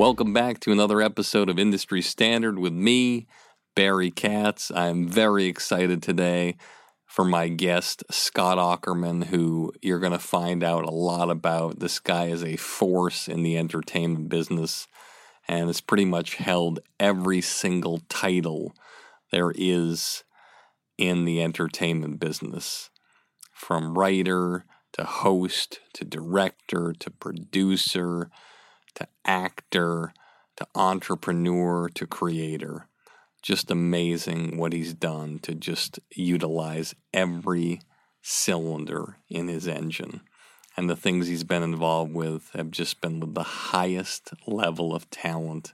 Welcome back to another episode of Industry Standard with me, Barry Katz. I'm very excited today for my guest, Scott Aukerman, who you're going to find out a lot about. This guy is a force in the entertainment business and has pretty much held every single title there is in the entertainment business from writer to host to director to producer to actor to entrepreneur to creator. Just amazing what he's done to just utilize every cylinder in his engine. And the things he's been involved with have just been with the highest level of talent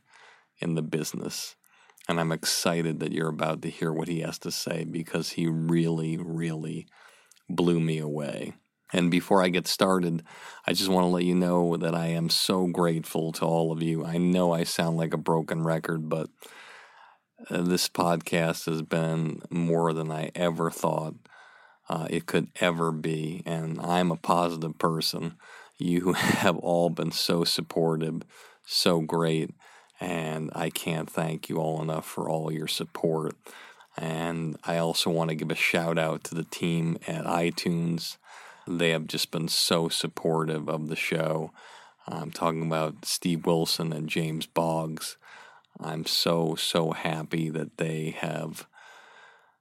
in the business. And I'm excited that you're about to hear what he has to say because he really, really blew me away. And before I get started, I just want to let you know that I am so grateful to all of you. I know I sound like a broken record, but uh, this podcast has been more than I ever thought uh, it could ever be. And I'm a positive person. You have all been so supportive, so great. And I can't thank you all enough for all your support. And I also want to give a shout out to the team at iTunes. They have just been so supportive of the show. I'm talking about Steve Wilson and James Boggs. I'm so, so happy that they have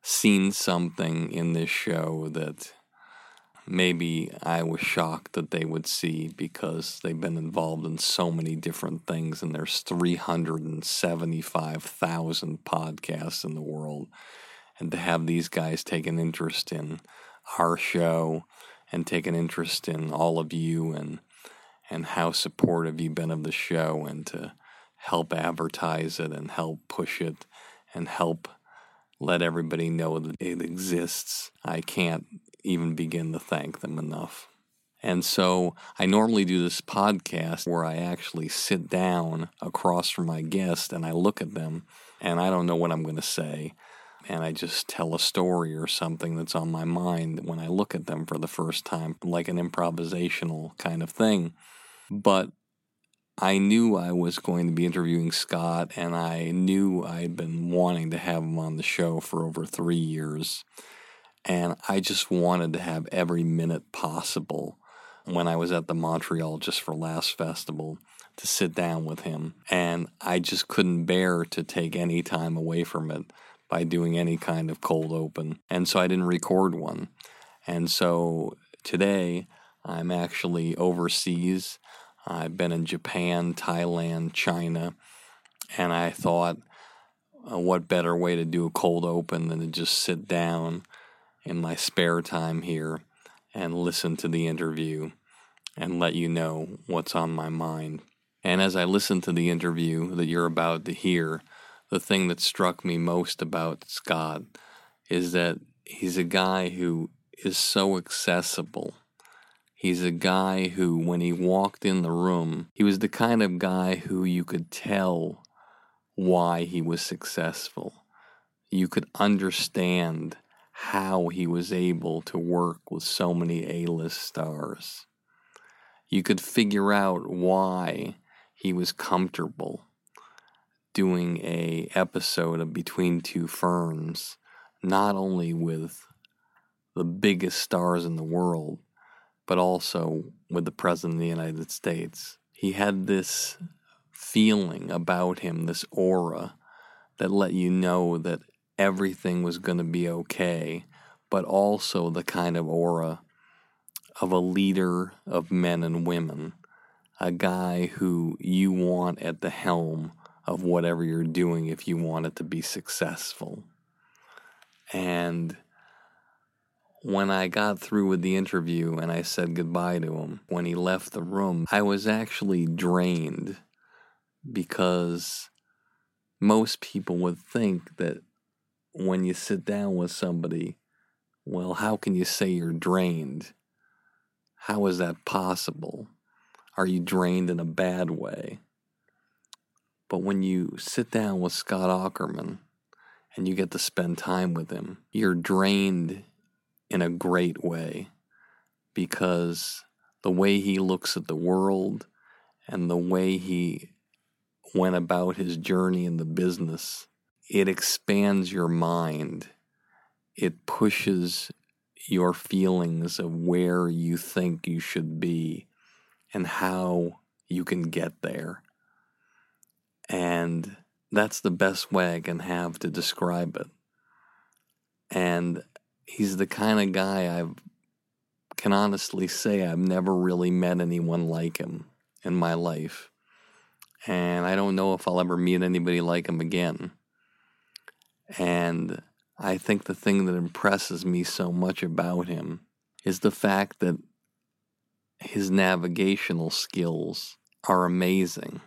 seen something in this show that maybe I was shocked that they would see because they've been involved in so many different things, and there's 375,000 podcasts in the world. And to have these guys take an interest in our show and take an interest in all of you and and how supportive you've been of the show and to help advertise it and help push it and help let everybody know that it exists. I can't even begin to thank them enough. And so I normally do this podcast where I actually sit down across from my guest and I look at them and I don't know what I'm going to say and I just tell a story or something that's on my mind when I look at them for the first time, like an improvisational kind of thing. But I knew I was going to be interviewing Scott, and I knew I'd been wanting to have him on the show for over three years. And I just wanted to have every minute possible when I was at the Montreal Just for Laughs festival to sit down with him. And I just couldn't bear to take any time away from it by doing any kind of cold open. And so I didn't record one. And so today I'm actually overseas. I've been in Japan, Thailand, China, and I thought, uh, what better way to do a cold open than to just sit down in my spare time here and listen to the interview and let you know what's on my mind. And as I listen to the interview that you're about to hear, the thing that struck me most about Scott is that he's a guy who is so accessible. He's a guy who, when he walked in the room, he was the kind of guy who you could tell why he was successful. You could understand how he was able to work with so many A list stars. You could figure out why he was comfortable doing a episode of Between Two Ferns, not only with the biggest stars in the world, but also with the President of the United States. He had this feeling about him, this aura that let you know that everything was going to be okay, but also the kind of aura of a leader of men and women, a guy who you want at the helm of whatever you're doing if you want it to be successful. And when I got through with the interview and I said goodbye to him, when he left the room, I was actually drained because most people would think that when you sit down with somebody, well, how can you say you're drained? How is that possible? Are you drained in a bad way? But when you sit down with Scott Aukerman and you get to spend time with him, you're drained in a great way because the way he looks at the world and the way he went about his journey in the business it expands your mind. It pushes your feelings of where you think you should be and how you can get there. And that's the best way I can have to describe it. And he's the kind of guy I can honestly say I've never really met anyone like him in my life. And I don't know if I'll ever meet anybody like him again. And I think the thing that impresses me so much about him is the fact that his navigational skills are amazing.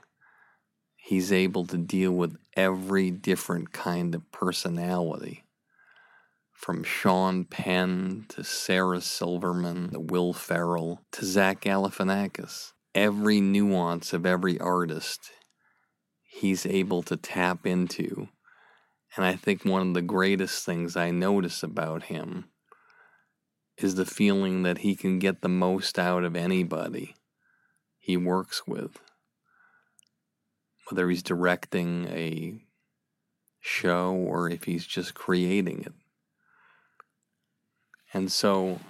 He's able to deal with every different kind of personality. From Sean Penn to Sarah Silverman to Will Ferrell to Zach Galifianakis. Every nuance of every artist he's able to tap into and I think one of the greatest things I notice about him is the feeling that he can get the most out of anybody he works with. Whether he's directing a show or if he's just creating it. And so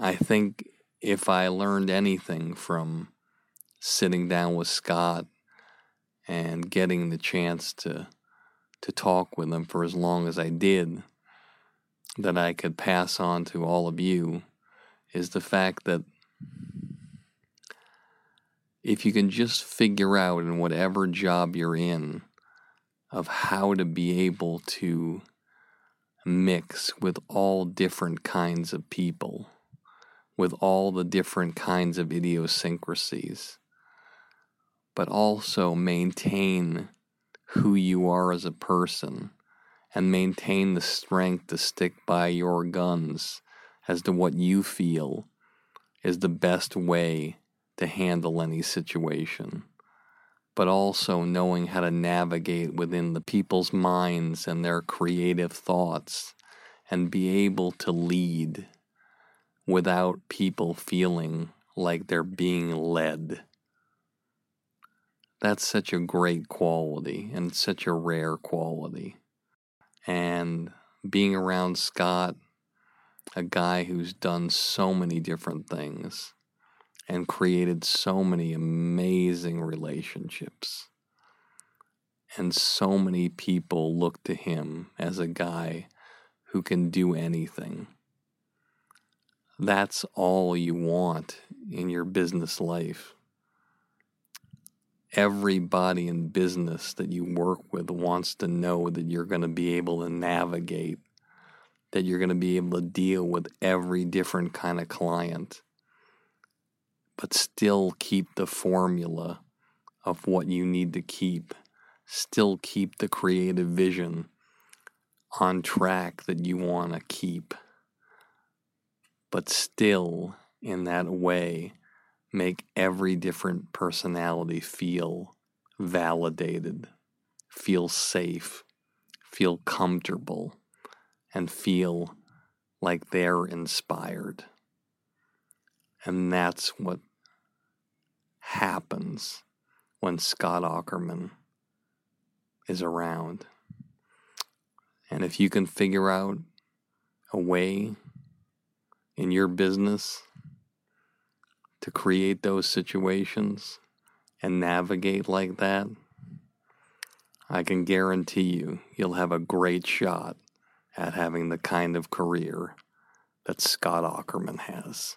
I think if I learned anything from sitting down with Scott and getting the chance to to talk with him for as long as I did that I could pass on to all of you is the fact that if you can just figure out in whatever job you're in of how to be able to mix with all different kinds of people, with all the different kinds of idiosyncrasies, but also maintain who you are as a person and maintain the strength to stick by your guns as to what you feel is the best way to handle any situation, but also knowing how to navigate within the people's minds and their creative thoughts and be able to lead without people feeling like they're being led. That's such a great quality and such a rare quality. And being around Scott, a guy who's done so many different things and created so many amazing relationships And so many people look to him as a guy who can do anything. That's all you want in your business life. Everybody in business that you work with wants to know that you're going to be able to navigate, that you're going to be able to deal with every different kind of client, but still keep the formula of what you need to keep still keep the creative vision on track that you want to keep, but still, in that way, make every different personality feel validated, feel safe, feel comfortable, and feel like they're inspired. And that's what happens when Scott Aukerman is around. And if you can figure out a way in your business to create those situations and navigate like that, I can guarantee you you'll have a great shot at having the kind of career that Scott Aukerman has.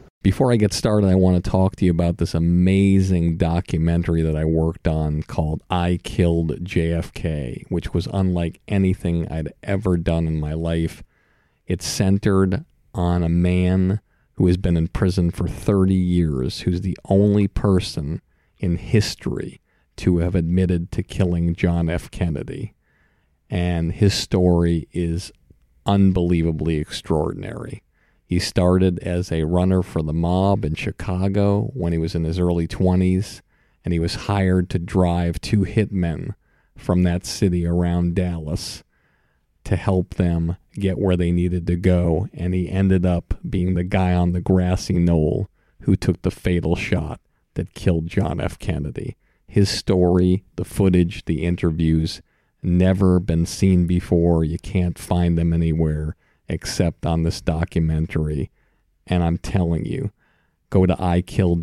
Before I get started, I want to talk to you about this amazing documentary that I worked on called I Killed JFK, which was unlike anything I'd ever done in my life. It's centered on a man who has been in prison for 30 years, who's the only person in history to have admitted to killing John F. Kennedy. And his story is unbelievably extraordinary. He started as a runner for the mob in Chicago when he was in his early 20s, and he was hired to drive two hitmen from that city around Dallas to help them get where they needed to go. And he ended up being the guy on the grassy knoll who took the fatal shot that killed John F. Kennedy. His story, the footage, the interviews, never been seen before. You can't find them anywhere except on this documentary. And I'm telling you, go to ikilljfk.com,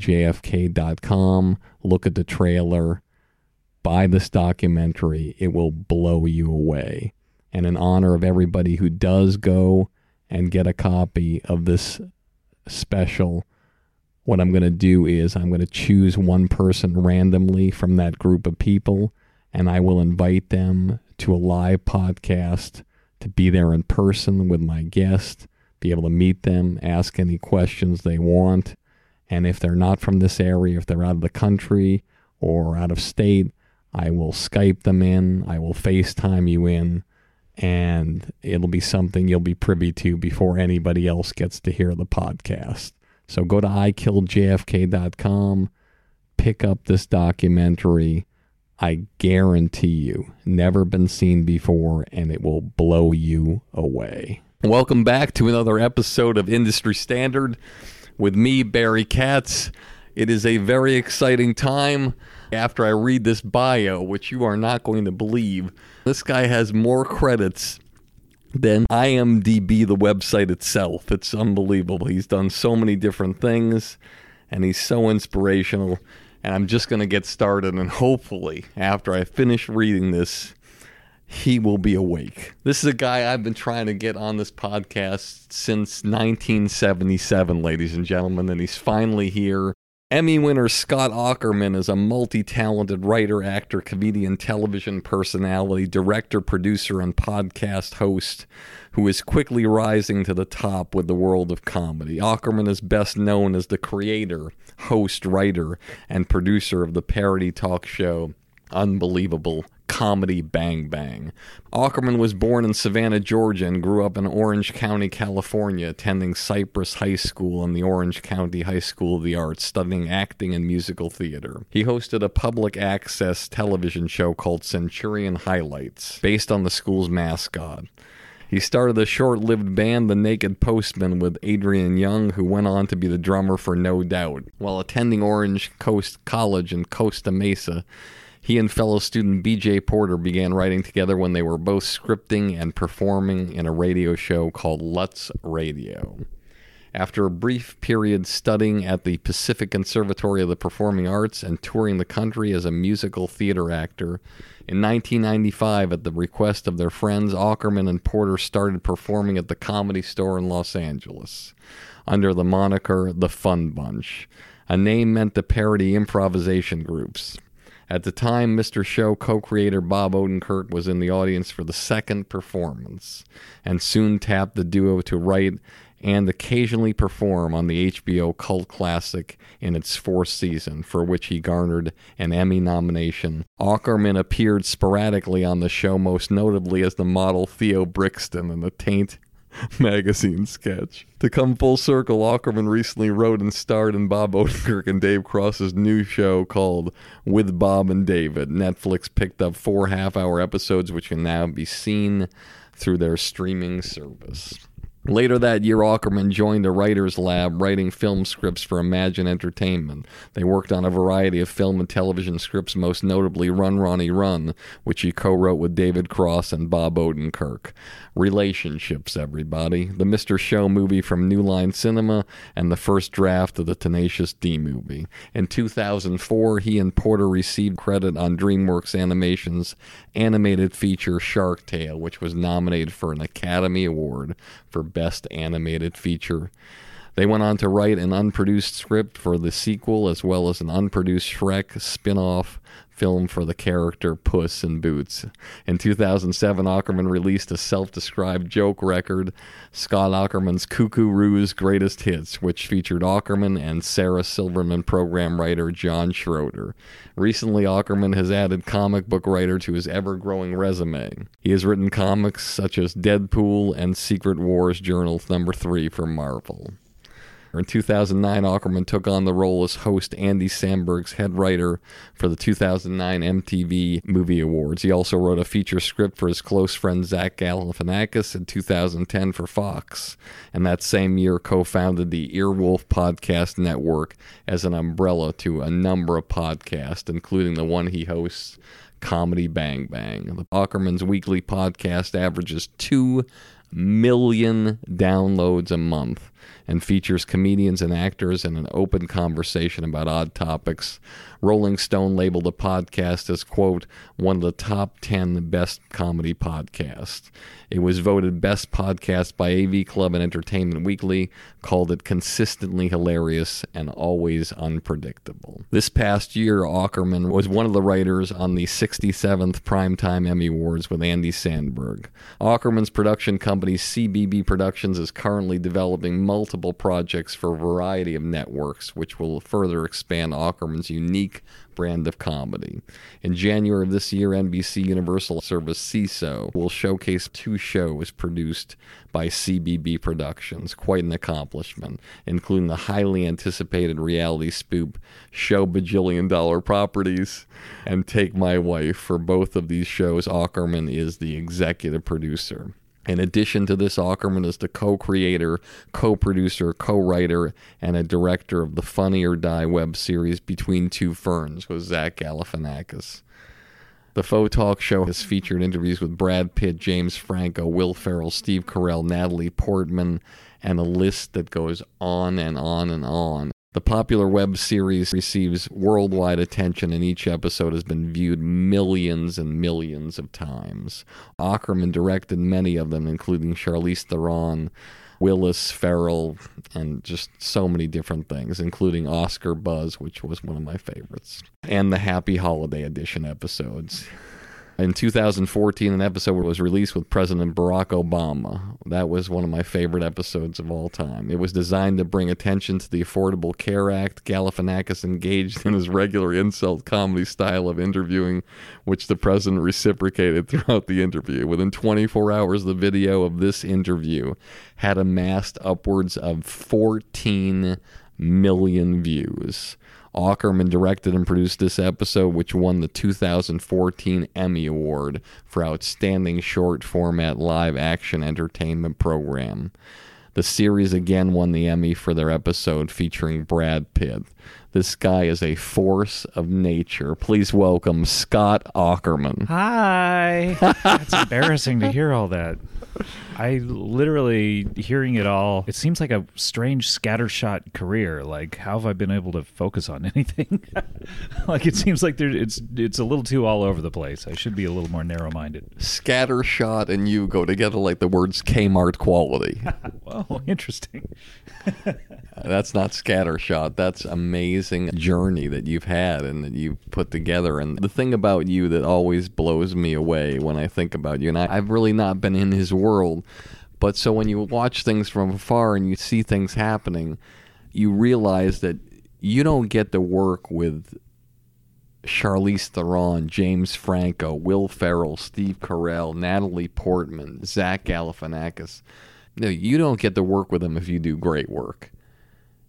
look at the trailer, buy this documentary. It will blow you away. And in honor of everybody who does go and get a copy of this special, what I'm going to do is I'm going to choose one person randomly from that group of people, and I will invite them to a live podcast to be there in person with my guest, be able to meet them, ask any questions they want. And if they're not from this area, if they're out of the country or out of state, I will Skype them in, I will FaceTime you in, and it'll be something you'll be privy to before anybody else gets to hear the podcast. So go to ikilljfk.com, pick up this documentary. I guarantee you, never been seen before, and it will blow you away. Welcome back to another episode of Industry Standard with me, Barry Katz. It is a very exciting time after I read this bio, which you are not going to believe. This guy has more credits than IMDb, the website itself. It's unbelievable. He's done so many different things, and he's so inspirational. And I'm just going to get started, and hopefully, after I finish reading this, he will be awake. This is a guy I've been trying to get on this podcast since 1977, ladies and gentlemen, and he's finally here. Emmy winner Scott Aukerman is a multi talented writer, actor, comedian, television personality, director, producer, and podcast host who is quickly rising to the top with the world of comedy. Aukerman is best known as the creator, host, writer, and producer of the parody talk show Unbelievable Comedy Bang Bang. Aukerman was born in Savannah, Georgia, and grew up in Orange County, California, attending Cypress High School and the Orange County High School of the Arts, studying acting and musical theater. He hosted a public access television show called Centurion Highlights, based on the school's mascot. He started the short lived band The Naked Postman with Adrian Young, who went on to be the drummer for No Doubt. While attending Orange Coast College in Costa Mesa, he and fellow student BJ Porter began writing together when they were both scripting and performing in a radio show called Lutz Radio. After a brief period studying at the Pacific Conservatory of the Performing Arts and touring the country as a musical theater actor, in 1995, at the request of their friends, Aukerman and Porter started performing at the Comedy Store in Los Angeles under the moniker The Fun Bunch, a name meant to parody improvisation groups. At the time, Mr. Show co creator Bob Odenkirk was in the audience for the second performance and soon tapped the duo to write and occasionally perform on the HBO cult classic in its fourth season, for which he garnered an Emmy nomination. Aukerman appeared sporadically on the show, most notably as the model Theo Brixton in the Taint magazine sketch. To come full circle, Aukerman recently wrote and starred in Bob Odenkirk and Dave Cross's new show called With Bob and David. Netflix picked up four half hour episodes, which can now be seen through their streaming service. Later that year, Aukerman joined a writer's lab writing film scripts for Imagine Entertainment. They worked on a variety of film and television scripts, most notably Run Ronnie Run, which he co wrote with David Cross and Bob Odenkirk. Relationships, everybody. The Mr. Show movie from New Line Cinema and the first draft of the Tenacious D movie. In 2004, he and Porter received credit on DreamWorks Animation's animated feature Shark Tale, which was nominated for an Academy Award for Best Animated Feature. They went on to write an unproduced script for the sequel as well as an unproduced Shrek spin off film for the character Puss in Boots. In 2007, Aukerman released a self described joke record, Scott Aukerman's Cuckoo Roo's Greatest Hits, which featured Aukerman and Sarah Silverman program writer John Schroeder. Recently, Ackerman has added comic book writer to his ever growing resume. He has written comics such as Deadpool and Secret Wars Journal number 3 for Marvel. In 2009, Aukerman took on the role as host Andy Samberg's head writer for the 2009 MTV Movie Awards. He also wrote a feature script for his close friend Zach Galifianakis in 2010 for Fox, and that same year co-founded the Earwolf Podcast Network as an umbrella to a number of podcasts, including the one he hosts, Comedy Bang Bang. The Aukerman's weekly podcast averages two million downloads a month and features comedians and actors in an open conversation about odd topics. Rolling Stone labeled the podcast as, quote, one of the top 10 best comedy podcasts. It was voted best podcast by AV Club and Entertainment Weekly, called it consistently hilarious and always unpredictable. This past year, Aukerman was one of the writers on the 67th Primetime Emmy Awards with Andy Samberg. Aukerman's production company, CBB Productions, is currently developing multiple projects for a variety of networks, which will further expand Aukerman's unique brand of comedy. In January of this year, NBC Universal Service Seeso will showcase two shows produced by CBB Productions. Quite an accomplishment, including the highly anticipated reality spoof Show Bajillion Dollar Properties and Take My Wife. For both of these shows, Aukerman is the executive producer. In addition to this, Aukerman is the co creator, co producer, co writer, and a director of the Funny or Die web series Between Two Ferns with Zach Galifianakis. The Faux Talk Show has featured interviews with Brad Pitt, James Franco, Will Ferrell, Steve Carell, Natalie Portman, and a list that goes on and on and on. The popular web series receives worldwide attention, and each episode has been viewed millions and millions of times. Aukerman directed many of them, including Charlize Theron, Willis Ferrell, and just so many different things, including Oscar Buzz, which was one of my favorites, and the Happy Holiday Edition episodes. In 2014, an episode was released with President Barack Obama. That was one of my favorite episodes of all time. It was designed to bring attention to the Affordable Care Act. Galifianakis engaged in his regular insult comedy style of interviewing, which the president reciprocated throughout the interview. Within 24 hours, the video of this interview had amassed upwards of 14 million views. Aukerman directed and produced this episode, which won the 2014 Emmy Award for Outstanding Short Format Live Action Entertainment Program. The series again won the Emmy for their episode featuring Brad Pitt. This guy is a force of nature. Please welcome Scott Aukerman. Hi. It's embarrassing to hear all that. I literally hearing it all. It seems like a strange scattershot career. Like, how have I been able to focus on anything? like, it seems like there, it's it's a little too all over the place. I should be a little more narrow minded. Scattershot and you go together like the words Kmart quality. Oh, interesting. That's not scattershot. That's amazing journey that you've had and that you've put together. And the thing about you that always blows me away when I think about you, and I, I've really not been in his world, but so when you watch things from afar and you see things happening, you realize that you don't get to work with Charlize Theron, James Franco, Will Ferrell, Steve Carell, Natalie Portman, Zach Galifianakis. No, you don't get to work with them if you do great work.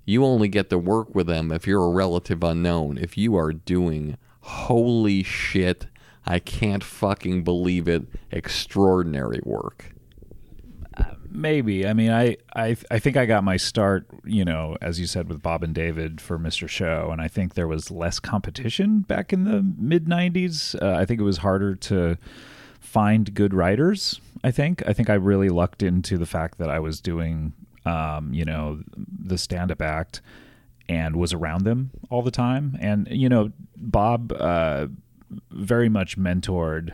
You only get to work with them if you're a relative unknown. If you are doing holy shit, I can't fucking believe it, extraordinary work. Maybe. I mean, I, I I think I got my start, you know, as you said, with Bob and David for Mr. Show, and I think there was less competition back in the mid '90s. Uh, I think it was harder to find good writers. I think. I think I really lucked into the fact that I was doing, um, you know, the stand-up act and was around them all the time. And you know, Bob uh, very much mentored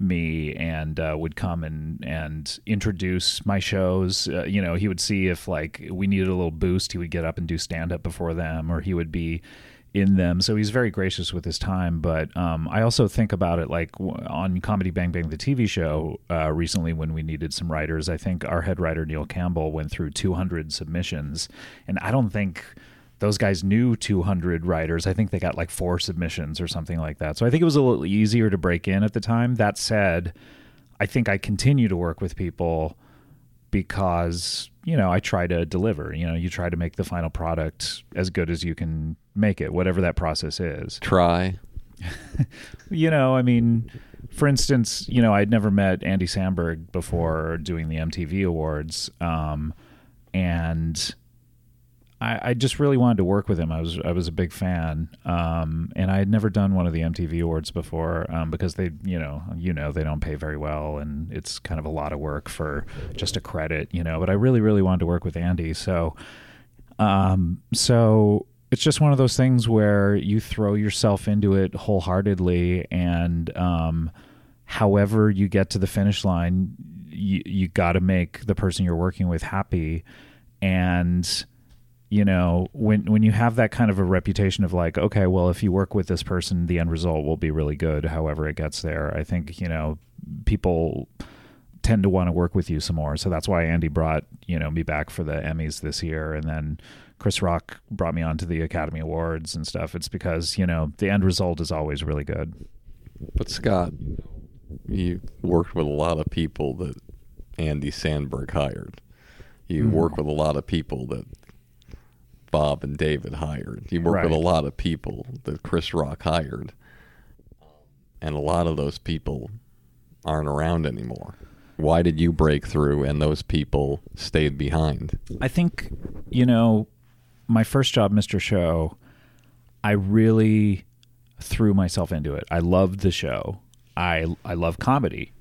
me and uh, would come and and introduce my shows. Uh, you know, he would see if like we needed a little boost, he would get up and do stand up before them, or he would be in them. So he's very gracious with his time. But um, I also think about it like on Comedy Bang Bang, the TV show, uh, recently when we needed some writers, I think our head writer Neil Campbell went through 200 submissions, and I don't think those guys knew 200 writers. I think they got like four submissions or something like that. So I think it was a little easier to break in at the time. That said, I think I continue to work with people because, you know, I try to deliver. You know, you try to make the final product as good as you can make it, whatever that process is. Try. you know, I mean, for instance, you know, I'd never met Andy Samberg before doing the MTV Awards. Um, and I, I, just really wanted to work with him. I was I was a big fan, um, and I had never done one of the MTV Awards before um, because they, you know, you know, they don't pay very well, and it's kind of a lot of work for just a credit, you know. But I really, really wanted to work with Andy, so, um, so it's just one of those things where you throw yourself into it wholeheartedly, and um, however you get to the finish line, you you got to make the person you're working with happy, and you know when when you have that kind of a reputation of like okay well if you work with this person the end result will be really good however it gets there. I think you know people tend to want to work with you some more. So that's why andy brought you know me back for the emmys this year. And then chris rock brought me on to the academy awards and stuff. It's because you know the end result is always really good. But scott you worked with a lot of people that andy samberg hired. You mm. work with a lot of people that Bob and David hired. He worked right. with a lot of people that Chris Rock hired. And a lot of those people aren't around anymore. Why did you break through and those people stayed behind? I think, you know, my first job, Mr. Show, I really threw myself into it. I loved the show. I I love comedy.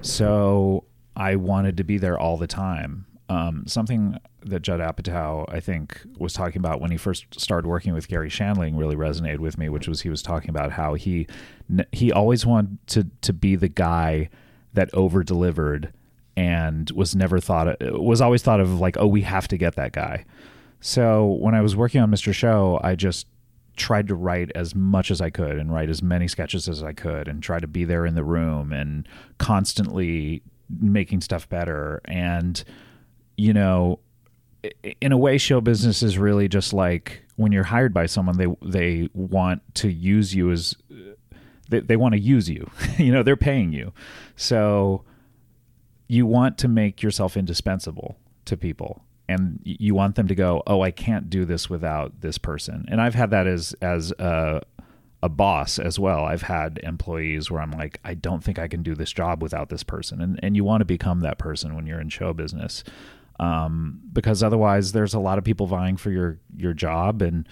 So I wanted to be there all the time. Um, something that Judd Apatow, I think, was talking about when he first started working with Garry Shandling really resonated with me, which was he was talking about how he he always wanted to to be the guy that over delivered and was never thought of, was always thought of like oh we have to get that guy. So when I was working on Mr. Show, I just tried to write as much as I could and write as many sketches as I could and try to be there in the room and constantly making stuff better. And, you know, in a way, show business is really just like when you're hired by someone, they they want to use you as they, they want to use you. you know, they're paying you, so you want to make yourself indispensable to people and you want them to go, "Oh, I can't do this without this person." And I've had that as as a, a boss as well. I've had employees where I'm like, "I don't think I can do this job without this person," and and you want to become that person when you're in show business, um, because otherwise, there's a lot of people vying for your your job and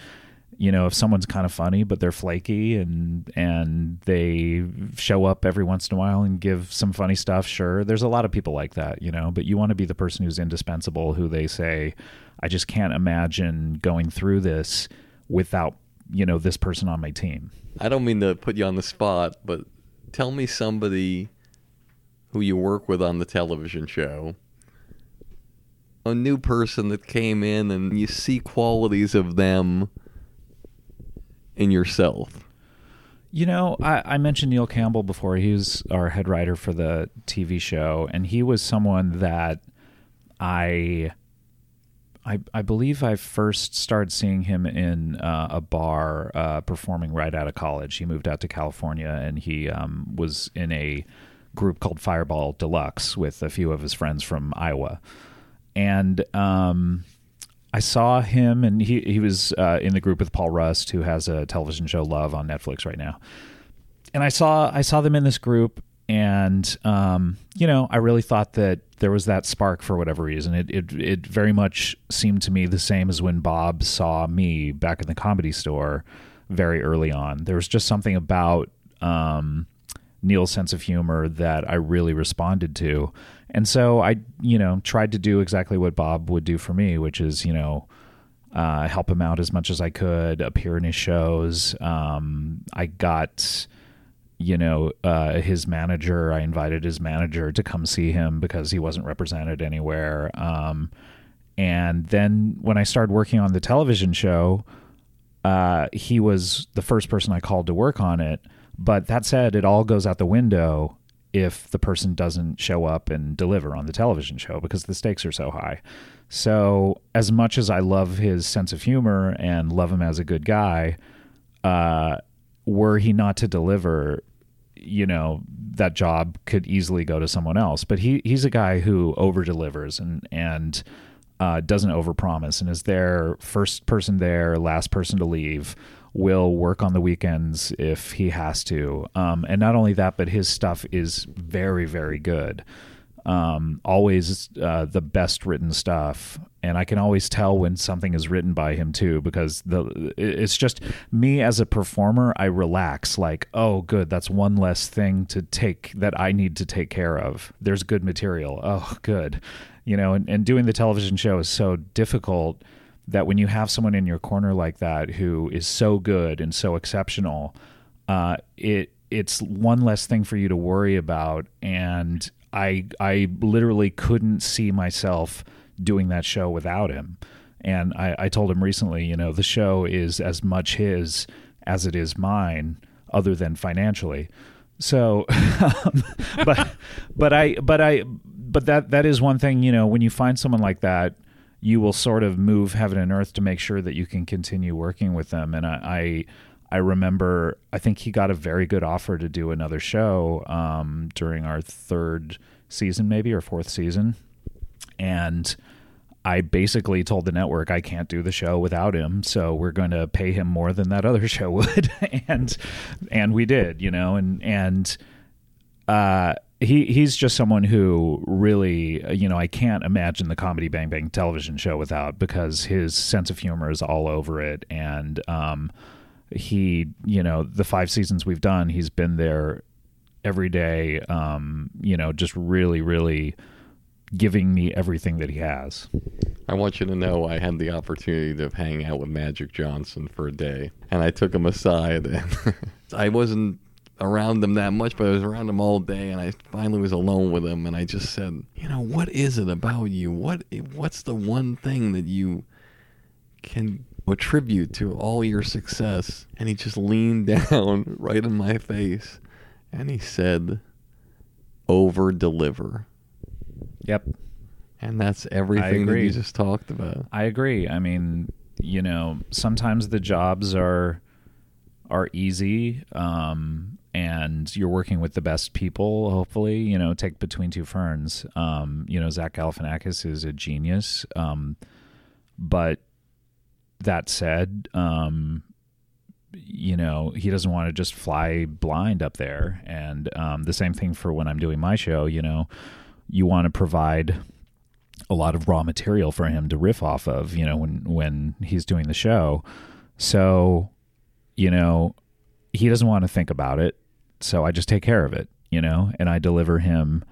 you know if someone's kind of funny but they're flaky and and they show up every once in a while and give some funny stuff sure there's a lot of people like that you know but you want to be the person who's indispensable who they say i just can't imagine going through this without you know this person on my team I don't mean to put you on the spot, but tell me somebody who you work with on the television show. A new person that came in and you see qualities of them in yourself. You know, I, I mentioned Neil Campbell before. He was our head writer for the TV show, and he was someone that I, I, I believe I first started seeing him in uh, a bar uh, performing right out of college. He moved out to California, and he um, was in a group called Fireball Deluxe with a few of his friends from Iowa, and um, I saw him, and he he was uh, in the group with Paul Rust, who has a television show Love on Netflix right now. And I saw I saw them in this group, and um, you know, I really thought that there was that spark for whatever reason. It it it very much seemed to me the same as when Bob saw me back in the comedy store very early on. There was just something about um, Neil's sense of humor that I really responded to. And so I, you know, tried to do exactly what Bob would do for me, which is, you know, uh, help him out as much as I could, appear in his shows. Um, I got, you know, uh, his manager, I invited his manager to come see him because he wasn't represented anywhere. Um, and then when I started working on the television show, uh, he was the first person I called to work on it. But that said, it all goes out the window if the person doesn't show up and deliver on the television show because the stakes are so high. So, as much as I love his sense of humor and love him as a good guy, uh, were he not to deliver, you know, that job could easily go to someone else. But he he's a guy who over delivers and and uh, doesn't overpromise and is there first person there, last person to leave will work on the weekends if he has to. Um, and not only that, but his stuff is very, very good. Um, always uh, the best written stuff, and I can always tell when something is written by him too, because the it's just me as a performer. I relax, like, oh, good, that's one less thing to take that I need to take care of. There's good material. Oh, good, you know. And, and doing the television show is so difficult that when you have someone in your corner like that who is so good and so exceptional, uh, it it's one less thing for you to worry about. And I I literally couldn't see myself doing that show without him. And I, I told him recently, you know, the show is as much his as it is mine, other than financially. So, but but I but I but that that is one thing. You know, when you find someone like that you will sort of move heaven and earth to make sure that you can continue working with them. And I, I, I remember, I think he got a very good offer to do another show um, during our third season, maybe or fourth season, and I basically told the network I can't do the show without him, so we're going to pay him more than that other show would, and and we did, you know, and and uh, he he's just someone who really you know I can't imagine the comedy Bang Bang television show without because his sense of humor is all over it. And um he you know the five seasons we've done he's been there every day um you know just really really giving me everything that he has. I want you to know I had the opportunity to hang out with Magic Johnson for a day, and I took him aside, and I wasn't around them that much, but I was around them all day, and I finally was alone with him, and I just said, you know, what is it about you? What what's the one thing that you can attribute to all your success. And he just leaned down right in my face and he said, over deliver. Yep. And that's everything that you just talked about. I agree. I mean, you know, sometimes the jobs are are easy, um, and you're working with the best people. Hopefully, you know, take between two ferns. Um, you know, Zach Galifianakis is a genius, um, but that said, um, you know, he doesn't want to just fly blind up there. And um, the same thing for when I'm doing my show. You know, you want to provide a lot of raw material for him to riff off of, you know, when when he's doing the show. So, you know, he doesn't want to think about it. So I just take care of it, you know, and I deliver him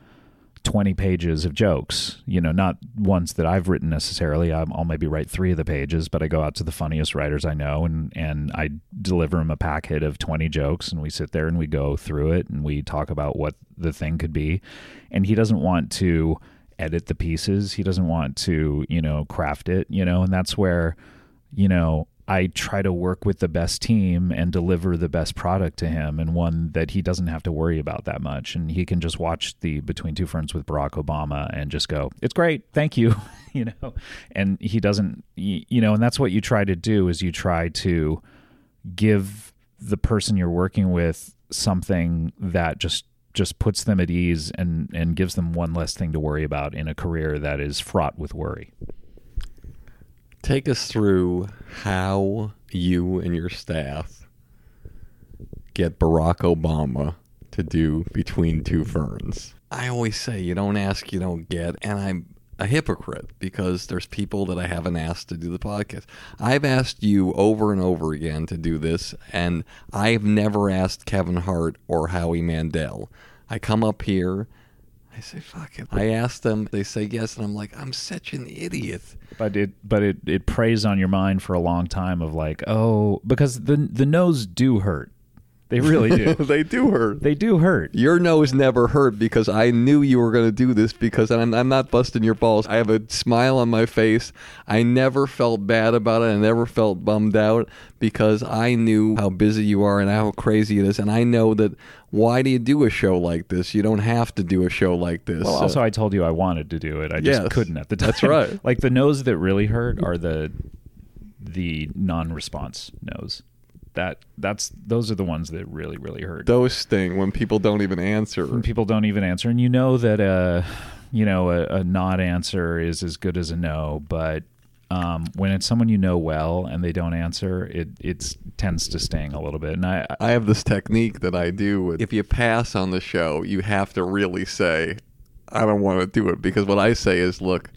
20 pages of jokes, you know, not ones that I've written necessarily. I'll maybe write three of the pages, but I go out to the funniest writers I know and, and I deliver him a packet of 20 jokes and we sit there and we go through it and we talk about what the thing could be. And he doesn't want to edit the pieces. He doesn't want to, you know, craft it, you know, and that's where, you know, I try to work with the best team and deliver the best product to him and one that he doesn't have to worry about that much. And he can just watch the Between Two Ferns with Barack Obama and just go, it's great. Thank you. you know, and he doesn't, you know, and that's what you try to do is you try to give the person you're working with something that just just puts them at ease and and gives them one less thing to worry about in a career that is fraught with worry. Take us through how you and your staff get Barack Obama to do Between Two Ferns. I always say you don't ask, you don't get, and I'm a hypocrite because there's people that I haven't asked to do the podcast. I've asked you over and over again to do this, and I've never asked Kevin Hart or Howie Mandel. I come up here, I say, fuck it. I ask them, they say yes, and I'm like, I'm such an idiot. But it but it it preys on your mind for a long time of like, oh, because the the nose do hurt. They really do. they do hurt. they do hurt. Your nose never hurt because I knew you were going to do this because I'm, I'm not busting your balls. I have a smile on my face. I never felt bad about it. I never felt bummed out because I knew how busy you are and how crazy it is. And I know that why do you do a show like this? You don't have to do a show like this. Well, So- also I told you I wanted to do it. I just Yes, couldn't at the time. that's right. like the nose that really hurt are the the non-response nose. That that's those are the ones that really really hurt. those sting when people don't even answer. when people don't even answer and you know that uh you know a, a not answer is as good as a no but um, when it's someone you know well and they don't answer it it tends to sting a little bit and i I have this technique that I do. With, if you pass on the show, you have to really say, "I don't want to do it," because what I say is, "Look,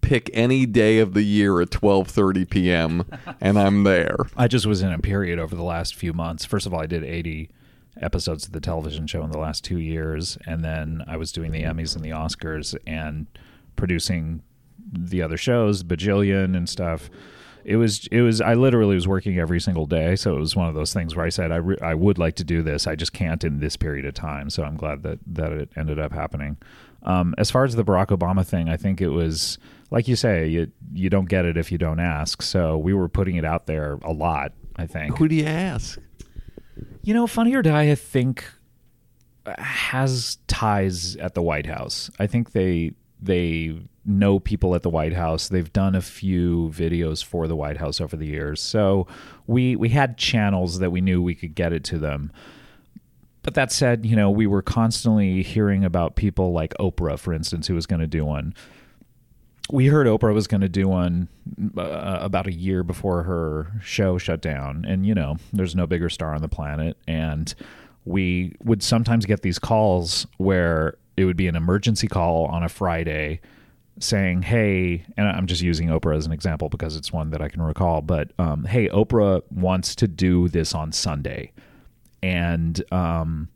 pick any day of the year at 12:30 p.m. and I'm there." i just was in a period over the last few months first of all i did 80 episodes of the television show in the last two years and then i was doing the emmys and the oscars and producing the other shows bajillion and stuff it was it was I literally was working every single day, so it was one of those things where I said I re- I would like to do this, I just can't in this period of time. So I'm glad that that it ended up happening. Um, as far as the Barack Obama thing, I think it was like you say, you you don't get it if you don't ask. So we were putting it out there a lot. I think. Who do you ask? You know, Funny or Die, I think has ties at the White House. I think they they know people at the White House. They've done a few videos for the White House over the years. So we we had channels that we knew we could get it to them. But that said, you know, we were constantly hearing about people like Oprah, for instance, who was going to do one. We heard Oprah was going to do one uh, about a year before her show shut down. And, you know, there's no bigger star on the planet. And we would sometimes get these calls where it would be an emergency call on a Friday saying, "Hey," and I'm just using Oprah as an example because it's one that I can recall. But um, hey, Oprah wants to do this on Sunday, and um,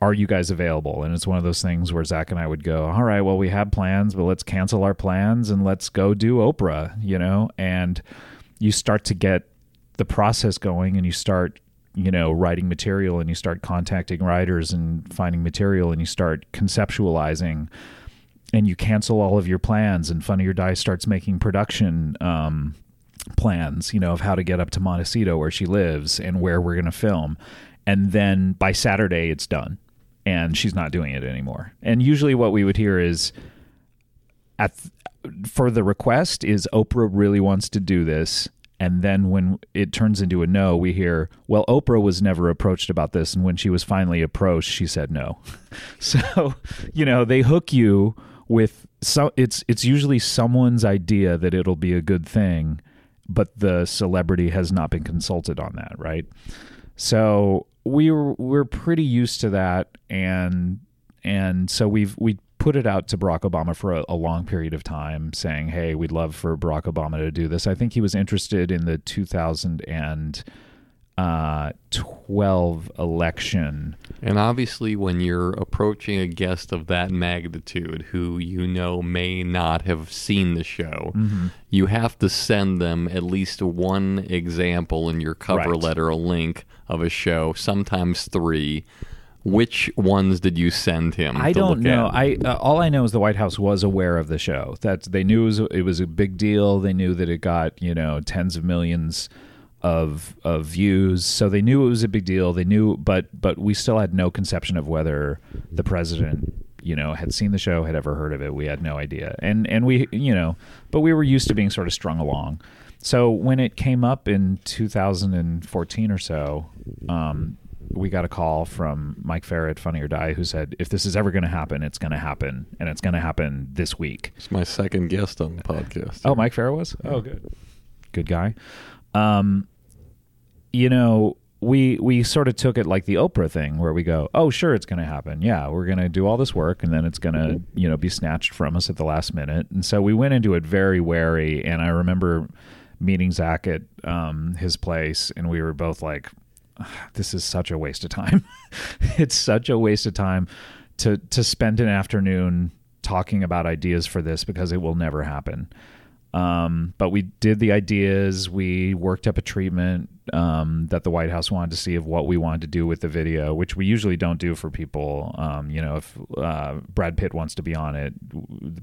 are you guys available? And it's one of those things where Zach and I would go, "All right, well, we have plans, but let's cancel our plans and let's go do Oprah," you know. And you start to get the process going, and you start you know writing material and you start contacting writers and finding material and you start conceptualizing and you cancel all of your plans and funny or die starts making production um, plans, you know, of how to get up to Montecito where she lives and where we're going to film. And then by Saturday, it's done, and she's not doing it anymore. And usually, what we would hear is, at for the request is Oprah really wants to do this. And then when it turns into a no, we hear, well, Oprah was never approached about this. And when she was finally approached, she said no. so, you know, they hook you with so it's it's usually someone's idea that it'll be a good thing, but the celebrity has not been consulted on that, right? So we were we're pretty used to that and and so we've we put it out to Barack Obama for a, a, long period of time, saying, "Hey, we'd love for Barack Obama to do this." I think he was interested in the 2012 election. And obviously, when you're approaching a guest of that magnitude, who you know may not have seen the show, mm-hmm. you have to send them at least one example in your cover right. letter, a link of a show, sometimes three which ones did you send him? I don't know. At? I uh, all I know is the White House was aware of the show. That they knew it was, it was, a big deal. They knew that it got you know tens of millions of of views. So they knew it was a big deal. They knew, but but we still had no conception of whether the president you know had seen the show, had ever heard of it. We had no idea. And and we you know, but we were used to being sort of strung along. So when it came up in 2014 or so, um, we got a call from Mike Farah at Funny or Die who said, if this is ever going to happen, it's going to happen, and it's going to happen this week. It's my second guest on the podcast. Oh, Mike Farah was? Oh, good. Good guy. Um, you know, we we sort of took it like the Oprah thing where we go, "Oh, sure it's going to happen. Yeah, we're going to do all this work and then it's going to, you know, be snatched from us at the last minute." And so we went into it very wary and I remember meeting Zach at um, his place and we were both like, this is such a waste of time. it's such a waste of time to to spend an afternoon talking about ideas for this because it will never happen. Um, but we did the ideas. We worked up a treatment um, that the White House wanted to see of what we wanted to do with the video, which we usually don't do for people. Um, you know, if uh, Brad Pitt wants to be on it,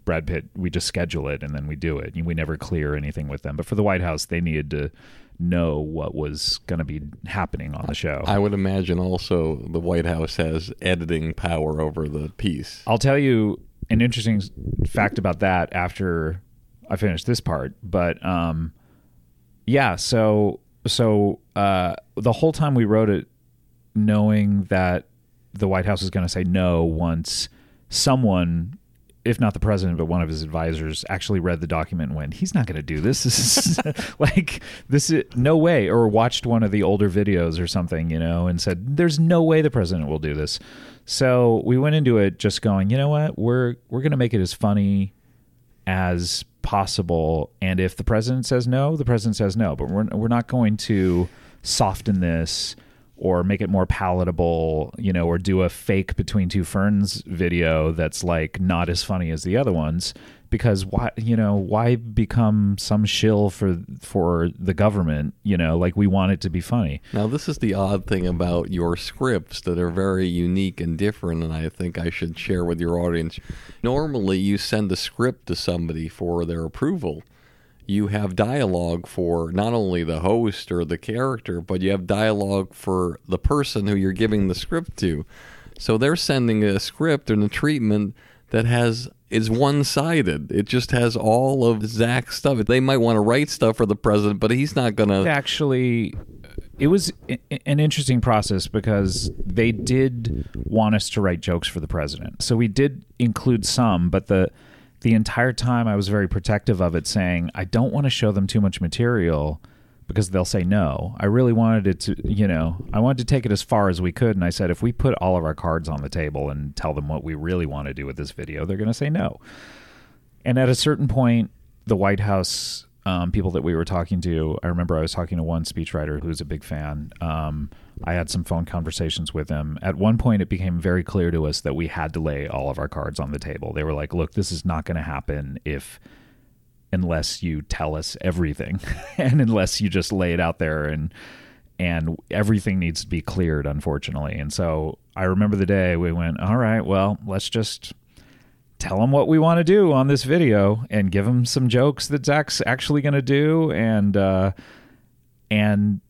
Brad Pitt, we just schedule it and then we do it. We never clear anything with them. But for the White House, they needed to know what was going to be happening on the show. I would imagine also the White House has editing power over the piece. I'll tell you an interesting fact about that after I finish this part, but um, yeah. So so uh, the whole time we wrote it, knowing that the White House was going to say no once someone if not the president, but one of his advisors actually read the document and went, he's not going to do this. This is like, this is no way. Or watched one of the older videos or something, you know, and said, there's no way the president will do this. So we went into it just going, you know what? We're, we're going to make it as funny as possible. And if the president says no, the president says no, but we're, we're not going to soften this or make it more palatable, you know, or do a fake between two ferns video that's like not as funny as the other ones because why you know why become some shill for for the government you know? Like we want it to be funny. Now this is the odd thing about your scripts that are very unique and different and i think i should share with your audience. Normally you send a script to somebody for their approval you have dialogue for not only the host or the character, but you have dialogue for the person who you're giving the script to. So they're sending a script and a treatment that has is one sided. It just has all of Zach's stuff. They might want to write stuff for the president, but he's not going to. Actually, it was an interesting process because they did want us to write jokes for the president. So we did include some, but the the entire time I was very protective of it, saying, I don't want to show them too much material because they'll say no. I really wanted it to, you know, I wanted to take it as far as we could. And I said, if we put all of our cards on the table and tell them what we really want to do with this video, they're going to say no. And at a certain point, the White House um, people that we were talking to, I remember I was talking to one speechwriter who's a big fan. Um, I had some phone conversations with him. At one point, it became very clear to us that we had to lay all of our cards on the table. They were like, "Look, this is not going to happen if." unless you tell us everything and unless you just lay it out there and and everything needs to be cleared unfortunately and so i remember the day we went all right well let's just tell them what we want to do on this video and give them some jokes that Zach's actually going to do. And, uh, and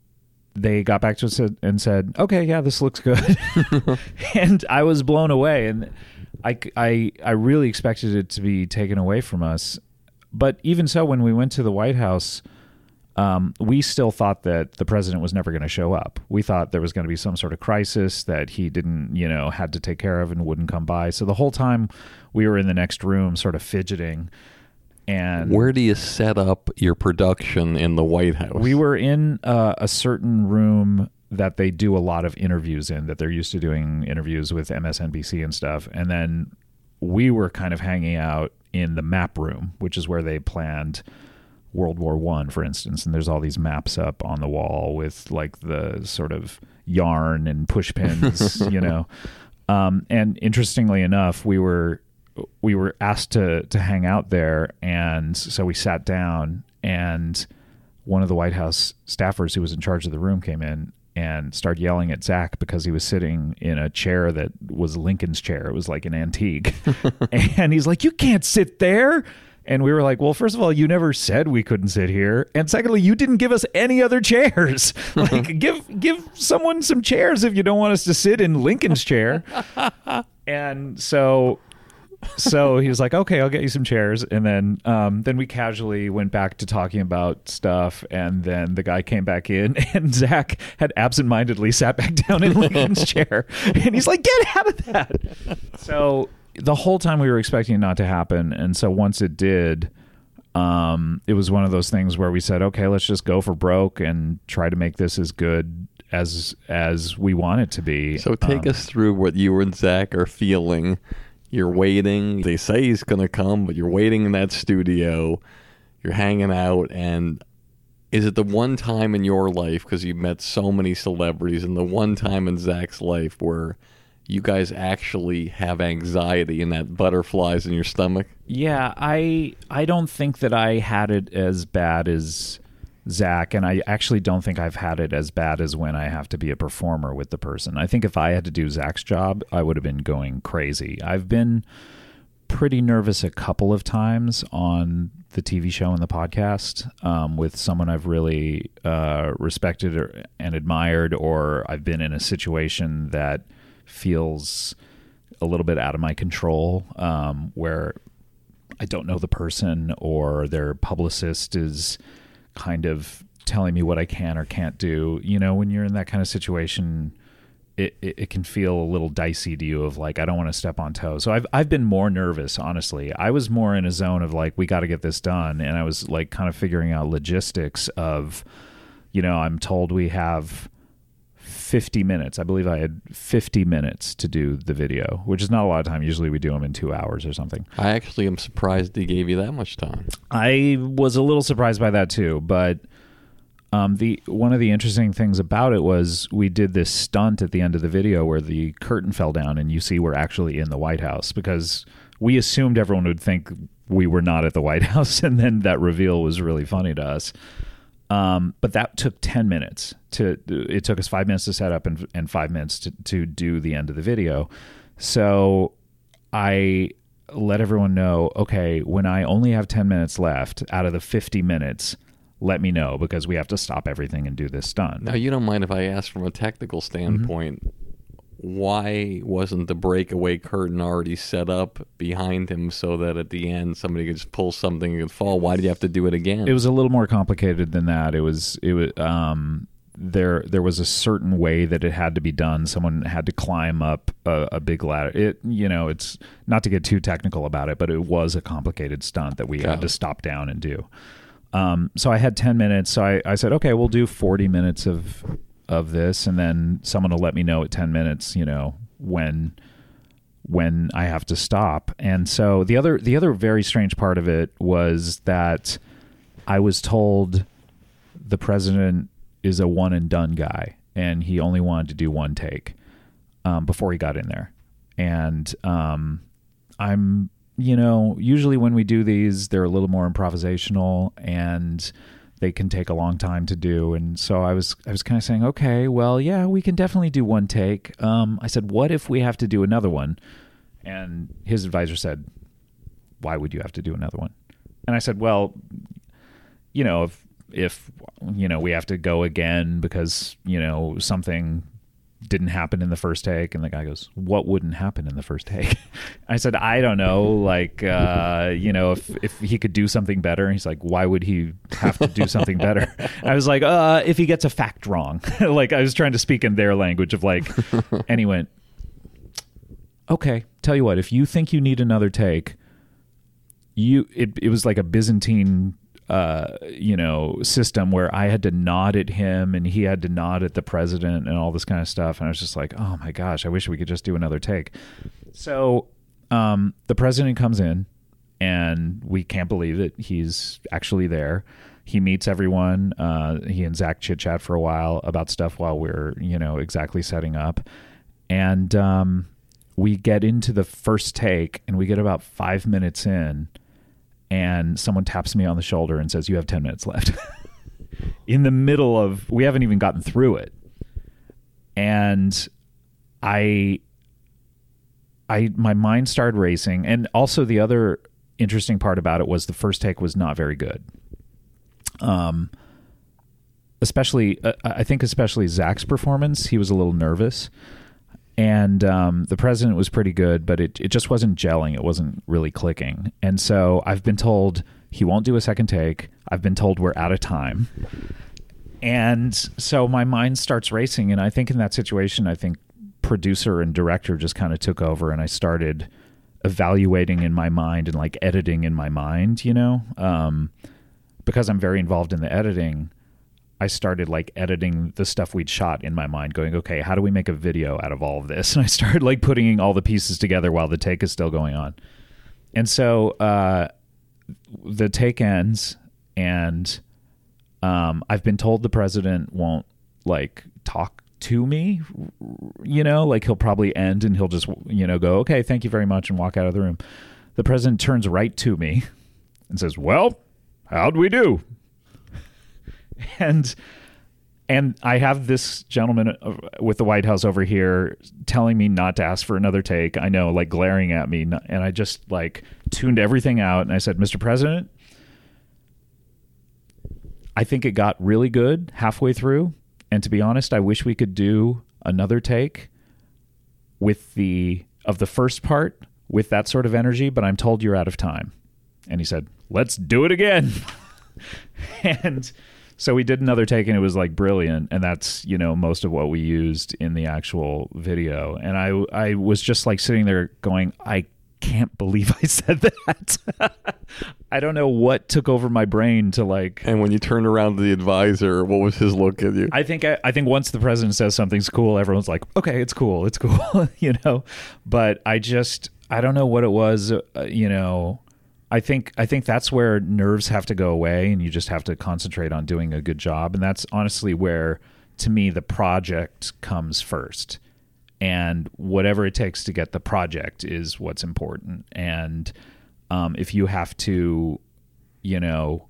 they got back to us and said, okay, yeah, this looks good. and I was blown away. And I, I, I really expected it to be taken away from us. But even so, when we went to the White House, um, we still thought that the president was never going to show up. We thought there was going to be some sort of crisis that he didn't, you know, had to take care of and wouldn't come by. So the whole time we were in the next room, sort of fidgeting. And Where do you set up your production in the White House? we were in uh, a certain room that they do a lot of interviews in, that they're used to doing interviews with MSNBC and stuff. And then we were kind of hanging out in the map room, which is where they planned World War One, for instance. And there's all these maps up on the wall with like the sort of yarn and push pins, you know. Um, and interestingly enough, we were we were asked to to hang out there, and so we sat down, and one of the White House staffers who was in charge of the room came in and started yelling at Zach because he was sitting in a chair that was Lincoln's chair. It was like an antique, and he's like, "You can't sit there." And we were like, well, first of all, you never said we couldn't sit here, and secondly, you didn't give us any other chairs. like, give give someone some chairs if you don't want us to sit in Lincoln's chair. and so, so he was like, okay, I'll get you some chairs, and then um, then we casually went back to talking about stuff, and then the guy came back in, and Zach had absentmindedly sat back down in Lincoln's chair, and he's like, get out of that. So the whole time we were expecting it not to happen, and so once it did, um, it was one of those things where we said, okay, let's just go for broke and try to make this as good as as we want it to be. So take Um, us through what you and Zach are feeling. You're waiting. They say he's going to come, but you're waiting in that studio. You're hanging out, and is it the one time in your life because you've met so many celebrities, and the one time in Zach's life where you guys actually have anxiety and that butterflies in your stomach? Yeah, I I don't think that I had it as bad as Zach, and I actually don't think I've had it as bad as when I have to be a performer with the person. I think if I had to do Zach's job, I would have been going crazy. I've been pretty nervous a couple of times on the TV show and the podcast um, with someone I've really uh, respected or, and admired, or I've been in a situation that feels a little bit out of my control, um, where I don't know the person or their publicist is kind of telling me what I can or can't do. You know, when you're in that kind of situation, it, it, it can feel a little dicey to you of like, I don't want to step on toes. So I've, I've been more nervous, honestly. I was more in a zone of like, we got to get this done. And I was like kind of figuring out logistics of, you know, I'm told we have 50 minutes. I believe I had 50 minutes to do the video, which is not a lot of time. Usually we do them in two hours or something. I actually am surprised he gave you that much time. I was a little surprised by that too, but um, the one of the interesting things about it was we did this stunt at the end of the video where the curtain fell down and you see we're actually in the White House because we assumed everyone would think we were not at the White House, and then that reveal was really funny to us. Um, but that took 10 minutes to, it took us five minutes to set up and, and five minutes to, to do the end of the video. So I let everyone know, okay, when I only have 10 minutes left out of the 50 minutes, let me know because we have to stop everything and do this stunt. Now, you don't mind if I ask from a technical standpoint, why wasn't the breakaway curtain already set up behind him so that at the end somebody could just pull something and fall? Why did you have to do it again? It was a little more complicated than that. It was it was um there there was a certain way that it had to be done. Someone had to climb up a, a big ladder. It you know it's not to get too technical about it, but it was a complicated stunt that we Got had to stop down and do. Um, so I had ten minutes. So I, I said, okay, we'll do forty minutes of of this, and then someone will let me know at ten minutes. You know when when I have to stop. And so the other the other very strange part of it was that I was told the president is a one and done guy, and he only wanted to do one take um, before he got in there. And um, I'm, you know, usually when we do these, they're a little more improvisational and they can take a long time to do. And so I was, I was kind of saying, okay, well, yeah, we can definitely do one take. Um, I said, what if we have to do another one? And his advisor said, why would you have to do another one? And I said, well, you know, if if you know we have to go again because you know something didn't happen in the first take. And the guy goes what wouldn't happen in the first take? I said i don't know. Like uh, you know if if he could do something better. And he's like why would he have to do something better? I was like uh if he gets a fact wrong. Like i was trying to speak in their language of like and he went okay tell you what if you think you need another take you it, it was like a byzantine uh, you know, system where I had to nod at him and he had to nod at the president and all this kind of stuff. And I was just like, oh my gosh, I wish we could just do another take. So um, the president comes in and we can't believe it. He's actually there. He meets everyone. Uh, he and Zach chit chat for a while about stuff while we're, you know, exactly setting up. And um, we get into the first take and we get about five minutes in and someone taps me on the shoulder and says, You have 10 minutes left. in the middle of, we haven't even gotten through it. And I, I, my mind started racing. And also, the other interesting part about it was the first take was not very good. Um, especially, uh, I think, especially Zach's performance, he was a little nervous and um, the president was pretty good, but it, it just wasn't gelling. It wasn't really clicking. And so I've been told he won't do a second take. I've been told we're out of time. And so my mind starts racing. And I think in that situation, I think producer and director just kind of took over and I started evaluating in my mind and like editing in my mind, you know? Um, because I'm very involved in the editing, I started like editing the stuff we'd shot in my mind, going, okay, how do we make a video out of all of this? And I started like putting all the pieces together while the take is still going on. And so uh, the take ends, and um, I've been told the president won't like talk to me, you know, like he'll probably end and he'll just, you know, go, okay, thank you very much, and walk out of the room. The president turns right to me and says, well, how'd we do? and and I have this gentleman uh, with the White House over here telling me not to ask for another take. I know, like glaring at me, and I just like tuned everything out. And I said, "Mr. President, I think it got really good halfway through, and to be honest, I wish we could do another take with the of the first part with that sort of energy. But I'm told you're out of time." And he said, "Let's do it again." and so we did another take and it was like brilliant. And that's you know most of what we used in the actual video. And i i was just like sitting there going i can't believe i said that. I don't know what took over my brain to like and when you turned around to the advisor what was his look at you? I think i, I think once the president says something's cool everyone's like okay it's cool it's cool you know? But i just i don't know what it was uh, you know I think I think that's where nerves have to go away and you just have to concentrate on doing a good job and that's honestly where to me the project comes first. And whatever it takes to get the project is what's important. And um, if you have to, you know,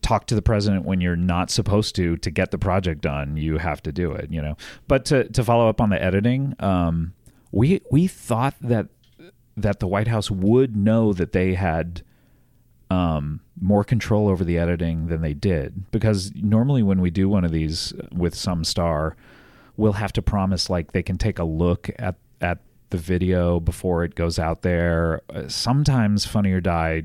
talk to the president when you're not supposed to to get the project done, you have to do it. You know. But to to follow up on the editing, um, we we thought that that the White House would know that they had um, more control over the editing than they did. Because normally, when we do one of these with some star, we'll have to promise like they can take a look at at the video before it goes out there. Uh, sometimes Funny or Die,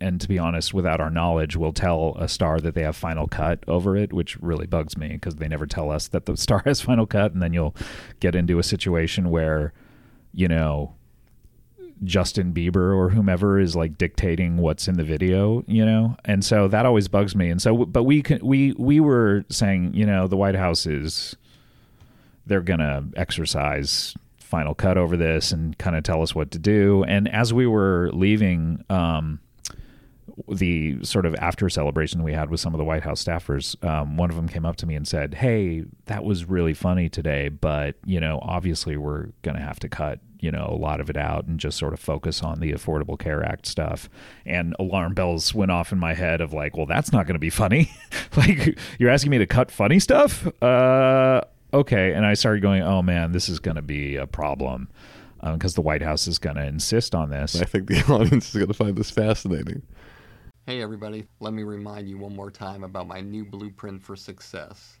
and to be honest, without our knowledge, will tell a star that they have final cut over it, which really bugs me because they never tell us that the star has final cut, and then you'll get into a situation where, you know, Justin Bieber or whomever is like dictating what's in the video, you know? And so that always bugs me. And so but we can we we were saying, you know, the White House is they're going to exercise final cut over this and kind of tell us what to do. And as we were leaving um the sort of after celebration we had with some of the White House staffers, um, one of them came up to me and said, "Hey, that was really funny today, but you know, obviously we're going to have to cut you know a lot of it out and just sort of focus on the Affordable Care Act stuff." And alarm bells went off in my head of like, "Well, that's not going to be funny. like, you're asking me to cut funny stuff? Uh, okay." And I started going, "Oh man, this is going to be a problem." because the White House is going to insist on this. I think the audience is going to find this fascinating. Hey, everybody, let me remind you one more time about my new blueprint for success.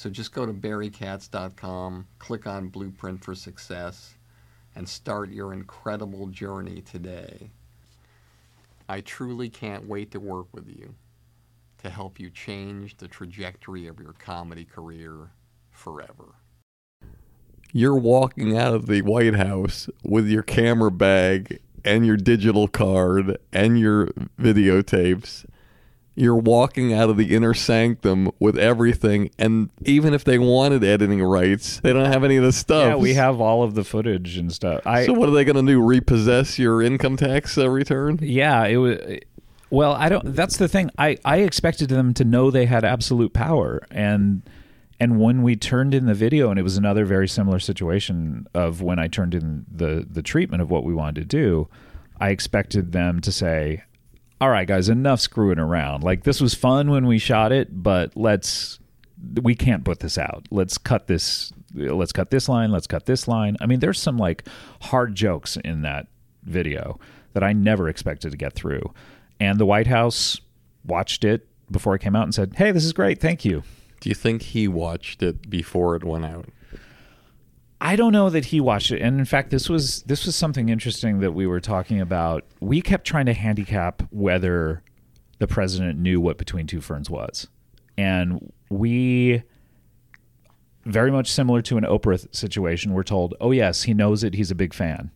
So just go to barrykatz.com, click on Blueprint for Success, and start your incredible journey today. I truly can't wait to work with you to help you change the trajectory of your comedy career forever. You're walking out of the White House with your camera bag and your digital card and your videotapes. You're walking out of the inner sanctum with everything, and even if they wanted editing rights, they don't have any of the stuff. Yeah, we have all of the footage and stuff. I, so what are they going to do? Repossess your income tax uh, return? Yeah, it was. Well, I don't. That's the thing. I I expected them to know they had absolute power, and and when we turned in the video, and it was another very similar situation of when I turned in the the treatment of what we wanted to do. I expected them to say, "All right, guys, enough screwing around. Like this was fun when we shot it, but let's we can't put this out. Let's cut this. Let's cut this line. Let's cut this line. I mean, there's some like hard jokes in that video that I never expected to get through." And the White House watched it before it came out and said, "Hey, this is great. Thank you." Do you think he watched it before it went out? I don't know that he watched it. And in fact, this was this was something interesting that we were talking about. We kept trying to handicap whether the president knew what Between Two Ferns was. And we very much similar to an Oprah situation, we're told, "Oh yes, he knows it. He's a big fan."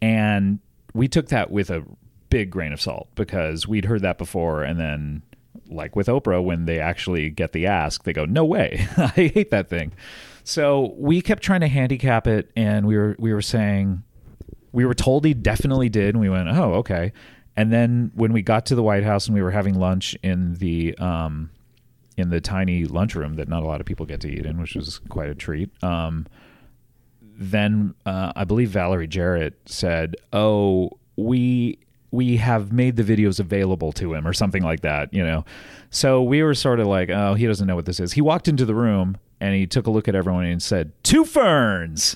And we took that with a big grain of salt because we'd heard that before and then like with Oprah when they actually get the ask they go no way I hate that thing so we kept trying to handicap it and we were we were saying we were told he definitely did and we went oh okay. And then when we got to the White House and we were having lunch in the um in the tiny lunchroom that not a lot of people get to eat in which was quite a treat um then uh, I believe Valerie Jarrett said oh we we have made the videos available to him or something like that, you know. So we were sort of like, oh, he doesn't know what this is. He walked into the room and he took a look at everyone and said, Two ferns.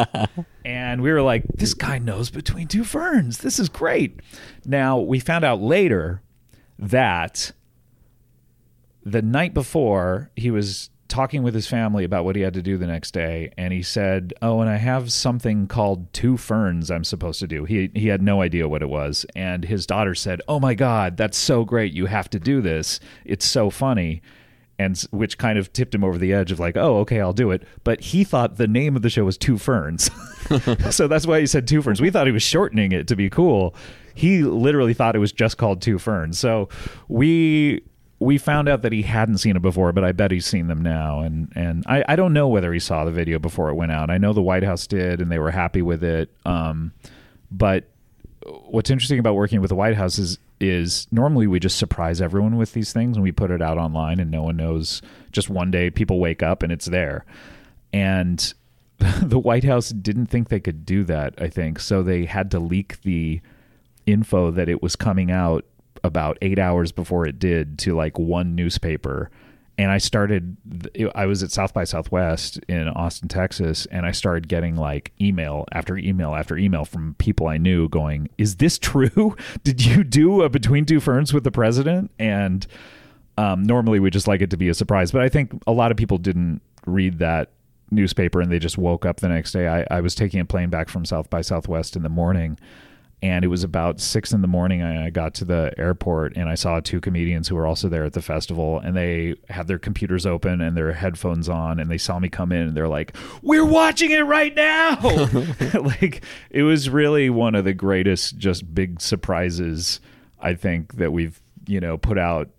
and we were like, this guy knows between two ferns. This is great. Now, we found out later that the night before he was talking with his family about what he had to do the next day and he said oh and i have something called two ferns i'm supposed to do. He he had no idea what it was and his daughter said oh my god that's so great you have to do this. It's so funny. And which kind of tipped him over the edge of like oh okay i'll do it. But he thought the name of the show was two ferns. So that's why he said two ferns. We thought he was shortening it to be cool. He literally thought it was just called two ferns. So we we found out that he hadn't seen it before, but I bet he's seen them now. And and I, I don't know whether he saw the video before it went out. I know the White House did, and they were happy with it. Um, but what's interesting about working with the White House is is normally we just surprise everyone with these things and we put it out online and no one knows. Just one day people wake up and it's there, and the White House didn't think they could do that. I think so. They had to leak the info that it was coming out about eight hours before it did to like one newspaper and I started. I was at South by Southwest in Austin, Texas, and I started getting like email after email after email from people I knew going, "Is this true? Did you do a Between Two Ferns with the president?" And um, normally we just like it to be a surprise, but I think a lot of people didn't read that newspaper and they just woke up the next day. I, I was taking a plane back from South by Southwest in the morning. And it was about six in the morning. I got to the airport and I saw two comedians who were also there at the festival, and they had their computers open and their headphones on, and they saw me come in, and they're like, "We're watching it right now!" like it was really one of the greatest, just big surprises I think that we've you know put out.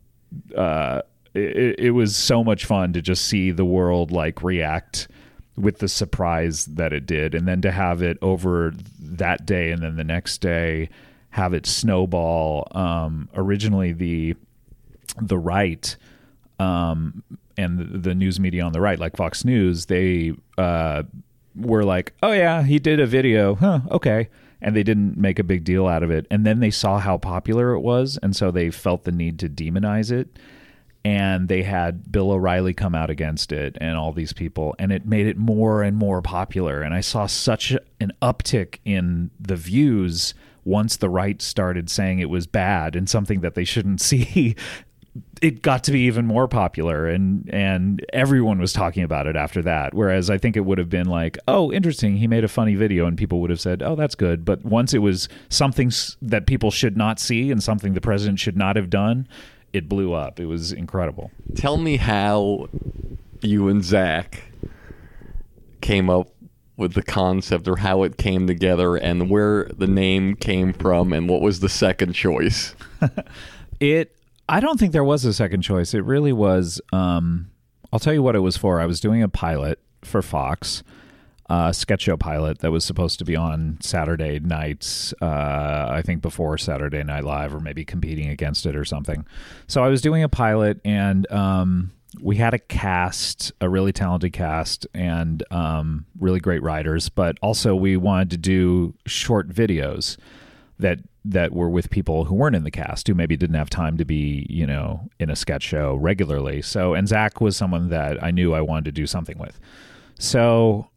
Uh, it, it was so much fun to just see the world like react with the surprise that it did and then to have it over that day and then the next day have it snowball. Um originally the the right um and the, the news media on the right like Fox News they uh were like oh yeah he did a video. Huh okay. And they didn't make a big deal out of it. And then they saw how popular it was and so they felt the need to demonize it and they had Bill O'Reilly come out against it and all these people and it made it more and more popular. And I saw such an uptick in the views once the right started saying it was bad and something that they shouldn't see. It got to be even more popular and and everyone was talking about it after that. Whereas i think it would have been like oh interesting he made a funny video and people would have said oh that's good. But once it was something that people should not see and something the president should not have done it blew up. It was incredible. Tell me how you and Zach came up with the concept or how it came together and where the name came from and what was the second choice. it i don't think there was a second choice. It really was um i'll tell you what it was for. I was doing a pilot for fox a sketch show pilot that was supposed to be on saturday nights uh i think before saturday night live or maybe competing against it or something. So i was doing a pilot and um we had a cast a really talented cast and um really great writers but also we wanted to do short videos that that were with people who weren't in the cast who maybe didn't have time to be you know in a sketch show regularly. So and zach was someone that i knew i wanted to do something with. So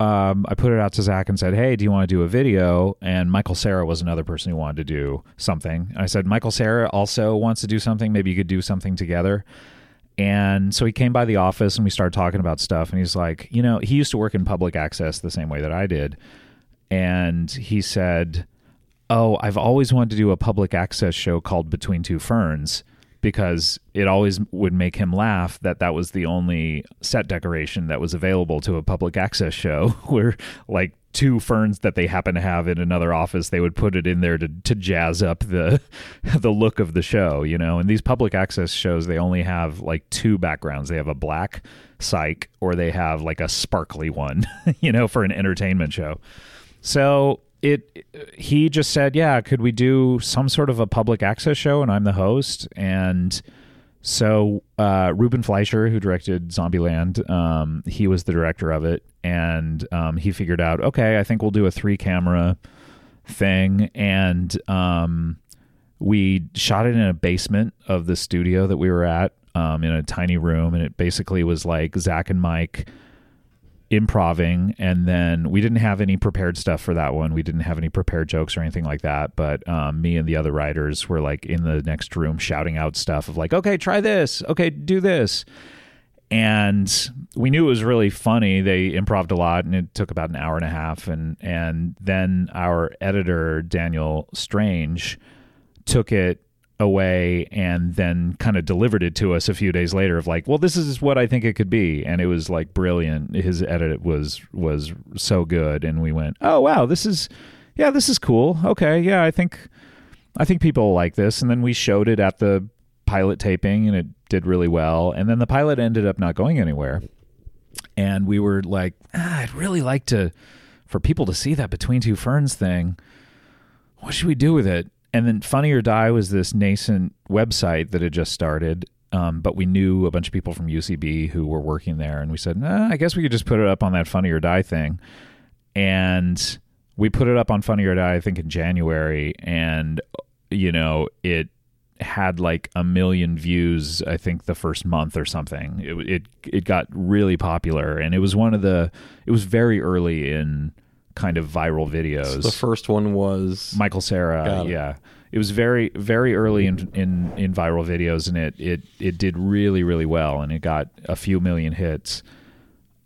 um, i put it out to zach and said hey do you want to do a video? And michael cera was another person who wanted to do something. I said michael cera also wants to do something. Maybe you could do something together. And so he came by the office and we started talking about stuff and he's like you know he used to work in public access the same way that i did. And he said oh, I've always wanted to do a public access show called Between Two Ferns because it always would make him laugh that that was the only set decoration that was available to a public access show where like two ferns that they happen to have in another office they would put it in there to, to jazz up the the look of the show you know? And these public access shows they only have like two backgrounds. They have a black cyc or they have like a sparkly one you know for an entertainment show. So it he just said, "Yeah, could we do some sort of a public access show?" And I'm the host, and so uh, Ruben Fleischer, who directed Zombieland, um, he was the director of it, and um, he figured out, okay, I think we'll do a three camera thing, and um, we shot it in a basement of the studio that we were at, um, in a tiny room, and it basically was like Zach and Mike improving and then we didn't have any prepared stuff for that one. We didn't have any prepared jokes or anything like that but um, me and the other writers were like in the next room shouting out stuff of like okay try this. Okay do this. And we knew it was really funny. They improved a lot and it took about an hour and a half and and then our editor daniel strange took it away and then kind of delivered it to us a few days later of like well this is what i think it could be. And it was like brilliant. His edit was was so good. And we went oh wow this is yeah this is cool. Okay yeah i think i think people like this. And then we showed it at the pilot taping and it did really well. And then the pilot ended up not going anywhere. And we were like ah, i'd really like to for people to see that between two ferns thing. What should we do with it and then Funny or Die was this nascent website that had just started. Um, but we knew a bunch of people from UCB who were working there, and we said, I guess we could just put it up on that Funny or Die thing. And we put it up on Funny or Die, I think, in January, and you know, it had like a million views. I think the first month or something. It it it got really popular, and it was one of the. It was very early in kind of viral videos. the first one was Michael Cera. It. Yeah, it was very very early in, in in viral videos, and it it it did really really well, and it got a few million hits.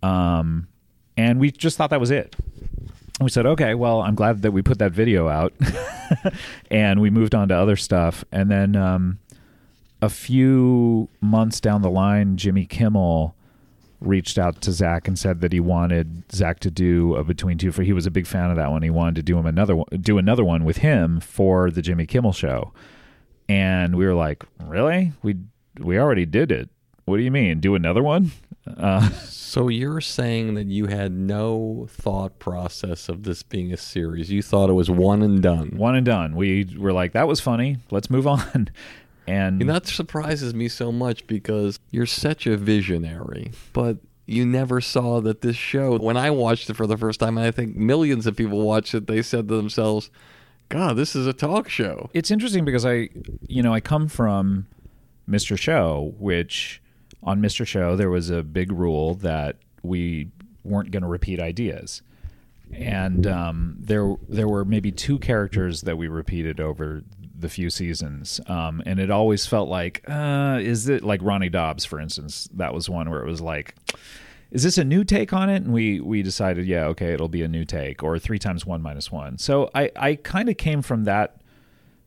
Um, and we just thought that was it. We said, okay, well, I'm glad that we put that video out. and we moved on to other stuff. And then um, a few months down the line, Jimmy Kimmel reached out to Zach and said that he wanted Zach to do a Between Two for. He was a big fan of that one. He wanted to do him another one, do another one with him for the Jimmy Kimmel show. And we were like, really? We we already did it. What do you mean? Do another one? Uh, So you're saying that you had no thought process of this being a series. You thought it was one and done. one and done. We were like, that was funny. Let's move on. And And that surprises me so much because you're such a visionary, but you never saw that this show. When I watched it for the first time, and I think millions of people watched it, they said to themselves, God, this is a talk show. it's interesting because I, you know, I come from Mr. Show, which on Mr. Show there was a big rule that we weren't going to repeat ideas, and um, there there were maybe two characters that we repeated over the few seasons, um, and it always felt like, uh, is it like Ronnie Dobbs, for instance? That was one where it was like. Is this a new take on it? And we we decided, yeah, okay, it'll be a new take, or three times one minus one. So I I kind of came from that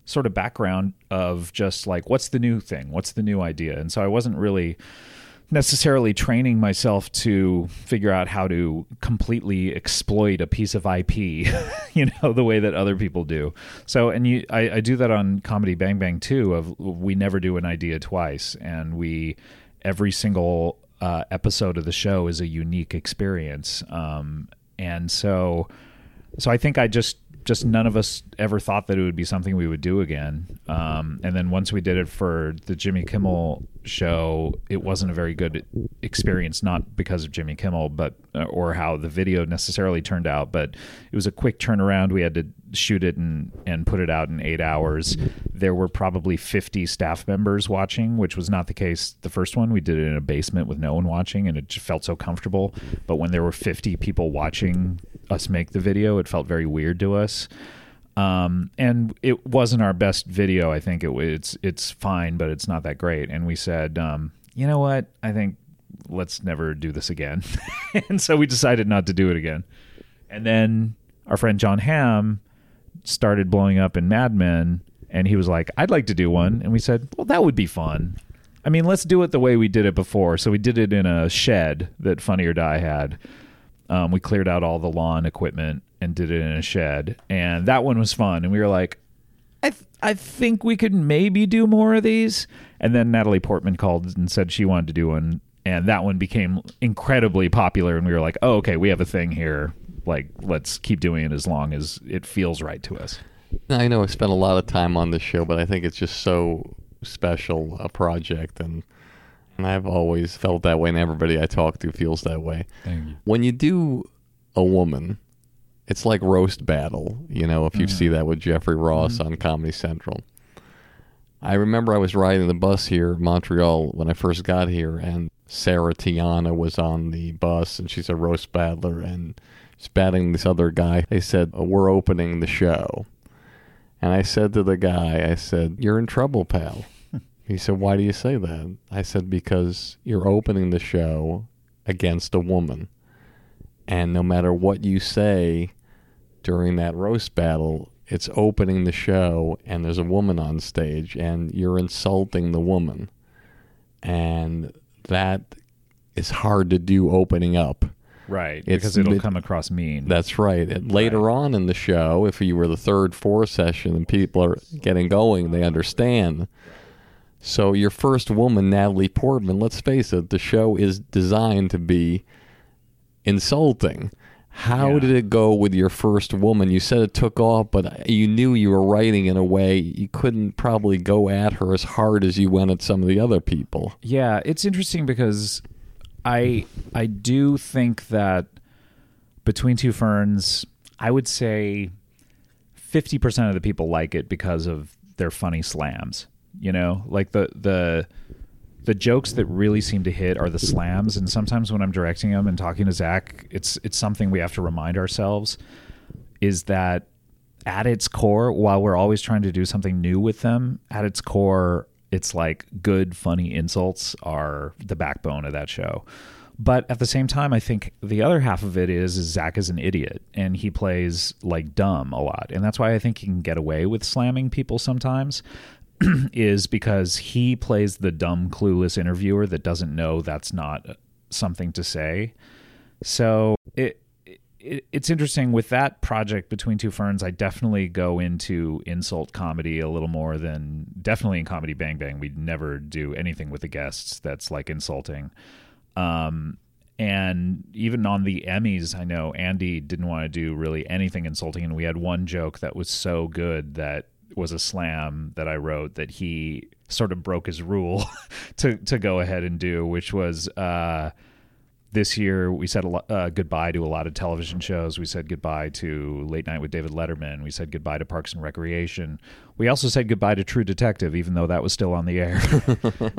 sort of background of just like what's the new thing what's the new idea and so i wasn't really necessarily training myself to figure out how to completely exploit a piece of ip you know the way that other people do. So and you I, I do that on comedy bang bang too of we never do an idea twice. And we every single uh, episode of the show is a unique experience. Um, and so so I think I just just none of us ever thought that it would be something we would do again. Um, and then once we did it for the Jimmy Kimmel show, it wasn't a very good experience, not because of Jimmy Kimmel, but uh, or how the video necessarily turned out, but it was a quick turnaround. We had to shoot it and and put it out in eight hours. There were probably fifty staff members watching, which was not the case the first one. We did it in a basement with no one watching, and it just felt so comfortable. But when there were fifty people watching us make the video, it felt very weird to us. Um, and it wasn't our best video. I think it it's it's fine, but it's not that great. And we said, um, you know what? I think let's never do this again. and so we decided not to do it again. And then our friend Jon Hamm started blowing up in Mad Men, and he was like, "I'd like to do one." And we said, "Well, that would be fun." I mean, let's do it the way we did it before. So we did it in a shed that Funny or Die had. Um, we cleared out all the lawn equipment and did it in a shed, and that one was fun. And we were like, I th- I think we could maybe do more of these. And then Natalie Portman called and said she wanted to do one, and that one became incredibly popular. And we were like, oh, okay, we have a thing here. Like, let's keep doing it as long as it feels right to us. I know I spent a lot of time on this show, but I think it's just so special a project, and I've always felt that way, and everybody I talk to feels that way. Thank you. When you do a woman, it's like roast battle. You know, if you mm-hmm. see that with Jeffrey Ross mm-hmm. on Comedy Central. I remember I was riding the bus here in Montreal when I first got here, and Sarah Tiana was on the bus, and she's a roast battler, and she's battling this other guy. They said, "Oh, We're opening the show. And I said to the guy, I said, You're in trouble, pal. He said, Why do you say that? I said, Because you're opening the show against a woman. And no matter what you say during that roast battle, it's opening the show and there's a woman on stage and you're insulting the woman. And that is hard to do opening up. Right. It's because it'll mid- come across mean. That's right. And later on in the show, if you were the third, fourth session and people are getting going, they understand. So your first woman, Natalie Portman, let's face it, the show is designed to be insulting. How Yeah. did it go with your first woman? You said it took off, but you knew you were writing in a way you couldn't probably go at her as hard as you went at some of the other people. Yeah, it's interesting because I I do think that between two ferns, I would say fifty percent of the people like it because of their funny slams. You know, like the the the jokes that really seem to hit are the slams, and sometimes when I'm directing them and talking to Zach, it's it's something we have to remind ourselves is that at its core, while we're always trying to do something new with them, at its core, it's like good, funny insults are the backbone of that show. But at the same time, I think the other half of it is, is Zach is an idiot and he plays like dumb a lot. And that's why I think he can get away with slamming people sometimes. is because he plays the dumb, clueless interviewer that doesn't know that's not something to say. So it, it it's interesting with that project between two ferns. I definitely go into insult comedy a little more than definitely in comedy Bang Bang. We'd never do anything with the guests that's like insulting. Um, and even on the Emmys, I know Andy didn't want to do really anything insulting, and we had one joke that was so good that was a slam that I wrote that he sort of broke his rule to to go ahead and do, which was uh, this year we said lo- uh, goodbye to a lot of television shows. We said goodbye to Late Night with David Letterman. We said goodbye to Parks and Recreation. We also said goodbye to True Detective, even though that was still on the air.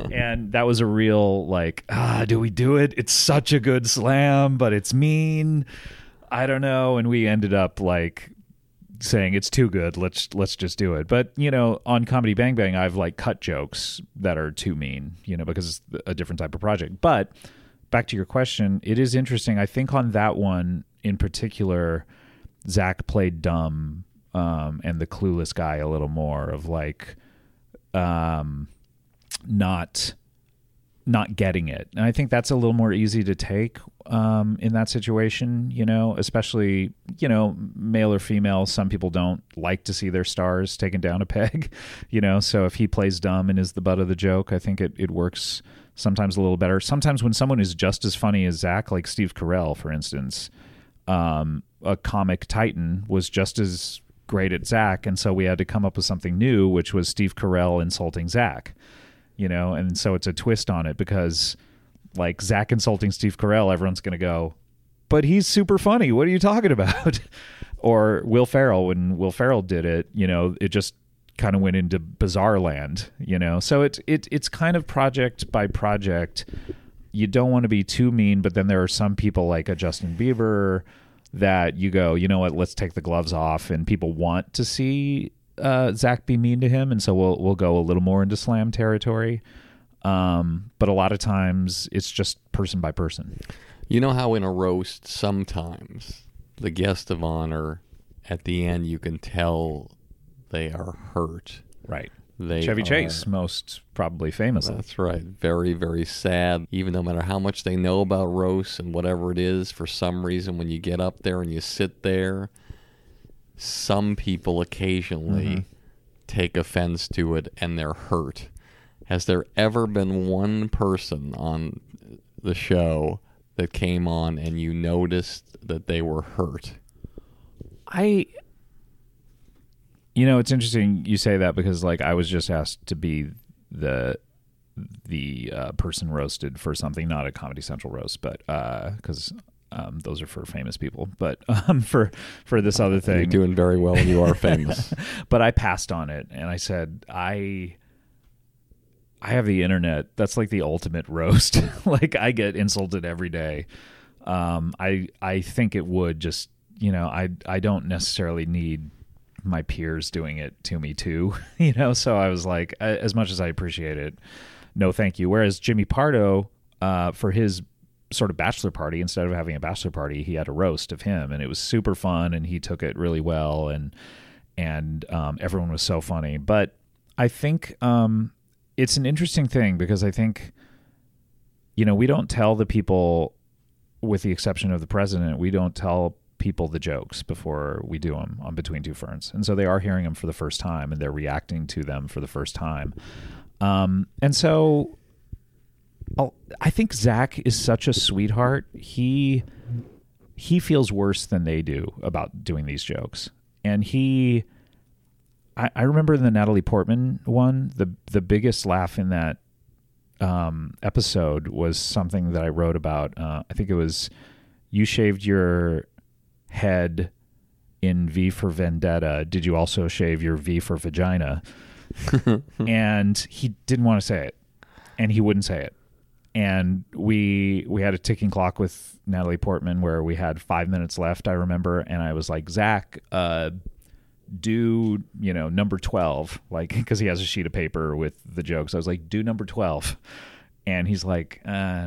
and that was a real like, ah, do we do it? It's such a good slam, but it's mean. I don't know. And we ended up like saying it's too good let's let's just do it. But you know on comedy bang bang i've like cut jokes that are too mean you know because it's a different type of project. But back to your question it is interesting. I think on that one in particular zach played dumb um, and the clueless guy a little more of like um, not not getting it. And I think that's a little more easy to take um, in that situation, you know, especially, you know, male or female. Some people don't like to see their stars taken down a peg, you know. So if he plays dumb and is the butt of the joke, I think it, it works sometimes a little better. Sometimes when someone is just as funny as Zach, like Steve Carell, for instance, um, a comic titan was just as great at Zach. And so we had to come up with something new, which was Steve Carell insulting Zach you know, and so it's a twist on it because like Zach insulting Steve Carell, everyone's going to go, but he's super funny. What are you talking about? or Will Ferrell, when Will Ferrell did it, you know, it just kind of went into bizarre land, you know. So it's it it's kind of project by project. You don't want to be too mean, but then there are some people like a Justin Bieber that you go, you know what, let's take the gloves off, and people want to see uh, Zach be mean to him, and so we'll we'll go a little more into slam territory. Um, but a lot of times it's just person by person. You know how in a roast sometimes the guest of honor at the end you can tell they are hurt. Right. They Chevy are- Chase, most probably famously. That's right. Very, very sad. Even no matter how much they know about roast and whatever it is, for some reason, when you get up there and you sit there, some people occasionally Mm-hmm. take offense to it and they're hurt. Has there ever been one person on the show that came on and you noticed that they were hurt? I you know, it's interesting you say that because like I was just asked to be the the uh, person roasted for something, not a Comedy Central roast, but because um, those are for famous people. But um, for for this other thing, You're doing very well and you are famous. but I passed on it and I said I I have the internet. That's like the ultimate roast. like I get insulted every day. Um, I I think it would just you know I I don't necessarily need my peers doing it to me too. you know, so I was like, as much as I appreciate it, no thank you. Whereas Jimmy Pardo, uh, for his sort of bachelor party, instead of having a bachelor party, he had a roast of him, and it was super fun, and he took it really well, and and um, everyone was so funny. But I think um, it's an interesting thing because I think you know we don't tell the people, with the exception of the president, we don't tell people the jokes before we do them on Between Two Ferns, and so they are hearing them for the first time and they're reacting to them for the first time. Um, and so I think Zach is such a sweetheart. He he feels worse than they do about doing these jokes, and he. I, I remember the Natalie Portman one. the The biggest laugh in that um, episode was something that I wrote about. Uh, I think it was you shaved your head in V for Vendetta. Did you also shave your V for vagina? and he didn't want to say it, and he wouldn't say it. And we we had a ticking clock with Natalie Portman where we had five minutes left. I remember, and I was like, Zach, uh, do you know number 12 like because he has a sheet of paper with the jokes i was like do number 12 and he's like uh,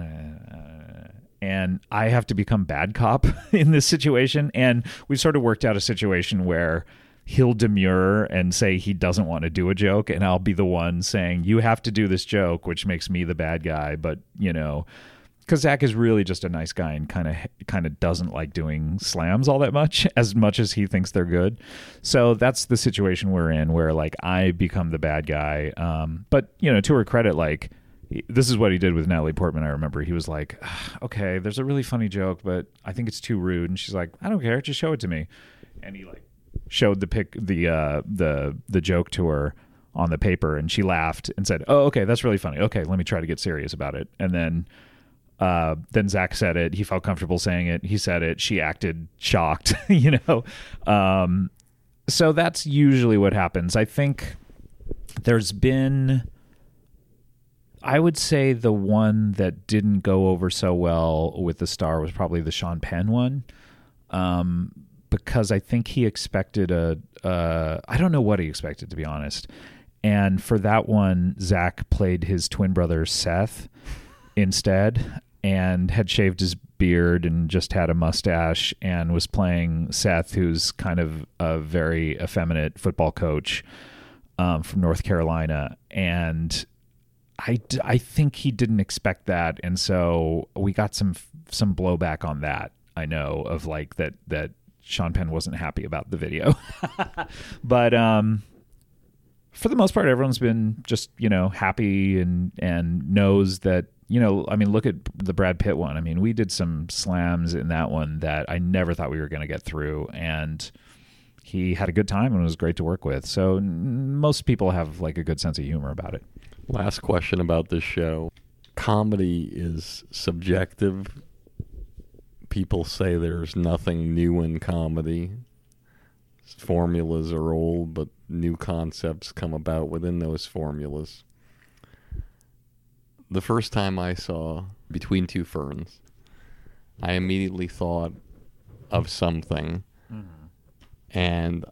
and I have to become bad cop in this situation. And we've sort of worked out a situation where he'll demur and say he doesn't want to do a joke, and I'll be the one saying, You have to do this joke, which makes me the bad guy. But, you know, because Zach is really just a nice guy and kind of kind of doesn't like doing slams all that much, as much as he thinks they're good. So that's the situation we're in, where like I become the bad guy. Um, but you know, to her credit, like this is what he did with Natalie Portman. I remember he was like, "Okay, there's a really funny joke, but I think it's too rude." And she's like, "I don't care, just show it to me." And he like showed the pic, the uh, the the joke to her on the paper, and she laughed and said, "Oh, okay, that's really funny. Okay, let me try to get serious about it." And then. Uh, then Zach said it. He felt comfortable saying it. He said it. She acted shocked, you know. Um, so that's usually what happens. I think there's been I would say the one that didn't go over so well with the star was probably the Sean Penn one, um, because I think he expected a. Uh, I don't know what he expected to be honest, and for that one, Zach played his twin brother Seth instead, and had shaved his beard and just had a mustache, and was playing Seth, who's kind of a very effeminate football coach um, from North Carolina, and I, I think he didn't expect that, and so we got some some blowback on that. I know of like that that Sean Penn wasn't happy about the video, but um, for the most part, everyone's been just you know happy and and knows that you know. I mean, look at the Brad Pitt one. I mean, we did some slams in that one that I never thought we were going to get through, and he had a good time and was great to work with. So most people have like a good sense of humor about it. Last question about this show. Comedy is subjective. People say there's nothing new in comedy. Formulas are old, but new concepts come about within those formulas. The first time I saw Between Two Ferns, I immediately thought of something. Mm-hmm. And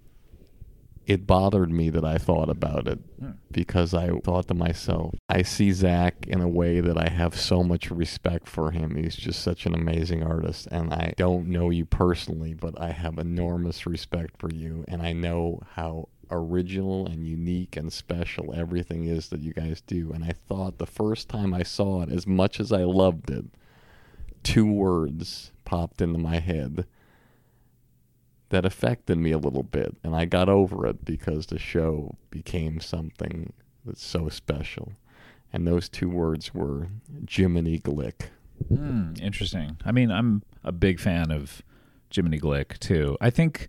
it bothered me that I thought about it hmm. because I thought to myself, I see Zach in a way that I have so much respect for him. He's just such an amazing artist. And I don't know you personally, but I have enormous respect for you. And I know how original and unique and special everything is that you guys do. And I thought the first time I saw it, as much as I loved it, two words popped into my head that affected me a little bit. And I got over it because the show became something that's so special. And those two words were Jiminy Glick. Mm, interesting. I mean, I'm a big fan of Jiminy Glick too. I think,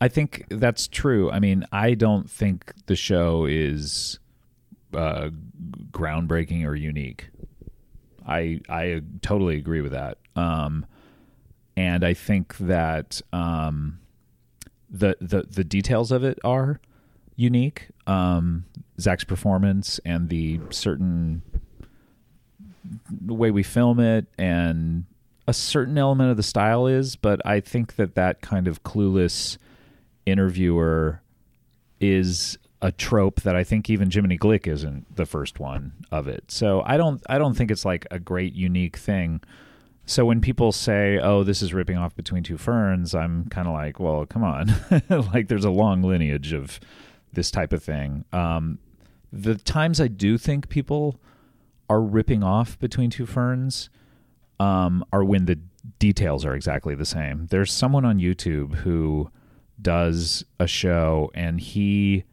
I think that's true. I mean, I don't think the show is uh, groundbreaking or unique. I I totally agree with that. Um, and I think that um, the the the details of it are unique. Um, Zach's performance and the certain way we film it and a certain element of the style is, but I think that that kind of clueless interviewer is a trope that I think even Jiminy Glick isn't the first one of it. So I don't I don't think it's like a great unique thing. So when people say, "Oh, this is ripping off Between Two Ferns," I'm kind of like, "Well, come on!" like, there's a long lineage of this type of thing. Um, the times I do think people are ripping off Between Two Ferns um, are when the details are exactly the same. There's someone on YouTube who does a show, and he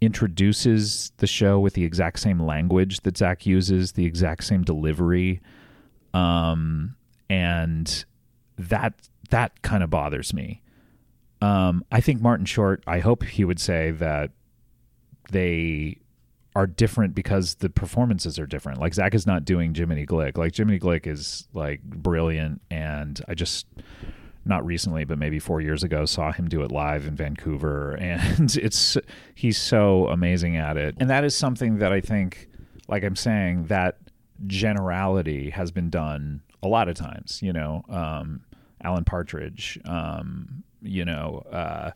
introduces the show with the exact same language that Zach uses, the exact same delivery um, and that that kind of bothers me. Um, I think Martin Short. I hope he would say that they are different because the performances are different. Like Zach is not doing Jiminy Glick. Like Jiminy Glick is like brilliant, and I just not recently, but maybe four years ago, saw him do it live in Vancouver, and it's he's so amazing at it. And that is something that I think, like I'm saying, that generality has been done a lot of times. You know, um, Alan Partridge. Um, you know, uh,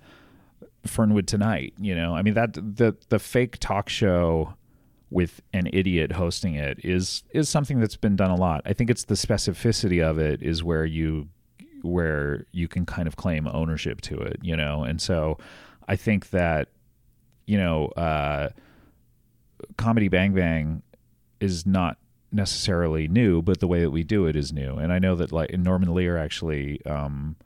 Fernwood Tonight. You know, I mean that the the fake talk show with an idiot hosting it is is something that's been done a lot. I think it's the specificity of it is where you where you can kind of claim ownership to it, you know. And so I think that you know, uh, comedy Bang Bang is not necessarily new, but the way that we do it is new. And I know that like Norman Lear actually, um,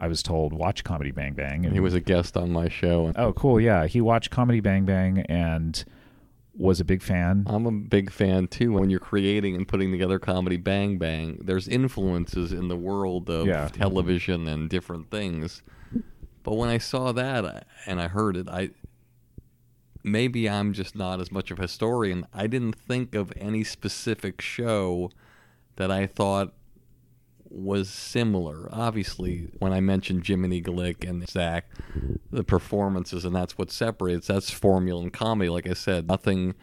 I was told watch Comedy Bang Bang, and He was a guest on my show. oh cool, yeah, he watched Comedy Bang Bang and was a big fan. I'm a big fan too. When you're creating and putting together comedy Bang Bang, there's influences in the world of Yeah. television and different things. But when I saw that and I heard it, I maybe I'm just not as much of a historian. I didn't think of any specific show that I thought was similar. Obviously, when I mentioned Jiminy Glick and Zach, the performances, and that's what separates. That's formula and comedy. Like I said, nothing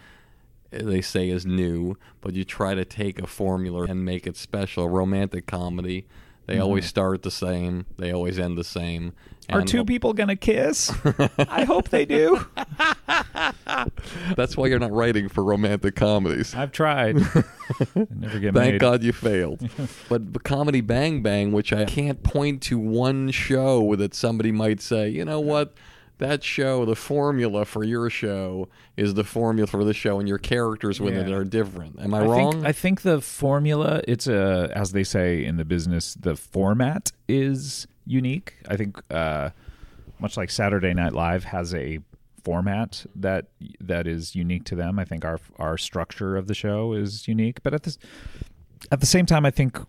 eh, they say is new, but you try to take a formula and make it special. Romantic comedy, they mm-hmm. always start the same, they always end the same. Are And two people gonna kiss? I hope they do. That's why you're not writing for romantic comedies. I've tried. Never get Thank made. God you failed. but the comedy Bang Bang, which I can't point to one show that somebody might say, you know what, that show, the formula for your show is the formula for the show, and your characters within it are different. Am I, I wrong? Think, I think the formula, it's a, as they say in the business, the format is unique. I think, uh, much like Saturday Night Live has a format that that is unique to them. I think our our structure of the show is unique, but at this at the same time, I think,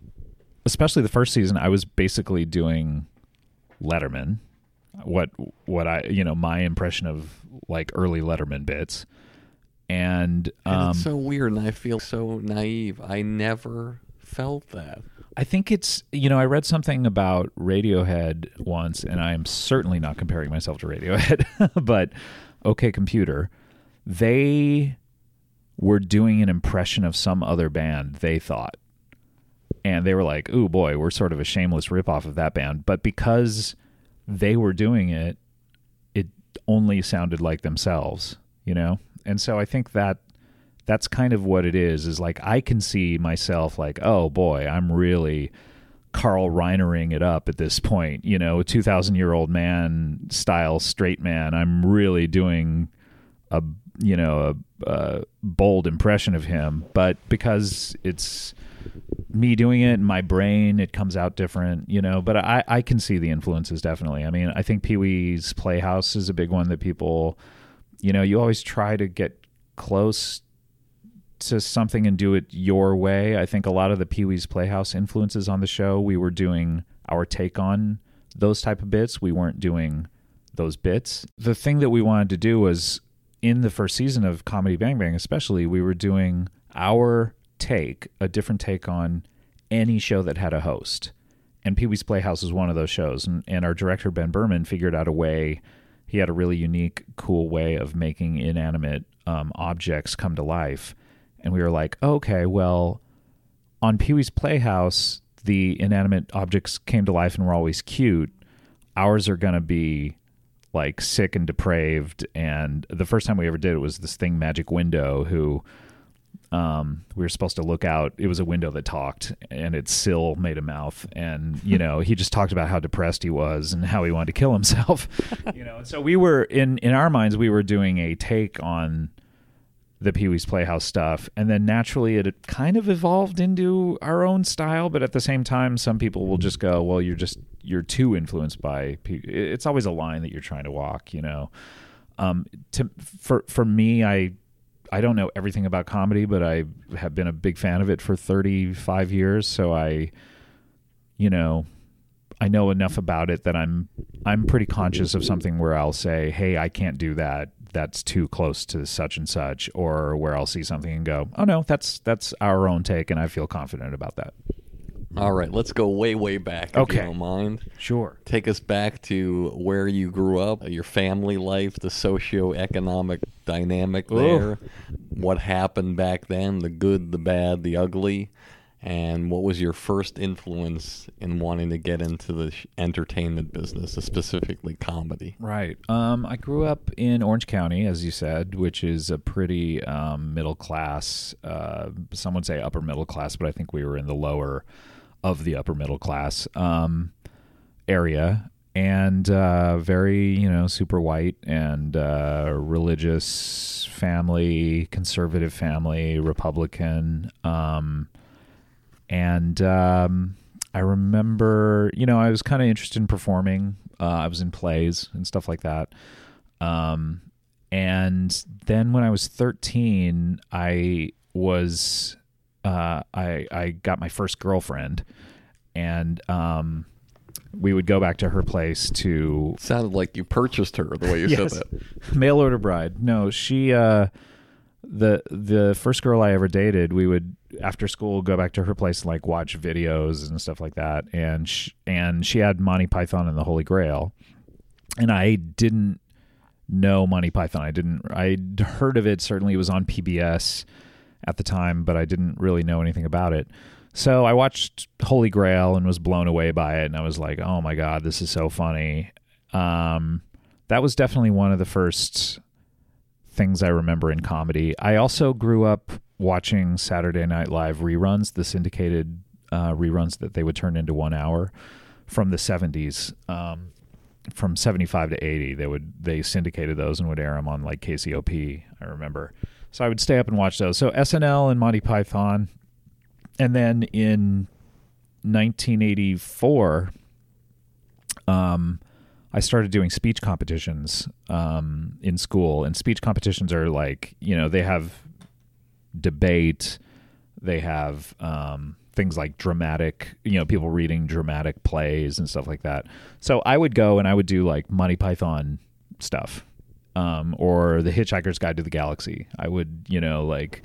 especially the first season, I was basically doing Letterman. What what I you know my impression of like early Letterman bits, and And um, it's so weird, and I feel so naive. I never felt that. I think it's you know I read something about Radiohead once, and I am certainly not comparing myself to Radiohead, but OK Computer, they were doing an impression of some other band they thought, and they were like, "Ooh boy, we're sort of a shameless ripoff of that band," but because they were doing it, it only sounded like themselves, you know, and so I think that that's kind of what it is is like i can see myself like oh boy i'm really carl reinering it up at this point you know 2000 year old man style straight man. I'm really doing a you know a, a bold impression of him. But because it's me doing it in my brain it comes out different you know. But i i can see the influences definitely. I mean i think pee-wee's playhouse is a big one that people you know you always try to get close to something and do it your way. I think a lot of the Pee Wee's Playhouse influences on the show, we were doing our take on those type of bits. We weren't doing those bits. The thing that we wanted to do was in the first season of Comedy Bang Bang, especially, we were doing our take, a different take on any show that had a host. And Pee Wee's Playhouse was one of those shows. And, and our director, Ben Berman, figured out a way. He had a really unique, cool way of making inanimate um, objects come to life. And we were like, okay, well, on Pee Wee's Playhouse, the inanimate objects came to life and were always cute. Ours are going to be like sick and depraved. And the first time we ever did it was this thing, Magic Window, who um, we were supposed to look out. It was a window that talked, and its sill made a mouth. And you know, he just talked about how depressed he was and how he wanted to kill himself. you know, so we were in in our minds, we were doing a take on the Pee Wee's Playhouse stuff, and then naturally it kind of evolved into our own style. But at the same time, some people will just go, "Well, you're just you're too influenced by." Pee-" It's always a line that you're trying to walk, you know. Um, to for for me, I I don't know everything about comedy, but I have been a big fan of it for 35 years. So I, you know, I know enough about it that I'm I'm pretty conscious of something where I'll say, "Hey, I can't do that. That's too close to such and such," or where I'll see something and go, "Oh no, that's that's our own take," and I feel confident about that. All right, let's go way, way back. If Okay. you don't mind. Sure. Take us back to where you grew up, your family life, the socio-economic dynamic there, what happened back then, the good, the bad, the ugly, And what was your first influence in wanting to get into the entertainment business, specifically comedy? Right. Um, I grew up in Orange County, as you said, which is a pretty um, middle class. Uh, some would say upper middle class, but I think we were in the lower of the upper middle class um, area, and uh, very you know super white and uh, religious family, conservative family, Republican. Um, and um, I remember, you know, I was kind of interested in performing. Uh, I was in plays and stuff like that. Um, and then when I was 13, I was uh, I I got my first girlfriend, and um, we would go back to her place to sounded like you purchased her the way you Yes. said that. mail order bride. No, she uh the the first girl I ever dated, we would after school go back to her place and like watch videos and stuff like that. And sh- and she had Monty Python and the Holy Grail, and I didn't know Monty Python. I didn't. I'd heard of it. Certainly, it was on PBS at the time, but I didn't really know anything about it. So I watched Holy Grail and was blown away by it, and I was like, "Oh my god, this is so funny." Um, that was definitely one of the first things I remember in comedy. I also grew up watching Saturday Night Live reruns, the syndicated uh, reruns that they would turn into one hour from the 70s. Um, from 75 to 80, they would they syndicated those and would air them on like KCOP. I remember, so I would stay up and watch those. So SNL and Monty Python, and then in 1984, um, I started doing speech competitions um, in school, and speech competitions are like you know they have debate, they have um, things like dramatic, you know, people reading dramatic plays and stuff like that. So I would go and I would do like Monty Python stuff, um, or The Hitchhiker's Guide to the Galaxy. I would you know like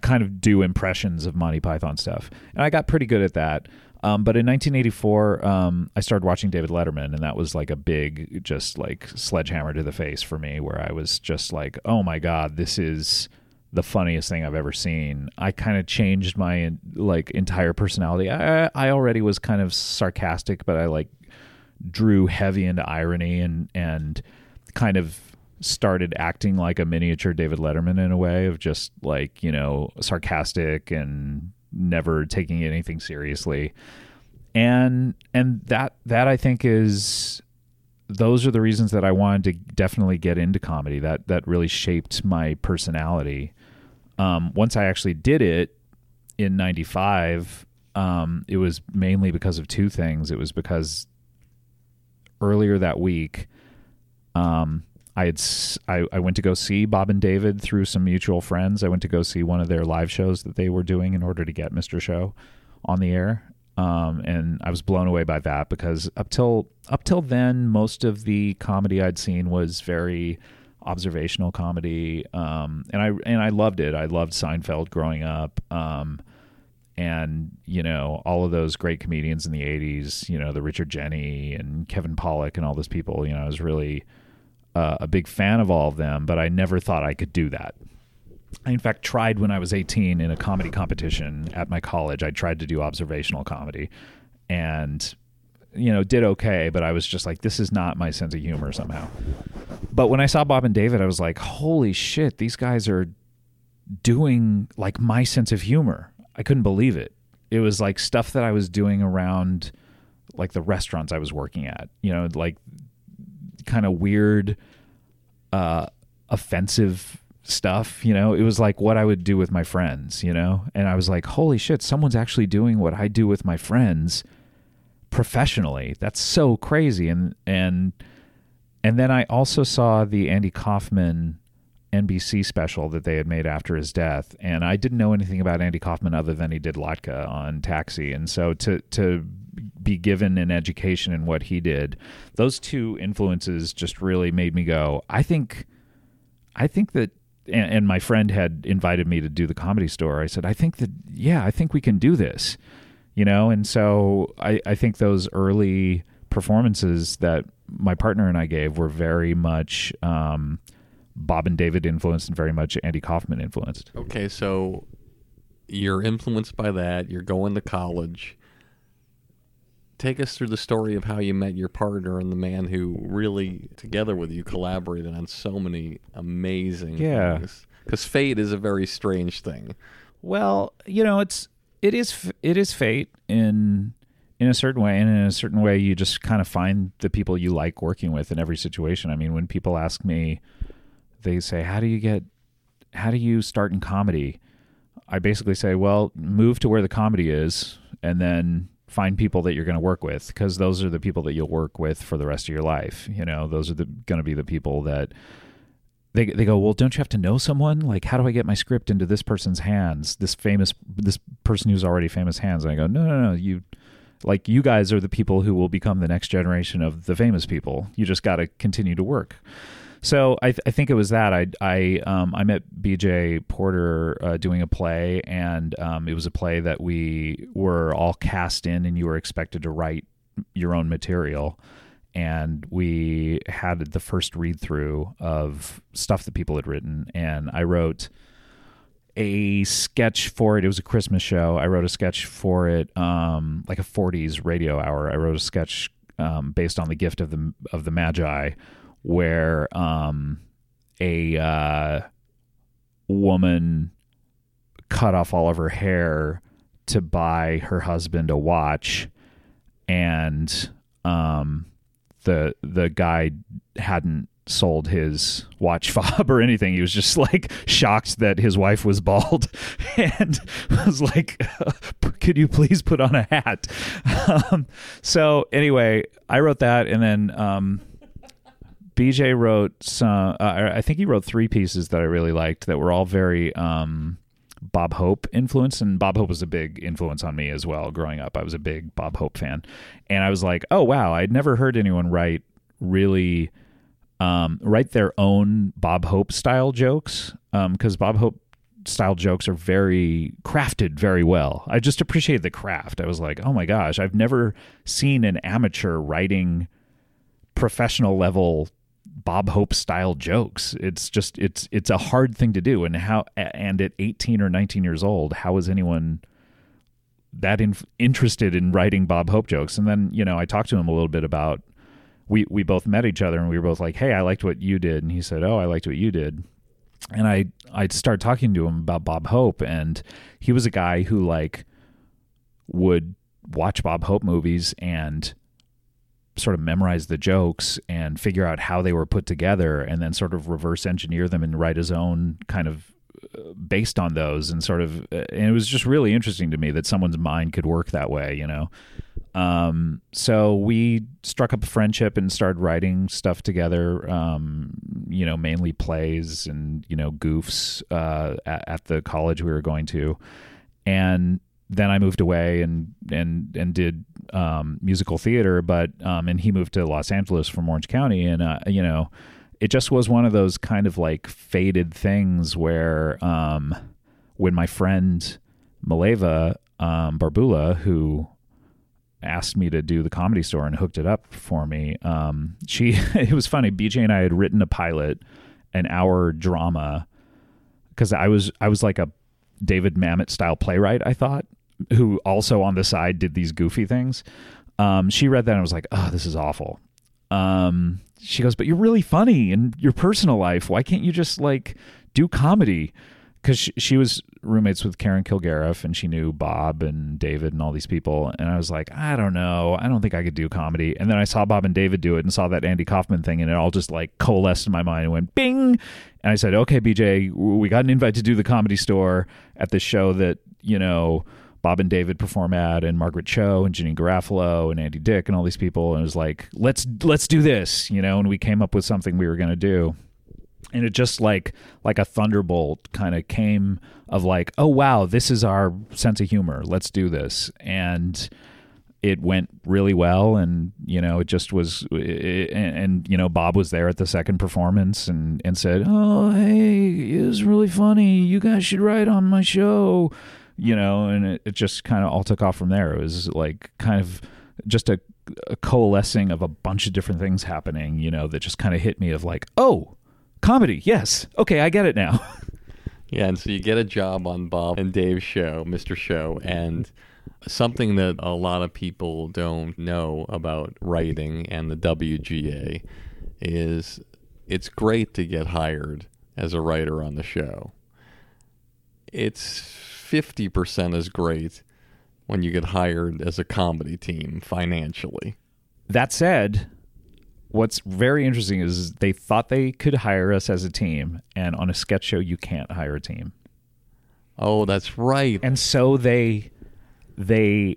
kind of do impressions of Monty Python stuff, and I got pretty good at that. Um, but in 1984, um, I started watching David Letterman, and that was like a big, just like sledgehammer to the face for me, where I was just like, "Oh my god, this is the funniest thing I've ever seen." I kind of changed my like entire personality. I, I already was kind of sarcastic, but I like drew heavy into irony and and kind of started acting like a miniature David Letterman in a way of just like, you know, sarcastic and never taking anything seriously. And and that that I think is those are the reasons that I wanted to definitely get into comedy. That that really shaped my personality. Um, once I actually did it in '95, um, it was mainly because of two things. It was because earlier that week, um, I had I, I went to go see Bob and David through some mutual friends. I went to go see one of their live shows that they were doing in order to get Mr. Show on the air. Um, and I was blown away by that because up till up till then, most of the comedy I'd seen was very observational comedy, um, and I and I loved it. I loved Seinfeld growing up, um, and you know all of those great comedians in the '80s. You know the Richard Jeni and Kevin Pollak and all those people. You know I was really uh, a big fan of all of them, but I never thought I could do that. I, in fact, tried when I was 18 in a comedy competition at my college. I tried to do observational comedy and, you know, did okay, but I was just like, this is not my sense of humor somehow. But when I saw Bob and David, I was like, holy shit, these guys are doing like my sense of humor. I couldn't believe it. It was like stuff that I was doing around like the restaurants I was working at, you know, like kind of weird, uh, offensive stuff. You know, it was like what I would do with my friends. You know, and I was like, holy shit, someone's actually doing what I do with my friends professionally. That's so crazy. And and and then I also saw the Andy Kaufman NBC special that they had made after his death, and I didn't know anything about Andy Kaufman other than he did Latka on Taxi, and so to to be given an education in what he did, those two influences just really made me go. I think, I think that, and, and my friend had invited me to do the comedy store. I said, I think that, yeah, I think we can do this, you know, and so I I think those early performances that my partner and I gave were very much. Um, Bob and David influenced and very much Andy Kaufman influenced. Okay, so you're influenced by that. You're going to college. Take us through the story of how you met your partner and the man who really, together with you, collaborated on so many amazing Yeah. things. Because fate is a very strange thing. Well, you know, it's it is it is fate in in a certain way, and in a certain way, you just kind of find the people you like working with in every situation. I mean, when people ask me, they say, "How do you get? How do you start in comedy?" I basically say, "Well, move to where the comedy is, and then." Find people that you're going to work with because those are the people that you'll work with for the rest of your life. You know, those are going to be the people that they they go, well, don't you have to know someone? Like, how do I get my script into this person's hands? This famous this person who's already famous hands. And I go, no, no, no. You like you guys are the people who will become the next generation of the famous people. You just got to continue to work. So I, th- I think it was that I I um, I met B.J. Porter uh, doing a play, and um, it was a play that we were all cast in, and you were expected to write your own material and we had the first read through of stuff that people had written and i wrote a sketch for it. It was a christmas show. I wrote a sketch for it um, like a 40s radio hour. I wrote a sketch um, based on the gift of the of the magi where um, a uh, woman cut off all of her hair to buy her husband a watch and um the the guy hadn't sold his watch fob or anything. He was just like shocked that his wife was bald and was like could you please put on a hat? Um, so anyway i wrote that and then um bj wrote some uh, i think he wrote three pieces that i really liked that were all very um Bob Hope influence, and Bob Hope was a big influence on me as well. Growing up, I was a big Bob Hope fan, and I was like, "Oh wow, I'd never heard anyone write really um, write their own Bob Hope style jokes because Bob Hope style jokes are very crafted very well. I just appreciate the craft. I was like, oh my gosh, I've never seen an amateur writing professional level Bob Hope style jokes. It's just it's it's a hard thing to do and how and at 18 or 19 years old, how is anyone that in, interested in writing Bob Hope jokes? And then, you know, I talked to him a little bit about we we both met each other and we were both like, "Hey, I liked what you did." And he said, "Oh, I liked what you did." And I I started talking to him about Bob Hope and he was a guy who like would watch Bob Hope movies and sort of memorize the jokes and figure out how they were put together and then sort of reverse engineer them and write his own kind of uh, based on those and sort of uh, and it was just really interesting to me that someone's mind could work that way you know? Um, so we struck up a friendship and started writing stuff together um, you know mainly plays and you know goofs uh, at, at the college we were going to. And then I moved away and and and did um, musical theater, but um, and he moved to Los Angeles from Orange County, and uh, you know, it just was one of those kind of like faded things where um, when my friend Maleva um, Barbula, who asked me to do the comedy store and hooked it up for me, um, she it was funny. BJ and I had written a pilot, an hour drama, because I was I was like a David Mamet style playwright, I thought, who also on the side did these goofy things. Um, she read that and was like, "Oh, this is awful." Um, she goes, "But you're really funny in your personal life. Why can't you just like do comedy?" Because she, she was roommates with Karen Kilgariff and she knew Bob and David and all these people. And I was like, I don't know. I don't think I could do comedy. And then I saw Bob and David do it and saw that Andy Kaufman thing and it all just like coalesced in my mind and went bing. And I said, okay, BJ, we got an invite to do the comedy store at this show that, you know, Bob and David perform at, and Margaret Cho and Janeane Garofalo and Andy Dick and all these people, and it was like, let's let's do this, you know. And we came up with something we were going to do, and it just like like a thunderbolt kind of came of like, oh wow, this is our sense of humor. Let's do this, and it went really well and you know it just was and, and, you know bob was there at the second performance and and said oh hey it was really funny you guys should write on my show you know and it, it just kind of all took off from there it was like kind of just a, a coalescing of a bunch of different things happening you know that just kind of hit me of like oh comedy yes okay i get it now Yeah, and so you get a job on Bob and Dave's show, Mr. Show, and something that a lot of people don't know about writing and the WGA is it's great to get hired as a writer on the show. It's 50% as great when you get hired as a comedy team financially. That said, what's very interesting is they thought they could hire us as a team, and on a sketch show, you can't hire a team. Oh, that's right. And so they they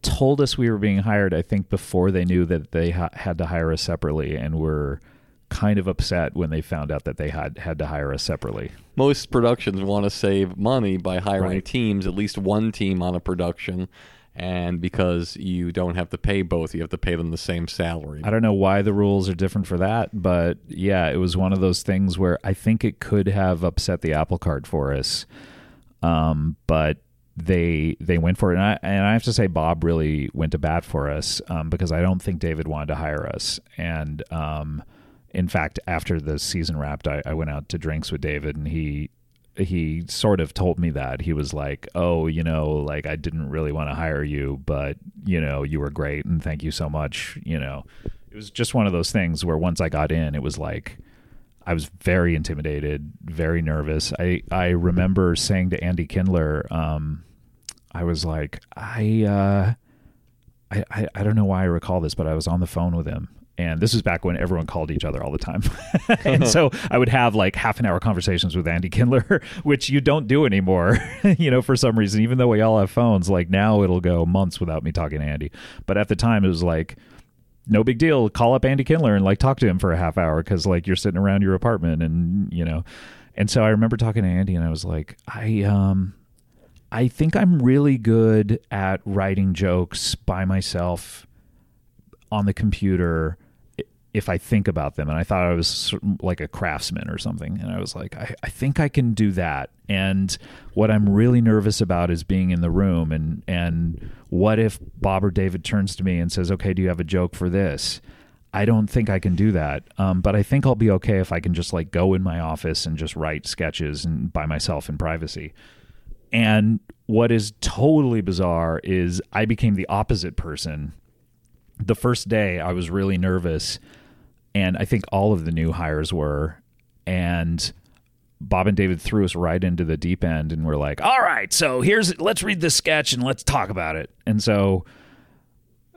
told us we were being hired. I think before they knew that they ha- had to hire us separately, and were kind of upset when they found out that they had had to hire us separately. Most productions want to save money by hiring Right. teams, at least one team on a production. And because you don't have to pay both, you have to pay them the same salary. I don't know why the rules are different for that, but yeah, it was one of those things where I think it could have upset the apple cart for us. Um, but they they went for it, and I, and I have to say Bob really went to bat for us um, because I don't think David wanted to hire us, and um, in fact, after the season wrapped, I, I went out to drinks with David, and he he sort of told me that he was like, "Oh, you know, like I didn't really want to hire you, but you know, you were great, and thank you so much." You know, it was just one of those things where once I got in, it was like I was very intimidated, very nervous. I I remember saying to Andy Kindler, um, I was like, I, uh, I I I don't know why I recall this, but I was on the phone with him. And this was back when everyone called each other all the time. and so I would have like half an hour conversations with Andy Kindler, which you don't do anymore, you know, for some reason, even though we all have phones. Like now it'll go months without me talking to Andy. But at the time it was like, no big deal. Call up Andy Kindler and like talk to him for a half hour because like you're sitting around your apartment and you know. And so I remember talking to Andy and I was like, I um, I think I'm really good at writing jokes by myself on the computer if I think about them. And I thought I was like a craftsman or something. And I was like, I, I think I can do that. And what I'm really nervous about is being in the room. And, and what if Bob or David turns to me and says, okay, do you have a joke for this? I don't think I can do that. Um, but I think I'll be okay if I can just like go in my office and just write sketches and by myself in privacy. And what is totally bizarre is I became the opposite person. The first day I was really nervous, and I think all of the new hires were. And Bob and David threw us right into the deep end and we're like, "All right, so here's let's read this sketch and let's talk about it." And so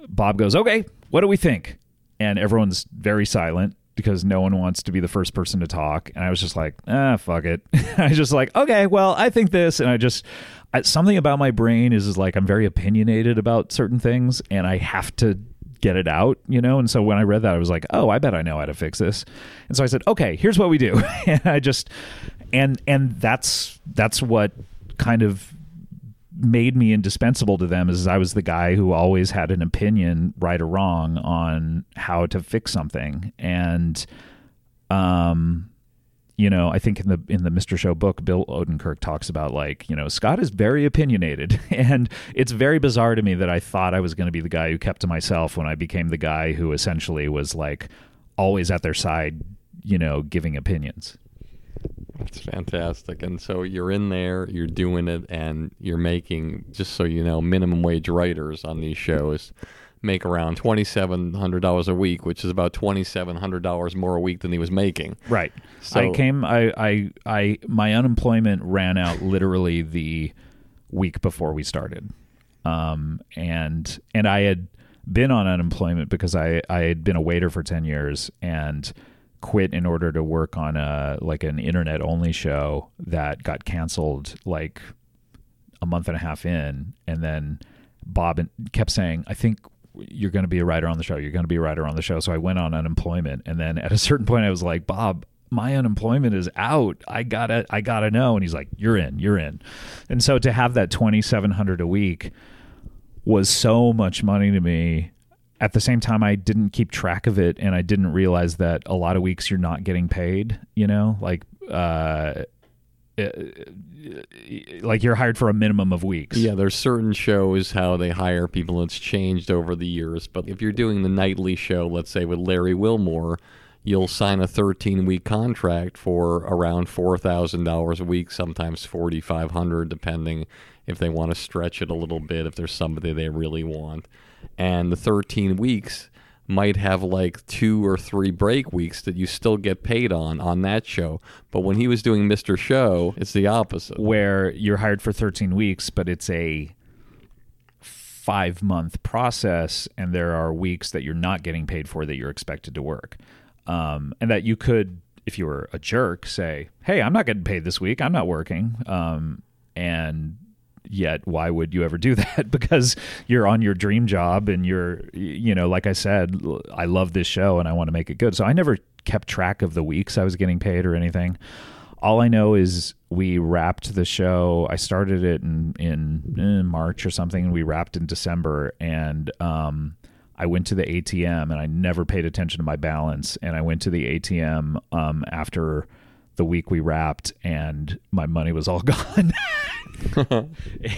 Bob goes, "Okay, what do we think?" And everyone's very silent because no one wants to be the first person to talk. And I was just like, "Ah, fuck it." I was just like, "Okay, well, I think this." And I just something about my brain is, is like I'm very opinionated about certain things and I have to get it out, you know? And so when I read that, I was like, oh, I bet I know how to fix this. And so I said, okay, here's what we do. and I just, and, and that's, that's what kind of made me indispensable to them is I was the guy who always had an opinion, right or wrong, on how to fix something. And, um, you know, I think in the in the Mr. Show book, Bill Odenkirk talks about like, you know, Scott is very opinionated, and it's very bizarre to me that I thought I was going to be the guy who kept to myself when I became the guy who essentially was like always at their side, you know, giving opinions. That's fantastic. And so you're in there, you're doing it, and you're making, just so you know, minimum wage writers on these shows make around $2,700 a week, which is about $2,700 more a week than he was making. Right. So- I came. I, I. I. My unemployment ran out literally the week before we started, um, and and I had been on unemployment because I I had been a waiter for ten years and quit in order to work on a like an internet only show that got canceled like a month and a half in, and then Bob kept saying, "I think you're going to be a writer on the show. You're going to be a writer on the show." So I went on unemployment, and then at a certain point, I was like, "Bob." My unemployment is out. I gotta, I gotta know. And he's like, "You're in, you're in." And so to have that twenty seven hundred a week was so much money to me. At the same time, I didn't keep track of it, and I didn't realize that a lot of weeks you're not getting paid. You know, like uh, Uh, uh, like you're hired for a minimum of weeks. Yeah, there's certain shows how they hire people. It's changed over the years. But if you're doing the nightly show, let's say with Larry Wilmore, you'll sign a 13 week contract for around $4,000 a week, sometimes 4500 depending if they want to stretch it a little bit, if there's somebody they really want. And the 13 weeks might have like two or three break weeks that you still get paid on on that show. But when he was doing Mr. Show, it's the opposite. where you're hired for 13 weeks, but it's a five month process, and there are weeks that you're not getting paid for that you're expected to work. Um, and that you could, if you were a jerk, say, Hey, I'm not getting paid this week. I'm not working. Um, and yet, why would you ever do that? because you're on your dream job and you're, you know, like I said, I love this show and I want to make it good. So I never kept track of the weeks I was getting paid or anything all I know is we wrapped the show. I started it in in, March or something, and we wrapped in December. And um, I went to the ATM, and I never paid attention to my balance. And I went to the ATM um, after the week we wrapped, and my money was all gone.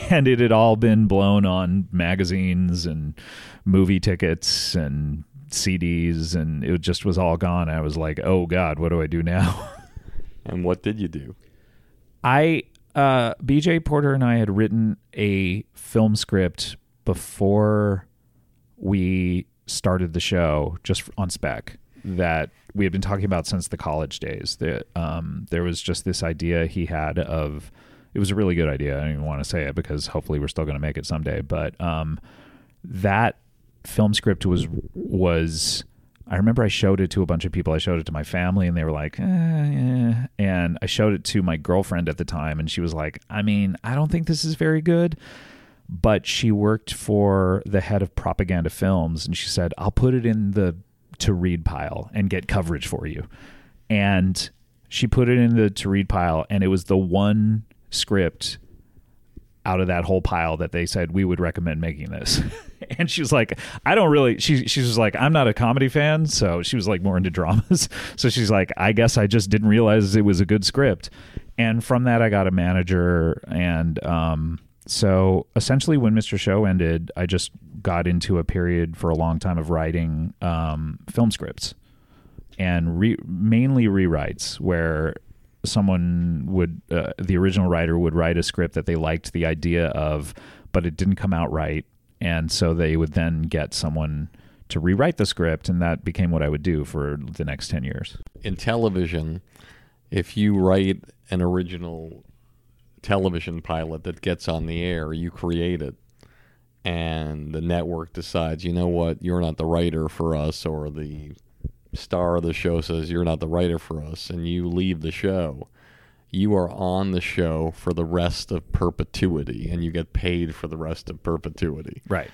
and it had all been blown on magazines and movie tickets and CDs, and it just was all gone. I was like, "Oh God, what do I do now?" And what did you do? I uh, BJ Porter and I had written a film script before we started the show, just on spec that we had been talking about since the college days. That um, there was just this idea he had of it was a really good idea. I don't even want to say it because hopefully we're still going to make it someday. But um, that film script was was I remember I showed it to a bunch of people. I showed it to my family, and they were like, eh, yeah. and I showed it to my girlfriend at the time, and she was like, I mean, I don't think this is very good. But she worked for the head of propaganda films, and she said, I'll put it in the to read pile and get coverage for you. And she put it in the to read pile, and it was the one script out of that whole pile that they said we would recommend making this. and she was like, I don't really she she was like, I'm not a comedy fan, so she was like more into dramas. so she's like, I guess I just didn't realize it was a good script. And from that I got a manager and um so essentially when Mr. Show ended, I just got into a period for a long time of writing um film scripts and re- mainly rewrites where someone would uh, the original writer would write a script that they liked the idea of but it didn't come out right and so they would then get someone to rewrite the script and that became what I would do for the next 10 years. In television, if you write an original television pilot that gets on the air, you create it. And the network decides, you know what, you're not the writer for us, or the star of the show says, you're not the writer for us, and you leave the show. You are on the show for the rest of perpetuity, and you get paid for the rest of perpetuity. Right.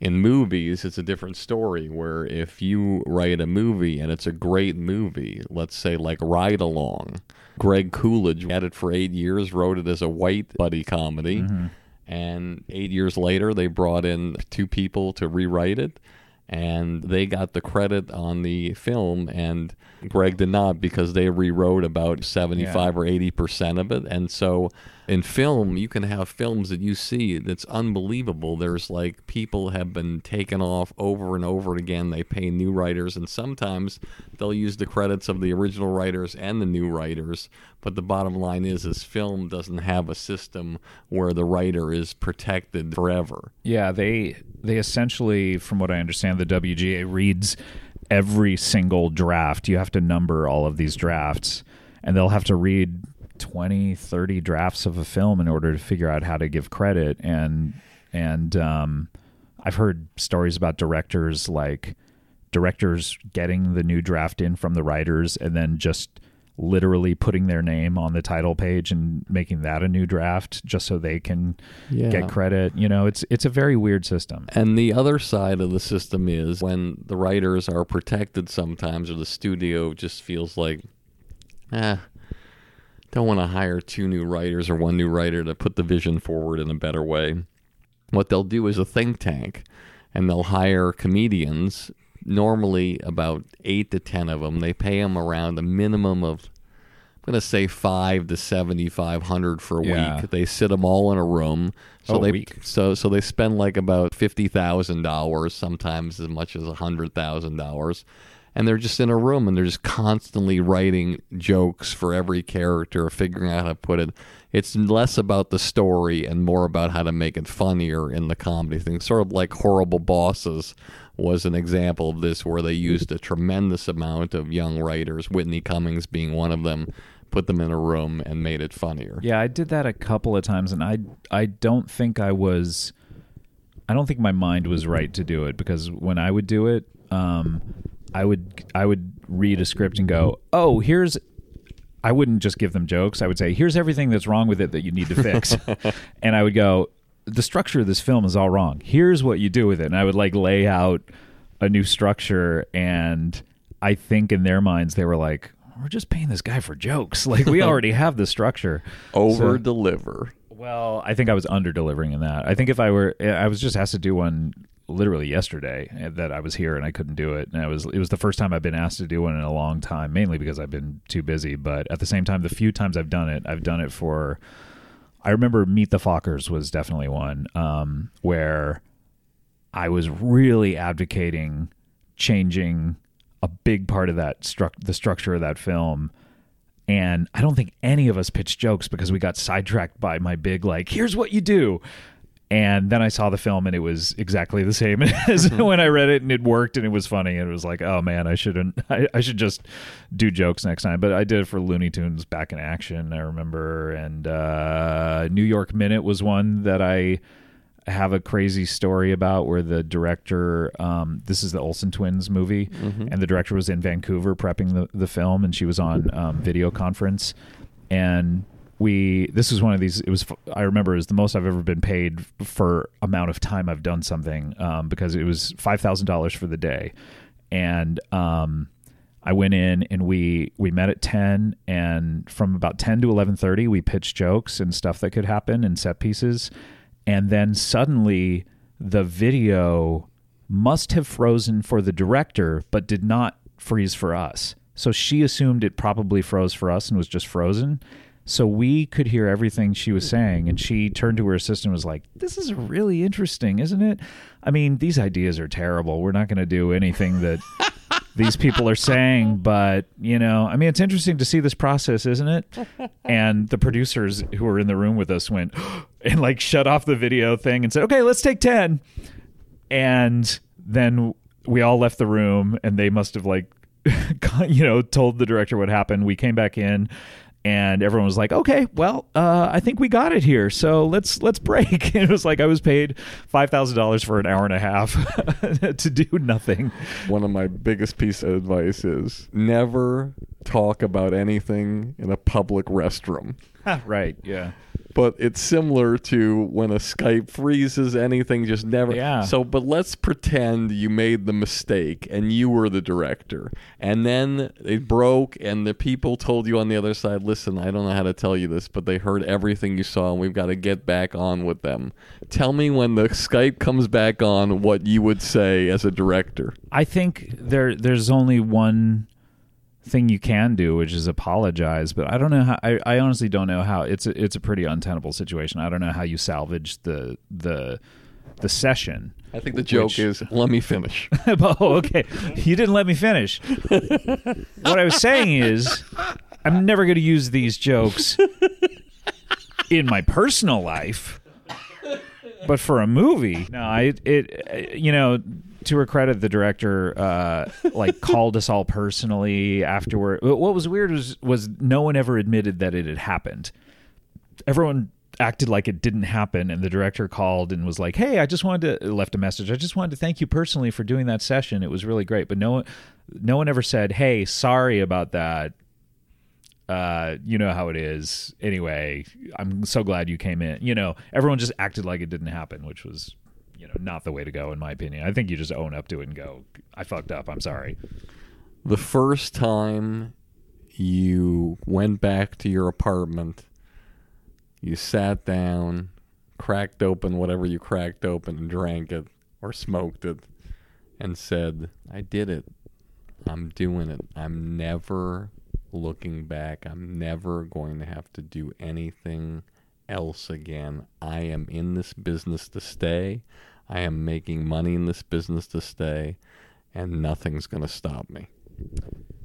In movies, it's a different story where if you write a movie and it's a great movie, let's say like Ride Along, Greg Coolidge had it for eight years, wrote it as a white buddy comedy. Mm-hmm. And eight years later, they brought in two people to rewrite it, and they got the credit on the film, and Greg did not because they rewrote about 75 or 80% of it. And so in film, you can have films that you see that's unbelievable. There's like people have been taken off over and over again. They pay new writers, and sometimes they'll use the credits of the original writers and the new writers. But the bottom line is, is film doesn't have a system where the writer is protected forever. Yeah, they they essentially from what I understand the WGA reads every single draft. You have to number all of these drafts and they'll have to read 20, 30 drafts of a film in order to figure out how to give credit and and um I've heard stories about directors like directors getting the new draft in from the writers and then just literally putting their name on the title page and making that a new draft just so they can Yeah. get credit. You know, it's it's a very weird system. And the other side of the system is when the writers are protected sometimes, or the studio just feels like, eh, don't want to hire two new writers or one new writer to put the vision forward in a better way. What they'll do is a think tank, and they'll hire comedians. Normally, about eight to ten of them. They pay them around a minimum of I'm gonna say five to seventy five hundred for a Yeah. week. They sit them all in a room, so Oh, they week. so so they spend like about fifty thousand dollars, sometimes as much as a hundred thousand dollars, and they're just in a room and they're just constantly writing jokes for every character, figuring out how to put it. It's less about the story and more about how to make it funnier in the comedy thing. Sort of like Horrible Bosses was an example of this, where they used a tremendous amount of young writers, Whitney Cummings being one of them, put them in a room and made it funnier. Yeah, I did that a couple of times, and I I don't think I was, I don't think my mind was right to do it because when I would do it, um, I would I would read a script and go, oh, here's. I wouldn't just give them jokes. I would say, here's everything that's wrong with it that you need to fix, and I would go, the structure of this film is all wrong. Here's what you do with it, and I would like lay out a new structure, and I think in their minds they were like, we're just paying this guy for jokes. Like we already have the structure. Over So- deliver. well, I think I was under delivering in that. I think if I were, I was just asked to do one literally yesterday uh, that I was here and I couldn't do it. And it was, it was the first time I've been asked to do one in a long time, mainly because I've been too busy. But at the same time, the few times I've done it, I've done it for, I remember Meet the Fockers was definitely one um, where I was really advocating changing a big part of that struct the structure of that film and I don't think any of us pitched jokes because we got sidetracked by my big like here's what you do and then I saw the film and it was exactly the same as when I read it and it worked and it was funny. And it was like oh man I shouldn't I, I should just do jokes next time. But I did it for Looney Tunes back in action I remember. And uh, New York Minute was one that I have a crazy story about where the director um, this is the olsen twins movie. And the director was in vancouver prepping the, the film and she was on um, video conference. And we this was one of these it was i remember was the most i've ever been paid for amount of time i've done something um, because it was $5000 for the day and um, I went in and we we met at 10 and from about 10 to 11:30 we pitched jokes and stuff that could happen and set pieces and then suddenly the video must have frozen for the director but did not freeze for us. So she assumed it probably froze for us and was just frozen. So we could hear everything she was saying, and she turned to her assistant and was like, This is really interesting, isn't it? I mean, these ideas are terrible. We're not going to do anything that these people are saying, but, you know, I mean, it's interesting to see this process, isn't it? And the producers who were in the room with us went and like shut off the video thing and said, Okay, let's take 10. And then we all left the room, and they must have like, you know, told the director what happened. We came back in and everyone was like, "Okay, well, uh, I think we got it here. So let's let's break." And it was like I was paid five thousand dollars for an hour and a half to do nothing. One of my biggest piece of advice is never talk about anything in a public restroom. right? Yeah. But it's similar to when a Skype freezes, anything just never. Yeah. So, but let's pretend you made the mistake and you were the director. And then it broke, and the people told you on the other side, listen, I don't know how to tell you this, but they heard everything you saw, and we've got to get back on with them. Tell me when the Skype comes back on what you would say as a director. I think there there's only one thing you can do, which is apologize. But I don't know how. I, I honestly don't know how. It's a, it's a pretty untenable situation. I don't know how you salvage the the the session. I think the joke Which- is, let me finish. oh, okay. You didn't let me finish. what I was saying is, I'm never going to use these jokes in my personal life, but for a movie, no. I it you know to her credit, the director uh, like called us all personally afterward. What was weird was was no one ever admitted that it had happened. Everyone acted like it didn't happen and the director called and was like hey i just wanted to left a message i just wanted to thank you personally for doing that session it was really great but no one no one ever said hey sorry about that uh you know how it is. Anyway i'm so glad you came in. You know everyone just acted like it didn't happen which was you know not the way to go in my opinion. I think you just own up to it and go i fucked up. I'm sorry. The first time you went back to your apartment, you sat down, cracked open whatever you cracked open and drank it or smoked it, and said, I did it. I'm doing it. I'm never looking back. I'm never going to have to do anything else again. I am in this business to stay. I am making money in this business to stay, and nothing's going to stop me.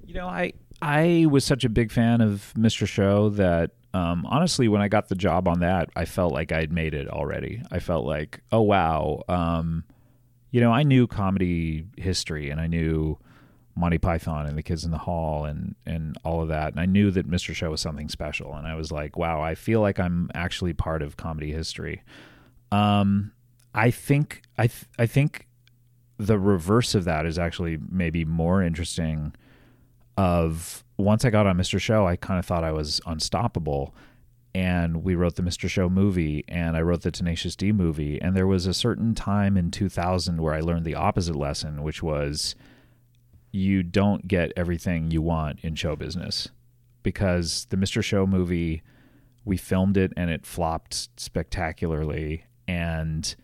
You know, I I was such a big fan of Mr. Show that um, honestly, when I got the job on that, I felt like I'd made it already. I felt like, oh wow, um, you know, I knew comedy history and I knew Monty Python and the Kids in the Hall and and all of that, and I knew that Mr. Show was something special. And I was like, wow, I feel like I'm actually part of comedy history. Um, I think I th- I think the reverse of that is actually maybe more interesting of once I got on Mr. Show, I kind of thought I was unstoppable. And we wrote the Mr. Show movie and I wrote the Tenacious D movie. And there was a certain time in 2000 where I learned the opposite lesson, which was you don't get everything you want in show business. Because the Mr. Show movie, we filmed it and it flopped spectacularly. And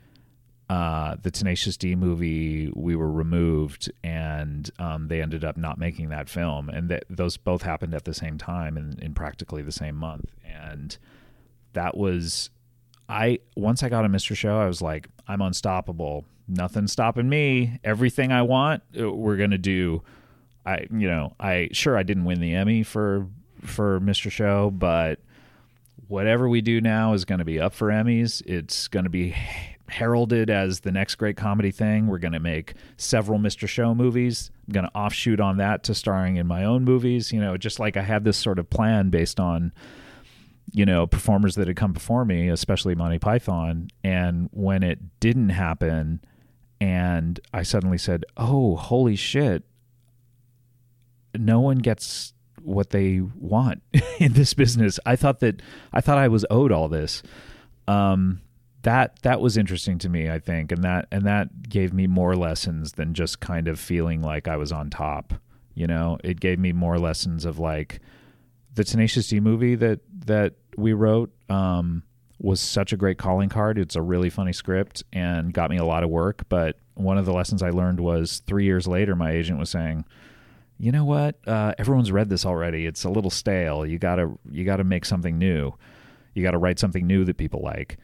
uh, the Tenacious D movie, we were removed, and um, they ended up not making that film. And those both happened at the same time in, in practically the same month. And that was, I once I got a Mr. Show, I was like, I'm unstoppable. Nothing stopping me. Everything I want, uh, we're gonna do. I, you know, I sure I didn't win the Emmy for for Mr. Show, but whatever we do now is going to be up for Emmys. It's going to be heralded as the next great comedy thing. We're going to make several Mr. Show movies. I'm going to offshoot on that to starring in my own movies. You know, just like I had this sort of plan based on, you know, performers that had come before me, especially Monty Python. And when it didn't happen, and I suddenly said, oh, holy shit, no one gets what they want in this business. I thought that I thought I was owed all this. Um, that that was interesting to me, I think, and that and that gave me more lessons than just kind of feeling like I was on top. You know, it gave me more lessons of like the Tenacious D movie that that we wrote um, was such a great calling card. It's a really funny script and got me a lot of work. But one of the lessons I learned was three years later, my agent was saying, "You know what? Uh, everyone's read this already. It's a little stale. You gotta you gotta make something new. You gotta write something new that people like."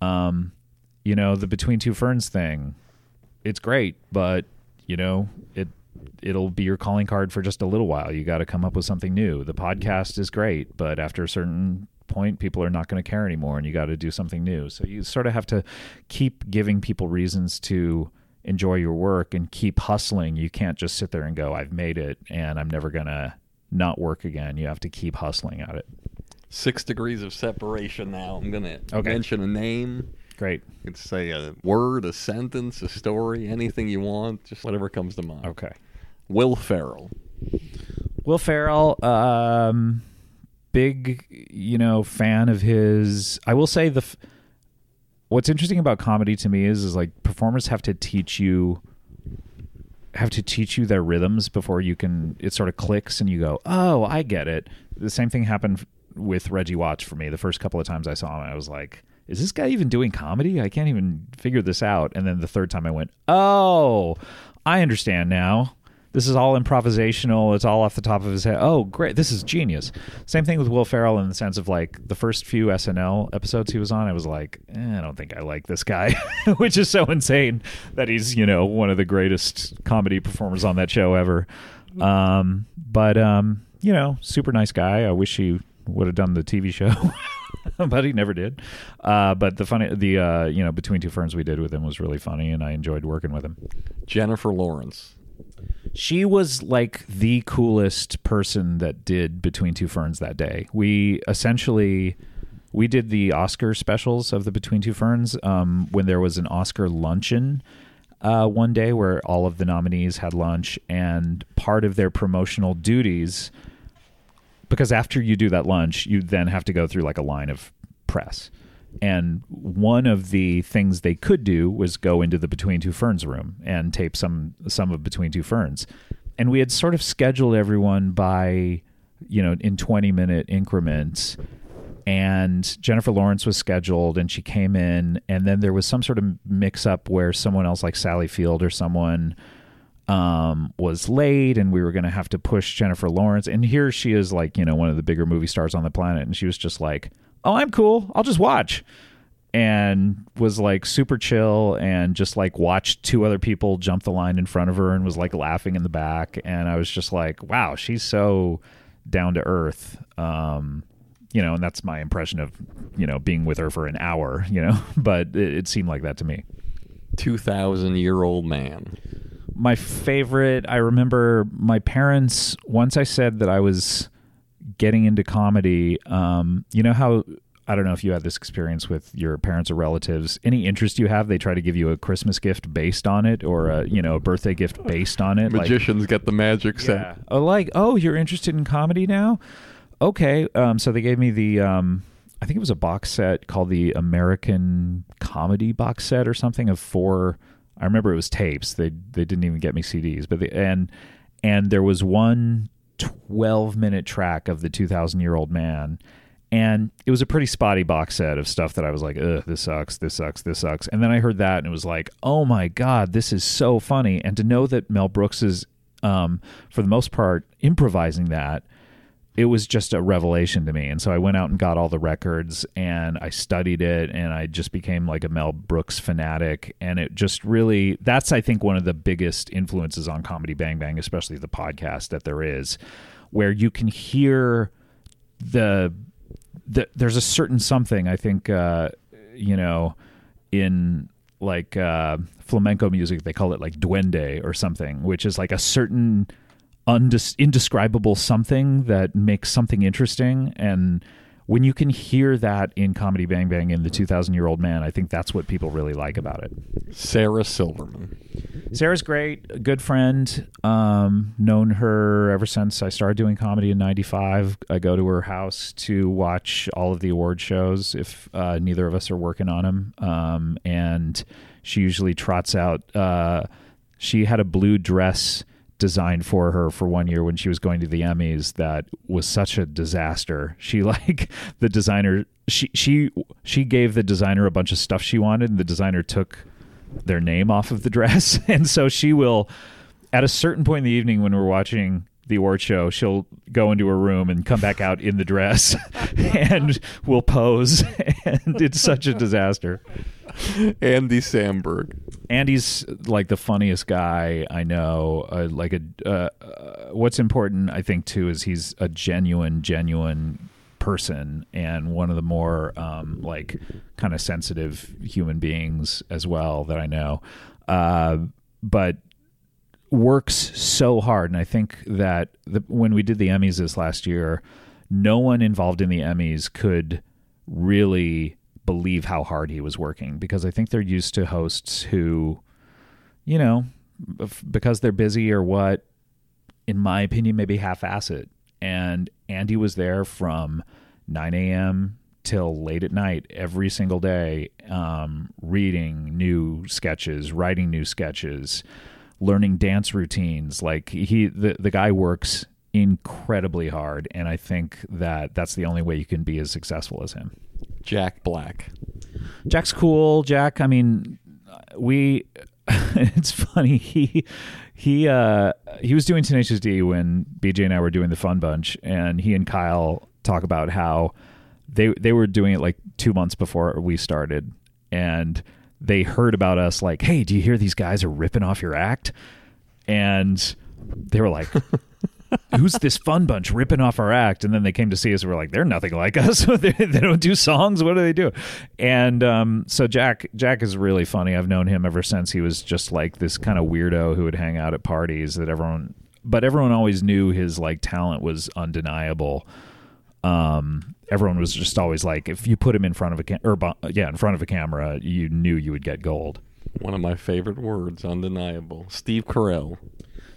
Um, you know, the Between Two Ferns thing, it's great, but you know, it it'll be your calling card for just a little while. You got to come up with something new. The podcast is great, but after a certain point, people are not going to care anymore, and you got to do something new. So you sort of have to keep giving people reasons to enjoy your work and keep hustling. You can't just sit there and go, "I've made it, and I'm never gonna not work again." You have to keep hustling at it. Six degrees of separation now. I'm going to Okay. mention a name. Great. You could say a word, a sentence, a story, anything you want, just whatever comes to mind. Okay. Will Ferrell. Will Ferrell, um, big, you know, fan of his. I will say the. F- what's interesting about comedy to me is, is like performers have to teach you, have to teach you their rhythms before you can. It sort of clicks and you go, oh, I get it. The same thing happened with Reggie Watts for me. The first couple of times I saw him, I was like. Is this guy even doing comedy? I can't even figure this out. And then the third time I went, Oh, I understand now. This is all improvisational. It's all off the top of his head. Oh, great. This is genius. Same thing with Will Ferrell in the sense of like the first few SNL episodes he was on, I was like, eh, I don't think I like this guy, which is so insane that he's, you know, one of the greatest comedy performers on that show ever. Um, but, um, you know, super nice guy. I wish he would have done the TV show. but he never did. Uh, but the funny, the uh, you know, between two ferns we did with him was really funny, and I enjoyed working with him. Jennifer Lawrence. She was like the coolest person that did Between Two Ferns that day. We essentially we did the Oscar specials of the Between Two Ferns um, when there was an Oscar luncheon uh, one day where all of the nominees had lunch, and part of their promotional duties, because after you do that lunch, you then have to go through like a line of press. And one of the things they could do was go into the Between Two Ferns room and tape some some of Between Two Ferns. And we had sort of scheduled everyone by, you know, in 20 minute increments. And Jennifer Lawrence was scheduled and she came in. And then there was some sort of mix up where someone else, like Sally Field or someone, um, was late and we were going to have to push Jennifer Lawrence. And here she is, like, you know, one of the bigger movie stars on the planet. And she was just like, oh, I'm cool. I'll just watch. and was like super chill and just like watched two other people jump the line in front of her and was like laughing in the back and I was just like wow she's so down to earth um you know and that's my impression of you know being with her for an hour you know but it, it seemed like that to me 2,000 year old man. my favorite i remember my parents once i said that i was getting into comedy um, you know how i don't know if you had this experience with your parents or relatives any interest you have they try to give you a christmas gift based on it or a you know a birthday gift based on it like Magicians get the magic set. yeah. Oh, like, oh, you're interested in comedy now? Okay. Um, so they gave me the, um, I think it was a box set called the American Comedy box set or something of four. I remember it was tapes. They they didn't even get me CDs, but they, and and there was one 12 minute track of the 2000 year old man and it was a pretty spotty box set of stuff that I was like, ugh, this sucks, this sucks, this sucks. And then I heard that and it was like, oh my God, this is so funny. And to know that Mel Brooks is, um, for the most part, improvising that, it was just a revelation to me. And so I went out and got all the records and I studied it and I just became like a Mel Brooks fanatic. And it just really, that's, I think, one of the biggest influences on Comedy Bang Bang, especially the podcast that there is, where you can hear the the, there's a certain something I think uh, you know in like uh, flamenco music they call it like duende or something, which is like a certain undis- indescribable something that makes something interesting and when you can hear that in comedy bang bang in the 2000 year old man i think that's what people really like about it Sarah Silverman. Sarah's great, a good friend. Um, known her ever since I started doing comedy in '95. I go to her house to watch all of the award shows if uh, neither of us are working on them, um, and she usually trots out. Uh, she had a blue dress designed for her for one year when she was going to the Emmys that was such a disaster. She like the designer she she she gave the designer a bunch of stuff she wanted and the designer took their name off of the dress. And so she will, at a certain point in the evening when we're watching the award show, she'll go into her room and come back out in the dress and we'll pose. And it's such a disaster. Andy Samberg. Andy's like the funniest guy I know. Uh, like a, uh, uh, what's important, I think, too, is he's a genuine, genuine person and one of the more um, like kind of sensitive human beings as well that I know. Uh, but works so hard, and I think that the, when we did the Emmys this last year, no one involved in the Emmys could really believe how hard he was working because I think they're used to hosts who, you know, because they're busy or what, in my opinion, maybe half-ass it. And Andy was there from 9 a.m. till late at night every single day, um, reading new sketches, writing new sketches, learning dance routines. Like he, the the guy works incredibly hard, and I think that that's the only way you can be as successful as him. Jack Black. Jack's cool. Jack, I mean, we. it's funny. He he uh he was doing Tenacious D when BJ and I were doing the Fun Bunch, and he and Kyle talk about how they they were doing it like two months before we started, and they heard about us like, hey, do you hear these guys are ripping off your act? And they were like, who's this fun bunch ripping off our act? And then they came to see us and were like, they're nothing like us. they, they don't do songs. What do they do? And um, so Jack Jack is really funny. I've known him ever since he was just like this kind of weirdo who would hang out at parties that everyone, but everyone always knew his like talent was undeniable. Um, everyone was just always like, if you put him in front of a cam- or yeah, in front of a camera, you knew you would get gold. One of my favorite words, undeniable. Steve Carell.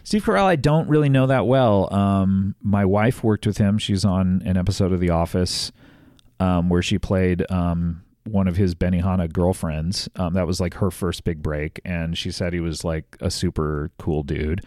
Steve Carell, I don't really know that well. Um, my wife worked with him. She's on an episode of The Office um, where she played um, one of his Benihana girlfriends. Um, that was like her first big break, and she said he was like a super cool dude.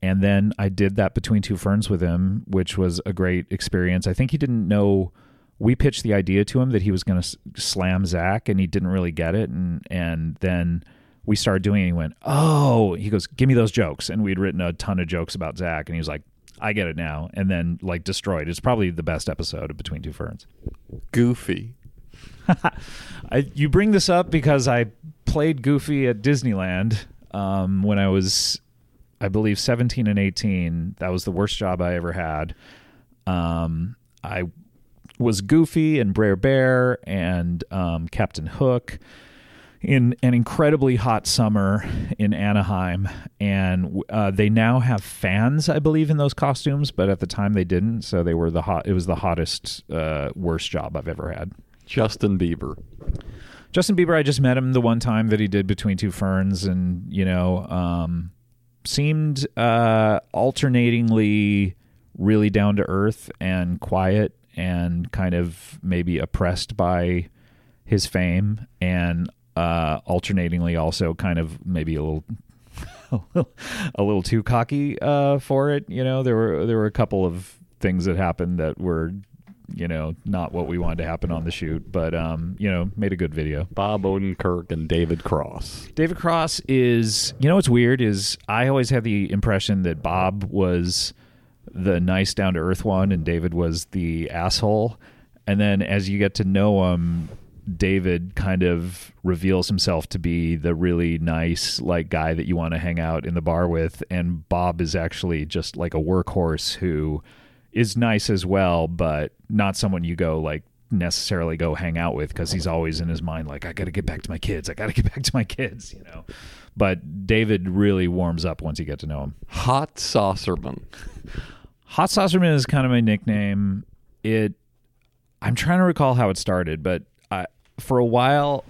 And then I did that between two ferns with him, which was a great experience. I think he didn't know. We pitched the idea to him that he was going to slam Zach, and he didn't really get it. And and then we started doing it. And he went, "Oh," he goes, "Give me those jokes." And we'd written a ton of jokes about Zach, and he was like, "I get it now." And then like destroyed. It's probably the best episode of Between Two Ferns. Goofy. I, you bring this up because I played Goofy at Disneyland um, when I was, I believe, 17 and 18. That was the worst job I ever had. Um, I was Goofy and Brer Bear and um, Captain Hook in an incredibly hot summer in Anaheim, and uh, they now have fans, I believe, in those costumes, but at the time they didn't. So they were the hot. It was the hottest, uh, worst job I've ever had. Justin Bieber. Justin Bieber, I just met him the one time that he did Between Two Ferns, and you know, um, seemed uh, alternatingly really down to earth and quiet, and kind of maybe oppressed by his fame, and uh, alternatingly also kind of maybe a little. a little too cocky uh, for it, you know. There were there were a couple of things that happened that were you know, not what we wanted to happen on the shoot, but um, you know, made a good video. Bob Odenkirk and David Cross. David Cross is, you know, what's weird is I always had the impression that Bob was the nice, down to earth one, and David was the asshole. And then as you get to know him, David kind of reveals himself to be the really nice, like guy that you want to hang out in the bar with, and Bob is actually just like a workhorse who is nice as well, but not someone you go like necessarily go hang out with because he's always in his mind like I got to get back to my kids. I got to get back to my kids, you know. But David really warms up once you get to know him. Hot Saucerman. Hot Saucerman is kind of my nickname. It I'm trying to recall how it started, but for a while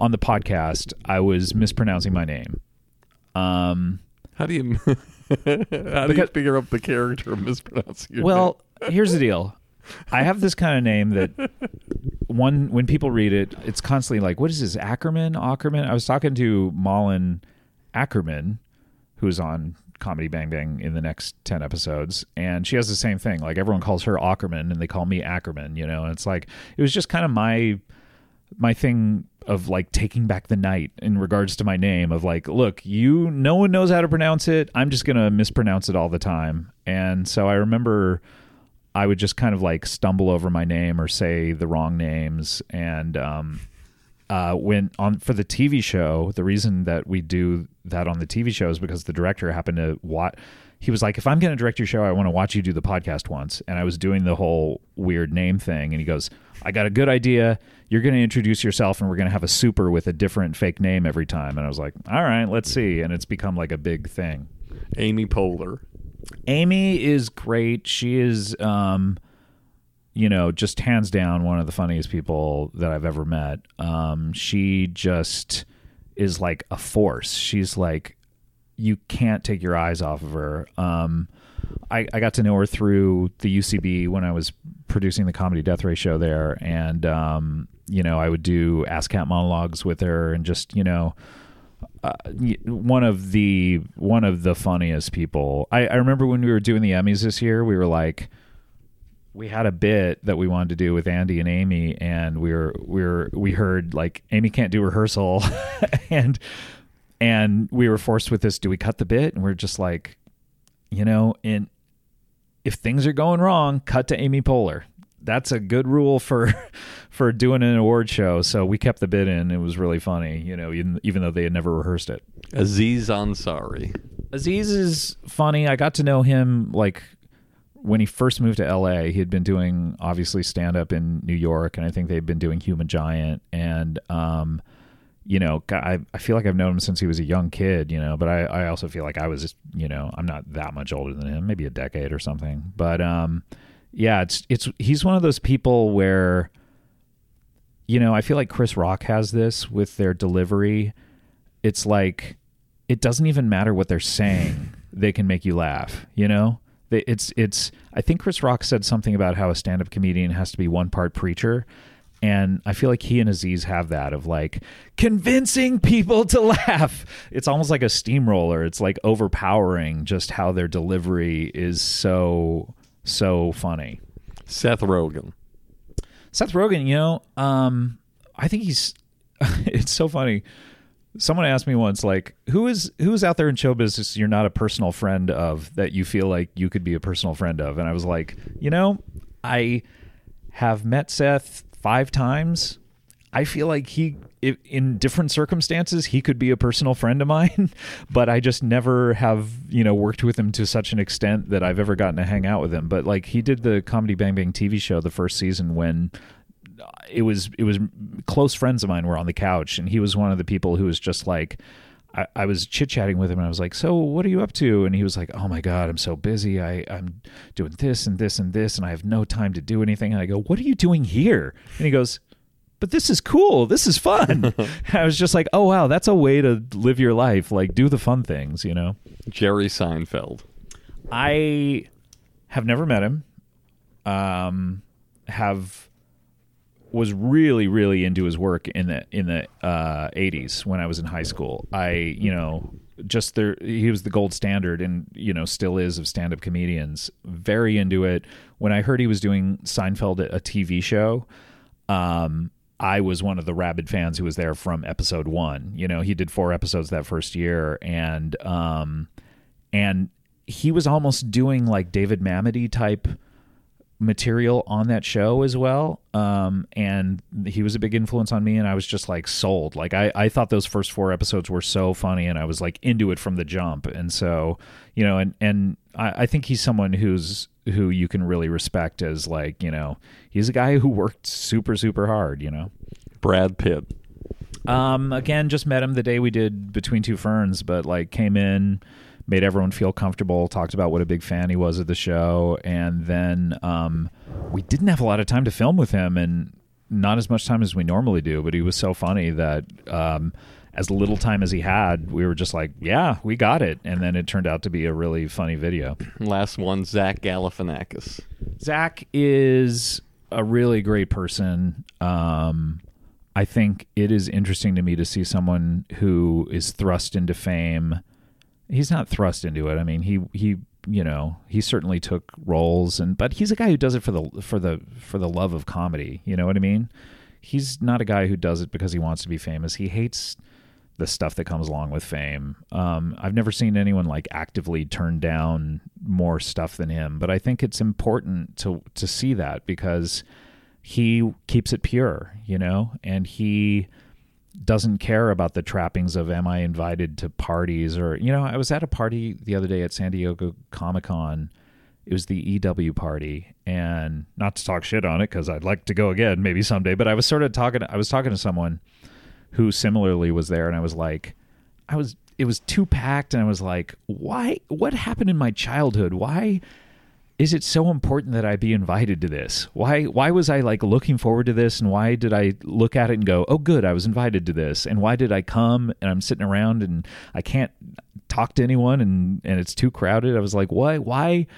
on the podcast, I was mispronouncing my name. Um, How do you how do you figure up the character of mispronouncing your Well, here's the deal. I have this kind of name that one when people read it, it's constantly like, "What is this? Ackerman? Ackerman?" I was talking to Malin Akerman, who's on Comedy Bang Bang in the next ten episodes, and she has the same thing. Like everyone calls her Ackerman, and they call me Ackerman. You know, and it's like it was just kind of my my thing of like taking back the night in regards to my name of like look you no one knows how to pronounce it i'm just going to mispronounce it all the time and so i remember i would just kind of like stumble over my name or say the wrong names and um uh, when on for the TV show, the reason that we do that on the TV show is because the director happened to watch. He was like, "If I'm going to direct your show, I want to watch you do the podcast once." And I was doing the whole weird name thing, and he goes, "I got a good idea. You're going to introduce yourself, and we're going to have a super with a different fake name every time." And I was like, "All right, let's see." And it's become like a big thing. Amy Poehler. Amy is great. She is, um, you know, just hands down one of the funniest people that I've ever met. Um, she just is like a force. She's like, you can't take your eyes off of her. Um, I, I got to know her through the UCB when I was producing the Comedy Death Ray show there. And, um, you know, I would do ASSSSCAT monologues with her and just, you know, uh, one of the one of the funniest people. I, I remember when we were doing the Emmys this year, we were like, we had a bit that we wanted to do with Andy and Amy, and we were we were we heard like Amy can't do rehearsal, and and we were forced with this. Do we cut the bit? And we're just like, you know, in if things are going wrong, cut to Amy Poehler. That's a good rule for for doing an award show. So we kept the bit in. It was really funny, you know, even, even though they had never rehearsed it. Aziz Ansari. Aziz is funny. I got to know him like when he first moved to LA. He had been doing obviously stand up in New York, and I think they'd been doing Human Giant. And um, you know, I I feel like I've known him since he was a young kid. You know, but I I also feel like I was just you know I'm not that much older than him, maybe a decade or something. But um, yeah, it's it's he's one of those people where you know, I feel like Chris Rock has this with their delivery. It's like it doesn't even matter what they're saying; they can make you laugh. You know, it's it's. I think Chris Rock said something about how a stand-up comedian has to be one part preacher, and I feel like he and Aziz have that of like convincing people to laugh. It's almost like a steamroller. It's like overpowering just how their delivery is so so funny. Seth Rogen. Seth Rogen, you know, um, I think he's. it's so funny. Someone asked me once, like, who is who is out there in show business you're not a personal friend of that you feel like you could be a personal friend of, and I was like, you know, I have met Seth five times, I feel like he, in different circumstances, he could be a personal friend of mine, but I just never have, you know, worked with him to such an extent that I've ever gotten to hang out with him. But like he did the Comedy Bang Bang TV show the first season when it was it was close friends of mine were on the couch and he was one of the people who was just like I, I was chit chatting with him and I was like, So what are you up to? And he was like, Oh my God, I'm so busy. I, I'm doing this and this and this and I have no time to do anything. And I go, What are you doing here? And he goes, But this is cool. This is fun. I was just like, Oh wow, that's a way to live your life. Like do the fun things, you know? Jerry Seinfeld. I have never met him. Um, have was really really into his work in the in the uh, 80s when I was in high school. I you know just there he was the gold standard and you know still is of stand up comedians. Very into it. When I heard he was doing Seinfeld a TV show, um, I was one of the rabid fans who was there from episode one. You know, he did four episodes that first year, and um, and he was almost doing like David Mamet-y type material on that show as well. Um, and he was a big influence on me, and I was just like sold. Like I, I thought those first four episodes were so funny, and I was like into it from the jump. And so, you know, and and I, I think he's someone who's who you can really respect as like, you know, he's a guy who worked super super hard. You know, Brad Pitt. um, again, just met him the day we did Between Two Ferns, but like came in, made everyone feel comfortable, talked about what a big fan he was of the show, and then um, we didn't have a lot of time to film with him, and not as much time as we normally do. But he was so funny that um, as little time as he had, we were just like, "Yeah, we got it," and then it turned out to be a really funny video. Last one, Zach Galifianakis. Zach is a really great person. Um, I think it is interesting to me to see someone who is thrust into fame. He's not thrust into it. I mean, he he you know he certainly took roles and but he's a guy who does it for the for the for the love of comedy. You know what I mean? He's not a guy who does it because he wants to be famous. He hates the stuff that comes along with fame. Um, I've never seen anyone like actively turn down more stuff than him, but I think it's important to to see that because he keeps it pure, you know, and he doesn't care about the trappings of am I invited to parties or you know, I was at a party the other day at San Diego Comic Con. It was the EW party, and not to talk shit on it because I'd like to go again maybe someday. But I was sort of talking. I was talking to someone who similarly was there, and I was like, I was. It was too packed, and I was like, why? What happened in my childhood? Why? Is it so important that I be invited to this? Why why was I like looking forward to this and why did I look at it and go, "Oh good, I was invited to this." And why did I come and I'm sitting around and I can't talk to anyone and and it's too crowded? I was like, "Why why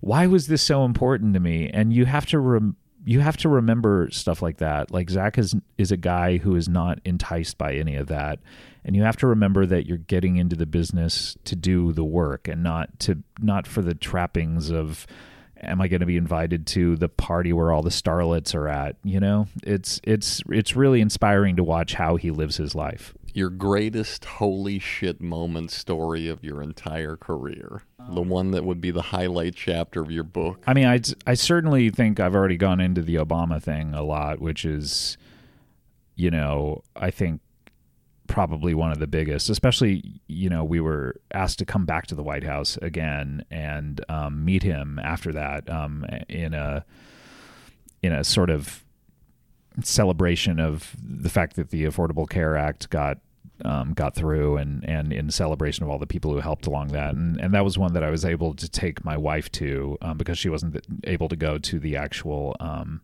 why was this so important to me?" And you have to rem- you have to remember stuff like that. Like Zach is is a guy who is not enticed by any of that. And you have to remember that you're getting into the business to do the work and not to not for the trappings of am I going to be invited to the party where all the starlets are at? You know, it's it's it's really inspiring to watch how he lives his life. Your greatest holy shit moment story of your entire career. The one that would be the highlight chapter of your book. I mean, I I certainly think I've already gone into the Obama thing a lot, which is, you know, I think probably one of the biggest, especially, you know, we were asked to come back to the White House again and um, meet him after that um, in a in a sort of celebration of the fact that the Affordable Care Act got um, got through and and in celebration of all the people who helped along that. And and that was one that I was able to take my wife to um, because she wasn't able to go to the actual um,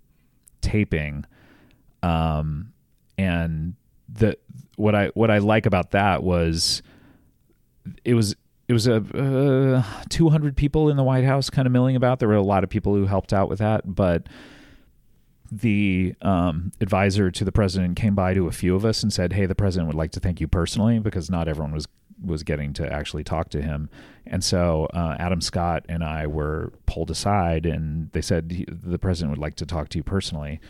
taping. Um, and the what I what I like about that was it was it was a uh, 200 people in the White House kind of milling about. There were a lot of people who helped out with that, but the um, advisor to the president came by to a few of us and said, "Hey, the president would like to thank you personally because not everyone was was getting to actually talk to him." And so uh, Adam Scott and I were pulled aside, and they said the president would like to talk to you personally.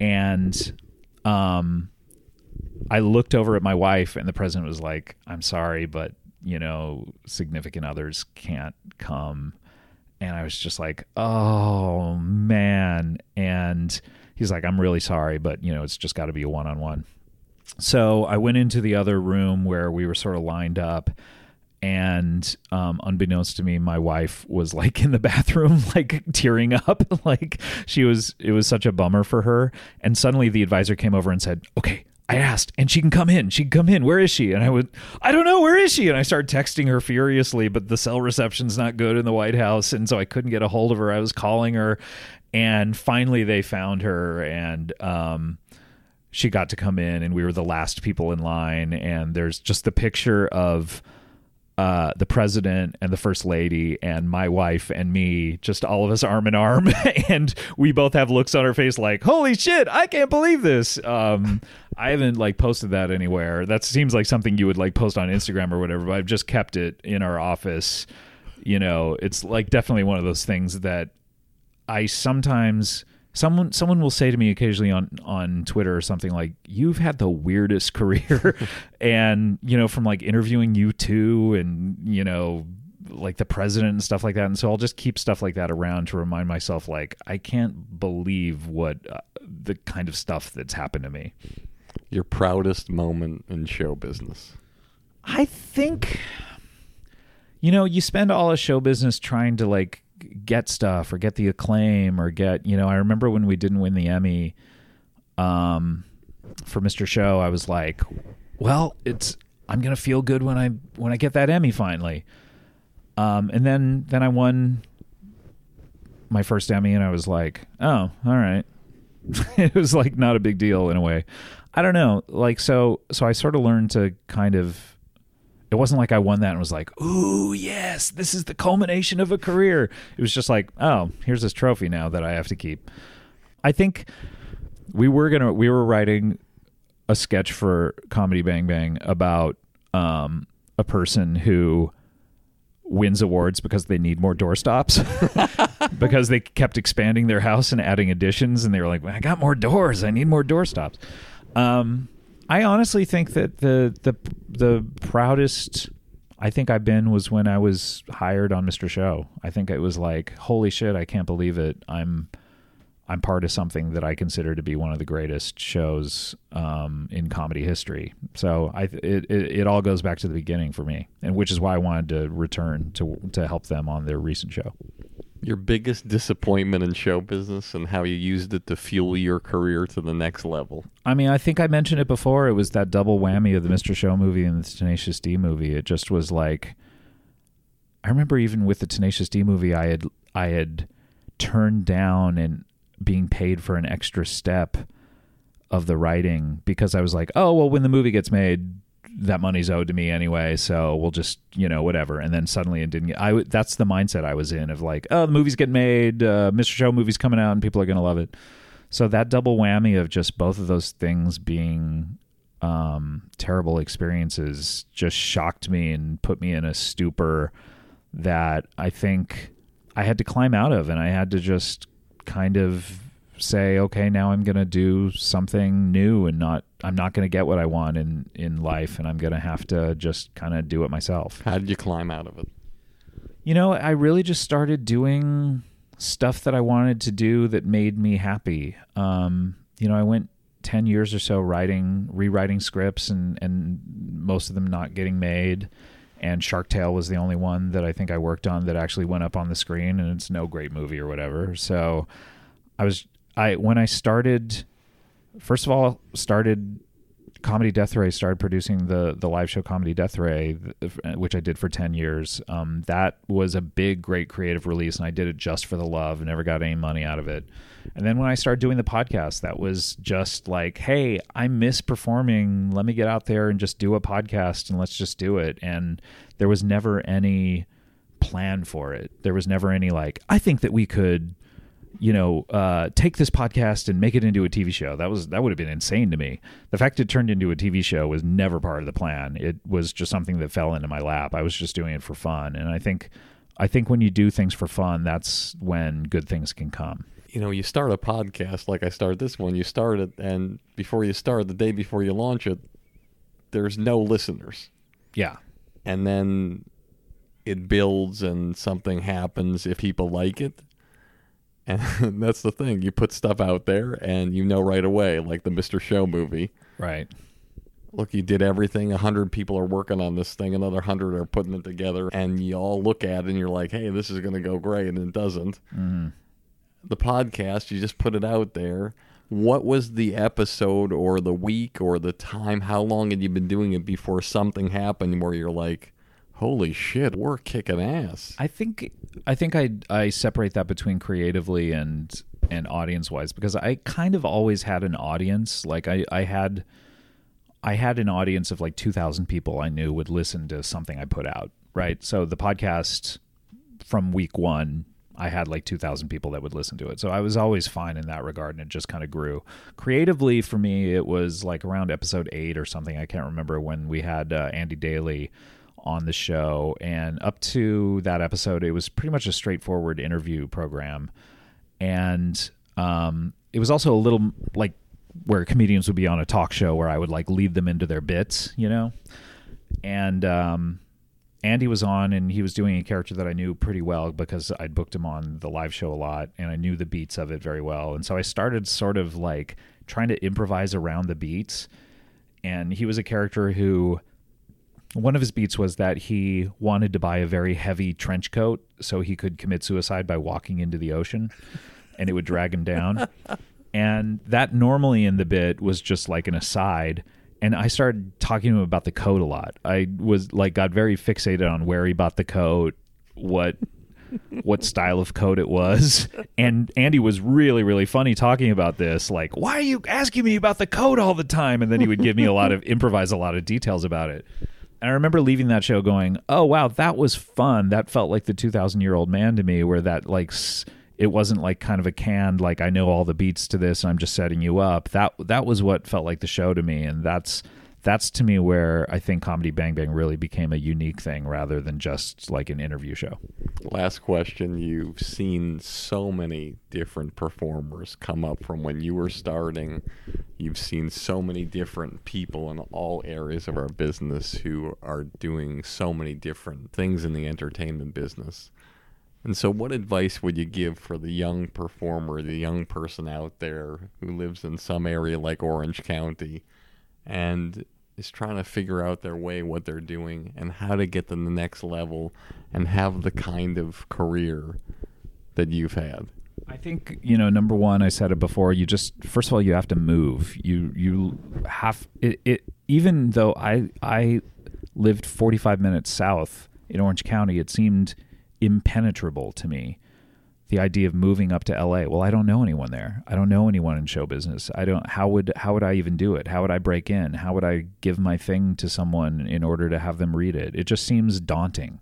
And um, I looked over at my wife, and the president was like, "I'm sorry, but you know, significant others can't come." And I was just like, "Oh man!" And he's like, I'm really sorry, but you know, it's just got to be a one on one. So I went into the other room where we were sort of lined up, and um, unbeknownst to me, my wife was like in the bathroom, like tearing up, like she was. It was such a bummer for her. And suddenly, the advisor came over and said, "Okay." I asked, and she can come in. She can come in. Where is she? And I would, I don't know. Where is she? And I started texting her furiously, but the cell reception's not good in the White House, and so I couldn't get a hold of her. I was calling her, and finally they found her, and um, she got to come in and we were the last people in line and there's just the picture of uh, the president and the first lady and my wife and me, just all of us arm in arm, and we both have looks on our face like, "Holy shit, I can't believe this." Um, I haven't like posted that anywhere. That seems like something you would like post on Instagram or whatever, but I've just kept it in our office. You know, it's like definitely one of those things that I sometimes someone someone will say to me occasionally on on Twitter or something like you've had the weirdest career. And you know from like interviewing U2 and you know like the president and stuff like that. And so I'll just keep stuff like that around to remind myself like I can't believe what uh, the kind of stuff that's happened to me. Your proudest moment in show business. I think you know you spend all of show business trying to like get stuff or get the acclaim or get you know I remember when we didn't win the Emmy um for Mr. Show I was like well it's I'm to feel good when I when I get that Emmy finally um and then then I won my first Emmy and I was like oh all right it was like not a big deal in a way I don't know like so so I sort of learned to kind of it wasn't like I won that and was like, "Ooh, yes, this is the culmination of a career." It was just like, "Oh, here's this trophy now that I have to keep." I think we were gonna we were writing a sketch for Comedy Bang Bang about um, a person who wins awards because they need more doorstops because they kept expanding their house and adding additions and they were like i got more doors i need more doorstops um, I honestly think that the the the proudest I think I've been was when I was hired on Mr. Show. I think it was like, holy shit, I can't believe it. I'm I'm part of something that I consider to be one of the greatest shows um, in comedy history. So I it, it it all goes back to the beginning for me, and which is why I wanted to return to to help them on their recent show. Your biggest disappointment in show business and how you used it to fuel your career to the next level. I mean, I think I mentioned it before. It was that double whammy of the Mr. Show movie and the Tenacious D movie. It just was like I remember even with the Tenacious D movie I had I had turned down and being paid for an extra step of the writing because I was like, "Oh, well when the movie gets made, that money's owed to me anyway, so we'll just you know whatever. And then suddenly it didn't. I that's the mindset I was in of like, oh, the movie's getting made, uh, Mr. Show movie's coming out, and people are gonna love it. So that double whammy of just both of those things being um, terrible experiences just shocked me and put me in a stupor that I think I had to climb out of, and I had to just kind of say, okay, now I'm going to do something new and not I'm not going to get what I want in in life and I'm going to have to just kind of do it myself. How did you climb out of it? You know, I really just started doing stuff that I wanted to do that made me happy. Um, you know, I went 10 years or so writing rewriting scripts and and most of them not getting made and Shark Tale was the only one that I think I worked on that actually went up on the screen and it's no great movie or whatever. So I was I when I started, first of all, started Comedy Death Ray started producing the the live show Comedy Death Ray, which I did for ten years. Um, that was a big, great creative release, and I did it just for the love. Never got any money out of it. And then when I started doing the podcast, that was just like, hey, I miss performing. Let me get out there and just do a podcast, and let's just do it. And there was never any plan for it. There was never any like, I think that we could you know, uh, take this podcast and make it into a TV show. That was that would have been insane to me. The fact it turned into a TV show was never part of the plan. It was just something that fell into my lap. I was just doing it for fun, and I think, I think when you do things for fun, that's when good things can come. You know, you start a podcast like I started this one. You start it, and before you start, the day before you launch it, there's no listeners. Yeah, and then it builds, and something happens if people like it And that's the thing. You put stuff out there and you know right away, like the Mr. Show movie. Right. Look, you did everything. A hundred people are working on this thing. Another hundred are putting it together. And you all look at it and you're like, hey, this is going to go great. And it doesn't. Mm-hmm. The podcast, you just put it out there. What was the episode or the week or the time? How long had you been doing it before something happened where you're like, holy shit, we're kicking ass? I think I think I I separate that between creatively and and audience wise because I kind of always had an audience. Like I I had I had an audience of like 2000 people I knew would listen to something I put out, right? So the podcast from week 1 I had like 2,000 people that would listen to it. So I was always fine in that regard and it just kind of grew. Creatively, for me, it was like around episode eight or something. I can't remember when we had uh, Andy Daly on the show. And up to that episode, it was pretty much a straightforward interview program. And um, it was also a little like where comedians would be on a talk show where I would like lead them into their bits, you know? And, um, Andy was on and he was doing a character that I knew pretty well because I'd booked him on the live show a lot and I knew the beats of it very well. And so I started sort of like trying to improvise around the beats. And he was a character who one of his beats was that he wanted to buy a very heavy trench coat so he could commit suicide by walking into the ocean and it would drag him down. And that normally in the bit was just like an aside and I started talking to him about the coat a lot. I was like got very fixated on where he bought the coat, what what style of coat it was. And Andy was really really funny talking about this like, "Why are you asking me about the coat all the time?" And then he would give me a lot of improvise a lot of details about it. And I remember leaving that show going, "Oh wow, that was fun. That felt like the 2000-year-old man to me where that like s- it wasn't like kind of a canned like I know all the beats to this and I'm just setting you up. That that was what felt like the show to me and that's that's to me where I think Comedy Bang Bang really became a unique thing rather than just like an interview show. Last question. You've seen so many different performers come up from when you were starting. You've seen so many different people in all areas of our business who are doing so many different things in the entertainment business. And so, what advice would you give for the young performer, the young person out there who lives in some area like Orange County and is trying to figure out their way, what they're doing, and how to get to the next level and have the kind of career that you've had? I think you know. Number one, I said it before. You just first of all, you have to move. You you have it. it even though I I lived forty five minutes south in Orange County, it seemed impenetrable to me. The idea of moving up to LA. Well, I don't know anyone there. I don't know anyone in show business. I don't. How would how would I even do it? How would I break in? How would I give my thing to someone in order to have them read it? It just seems daunting,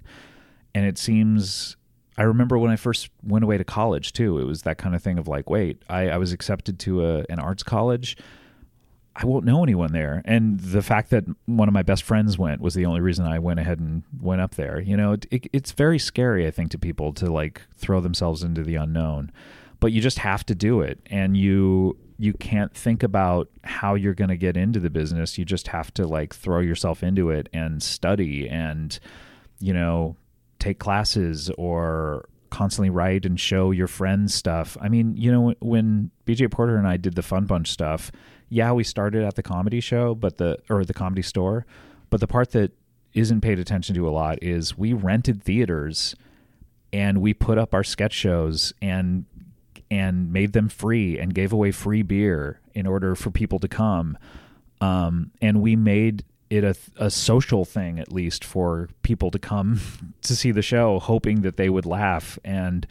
and it seems I remember when I first went away to college too. It was that kind of thing of like, wait, I, I was accepted to a, an arts college. I won't know anyone there, and the fact that one of my best friends went was the only reason I went ahead and went up there. You know, it, it, it's very scary, I think, to people to like throw themselves into the unknown, but you just have to do it, and you you can't think about how you're going to get into the business. You just have to like throw yourself into it and study and you know take classes or constantly write and show your friends stuff. I mean, you know, when BJ Porter and I did the Fun Bunch stuff, yeah, we started at the comedy show, but the or the comedy store, but the part that isn't paid attention to a lot is we rented theaters and we put up our sketch shows and and made them free and gave away free beer in order for people to come. Um, and we made it a, a social thing at least for people to come to see the show hoping that they would laugh and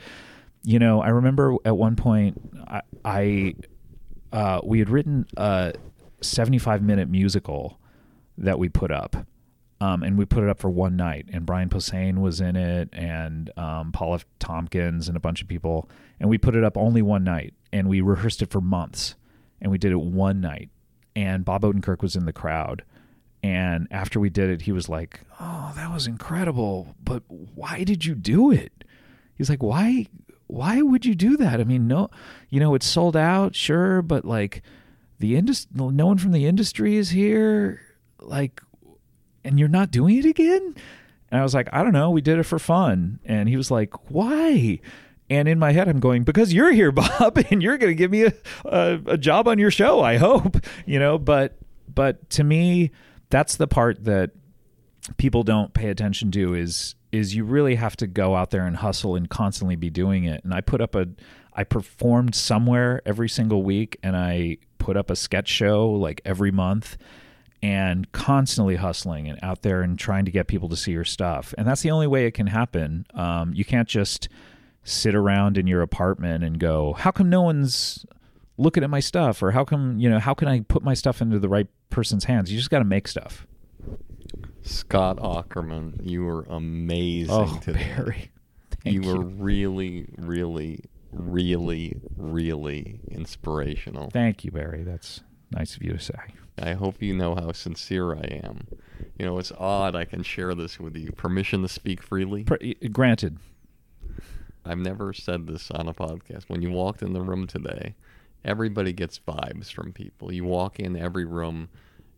you know i remember at one point i, I uh, we had written a 75 minute musical that we put up um, and we put it up for one night and brian posehn was in it and um, paul f. tompkins and a bunch of people and we put it up only one night and we rehearsed it for months and we did it one night and bob odenkirk was in the crowd and after we did it, he was like, "Oh, that was incredible, but why did you do it?" He's like, "Why? Why would you do that? I mean, no, you know, it's sold out, sure, but like, the industry, no one from the industry is here, like, and you're not doing it again." And I was like, "I don't know. We did it for fun." And he was like, "Why?" And in my head, I'm going, because you're here, Bob, and you're going to give me a, a, a job on your show, I hope, you know, but, but to me, that's the part that people don't pay attention to is, is you really have to go out there and hustle and constantly be doing it. And I put up a, I performed somewhere every single week and I put up a sketch show like every month and constantly hustling and out there and trying to get people to see your stuff. And that's the only way it can happen. Um, you can't just sit around in your apartment and go, how come no one's looking at my stuff? Or how come, you know, how can I put my stuff into the right person's hands? You just got to make stuff. Scott Aukerman, you were amazing Oh, today. Barry. you Thank were really, really, really, really inspirational. Thank you, Barry. That's nice of you to say. I hope you know how sincere I am. You know, it's odd I can share this with you. Permission to speak freely? Pr- granted. I've never said this on a podcast. When you walked in the room today, everybody gets vibes from people. You walk in every room,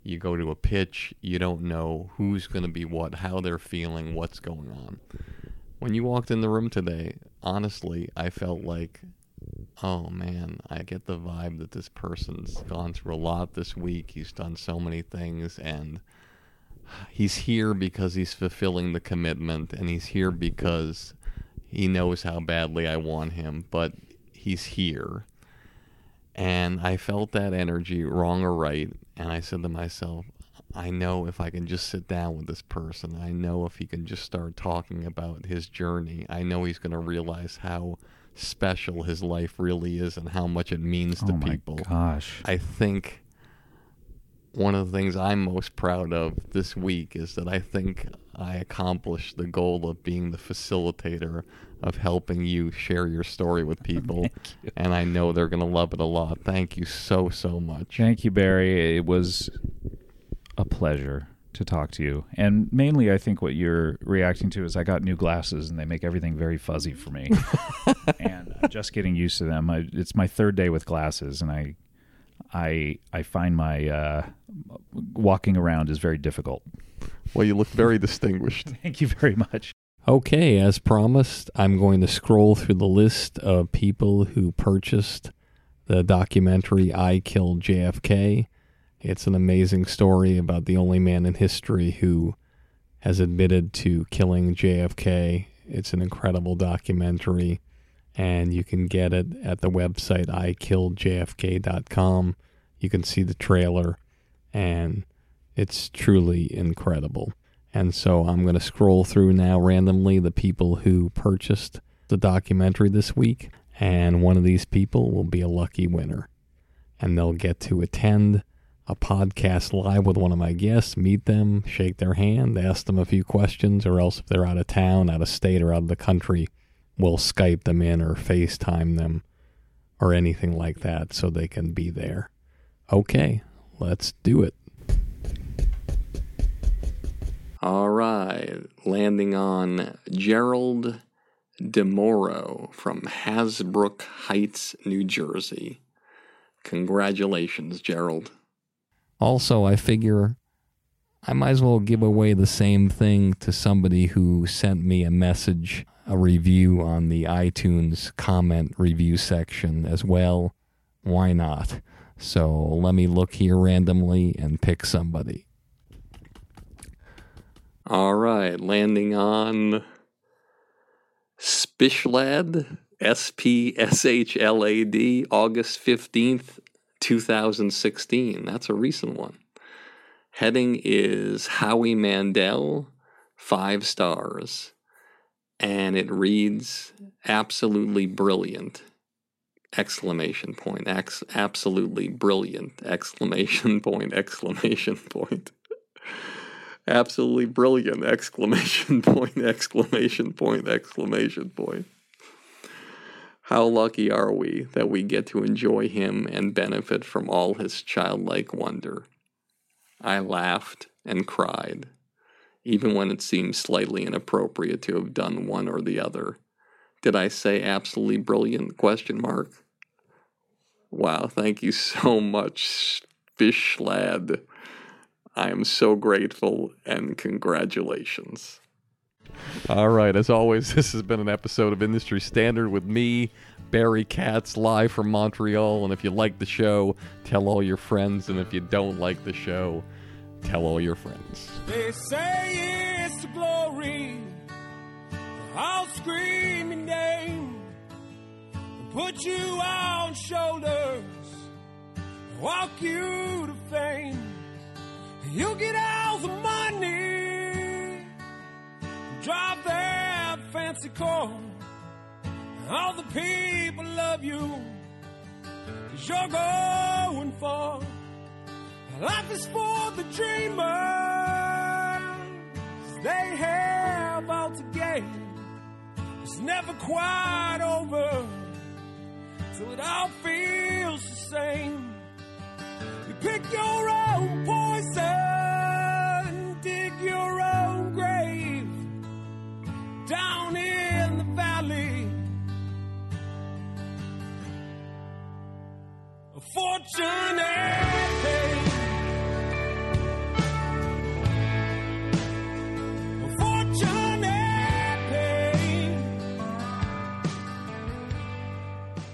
you go to a pitch, you don't know who's going to be what, how they're feeling, what's going on. When you walked in the room today, honestly, I felt like, oh man, I get the vibe that this person's gone through a lot this week. He's done so many things and he's here because he's fulfilling the commitment and he's here because he knows how badly I want him, but he's here. And I felt that energy, wrong or right. And I said to myself, I know if I can just sit down with this person, I know if he can just start talking about his journey, I know he's going to realize how special his life really is and how much it means to oh my people. gosh. I think one of the things I'm most proud of this week is that I think I accomplished the goal of being the facilitator of helping you share your story with people. and I know they're going to love it a lot. Thank you so, so much. Thank you, Barry. It was a pleasure to talk to you. And mainly, I think what you're reacting to is I got new glasses and they make everything very fuzzy for me. and I'm just getting used to them. I, it's my third day with glasses, and I, I, I find my uh, walking around is very difficult. Well, you look very distinguished. Thank you very much. Okay, as promised, I'm going to scroll through the list of people who purchased the documentary I Killed JFK. It's an amazing story about the only man in history who has admitted to killing JFK. It's an incredible documentary, and you can get it at the website ikilledjfk.com. You can see the trailer, and it's truly incredible. And so I'm going to scroll through now randomly the people who purchased the documentary this week, and one of these people will be a lucky winner. And they'll get to attend a podcast live with one of my guests, meet them, shake their hand, ask them a few questions, or else if they're out of town, out of state, or out of the country, we'll Skype them in or FaceTime them or anything like that so they can be there. Okay, let's do it. All right, landing on Gerald DeMoro from Hasbrouck Heights, New Jersey. Congratulations, Gerald. Also, I figure I might as well give away the same thing to somebody who sent me a message, a review on the iTunes comment review section as well. Why not? So let me look here randomly and pick somebody. All right, landing on Spshlad, S P S H L A D, August 15th, 2016. That's a recent one. Heading is Howie Mandel, five stars. And it reads absolutely brilliant. Exclamation point. Ex- absolutely brilliant. Exclamation point. Exclamation point. Absolutely brilliant. Exclamation point. Exclamation point. Exclamation point. How lucky are we that we get to enjoy him and benefit from all his childlike wonder? I laughed and cried, even when it seemed slightly inappropriate to have done one or the other. Did I say absolutely brilliant? Question mark. Wow, thank you so much, Fish Lad. I am so grateful and congratulations. All right. As always, this has been an episode of Industry Standard with me, Barry Katz, live from Montreal. And if you like the show, tell all your friends. And if you don't like the show, tell all your friends. They say it's the glory. I'll scream your name and put you on shoulders, walk you to fame. You get all the money, drive that fancy car. All the people love you, cause you're going far. Life is for the dreamers. They have all to gain. It's never quite over till it all feels the same. Pick your own poison, dig your own grave down in the valley. A fortunate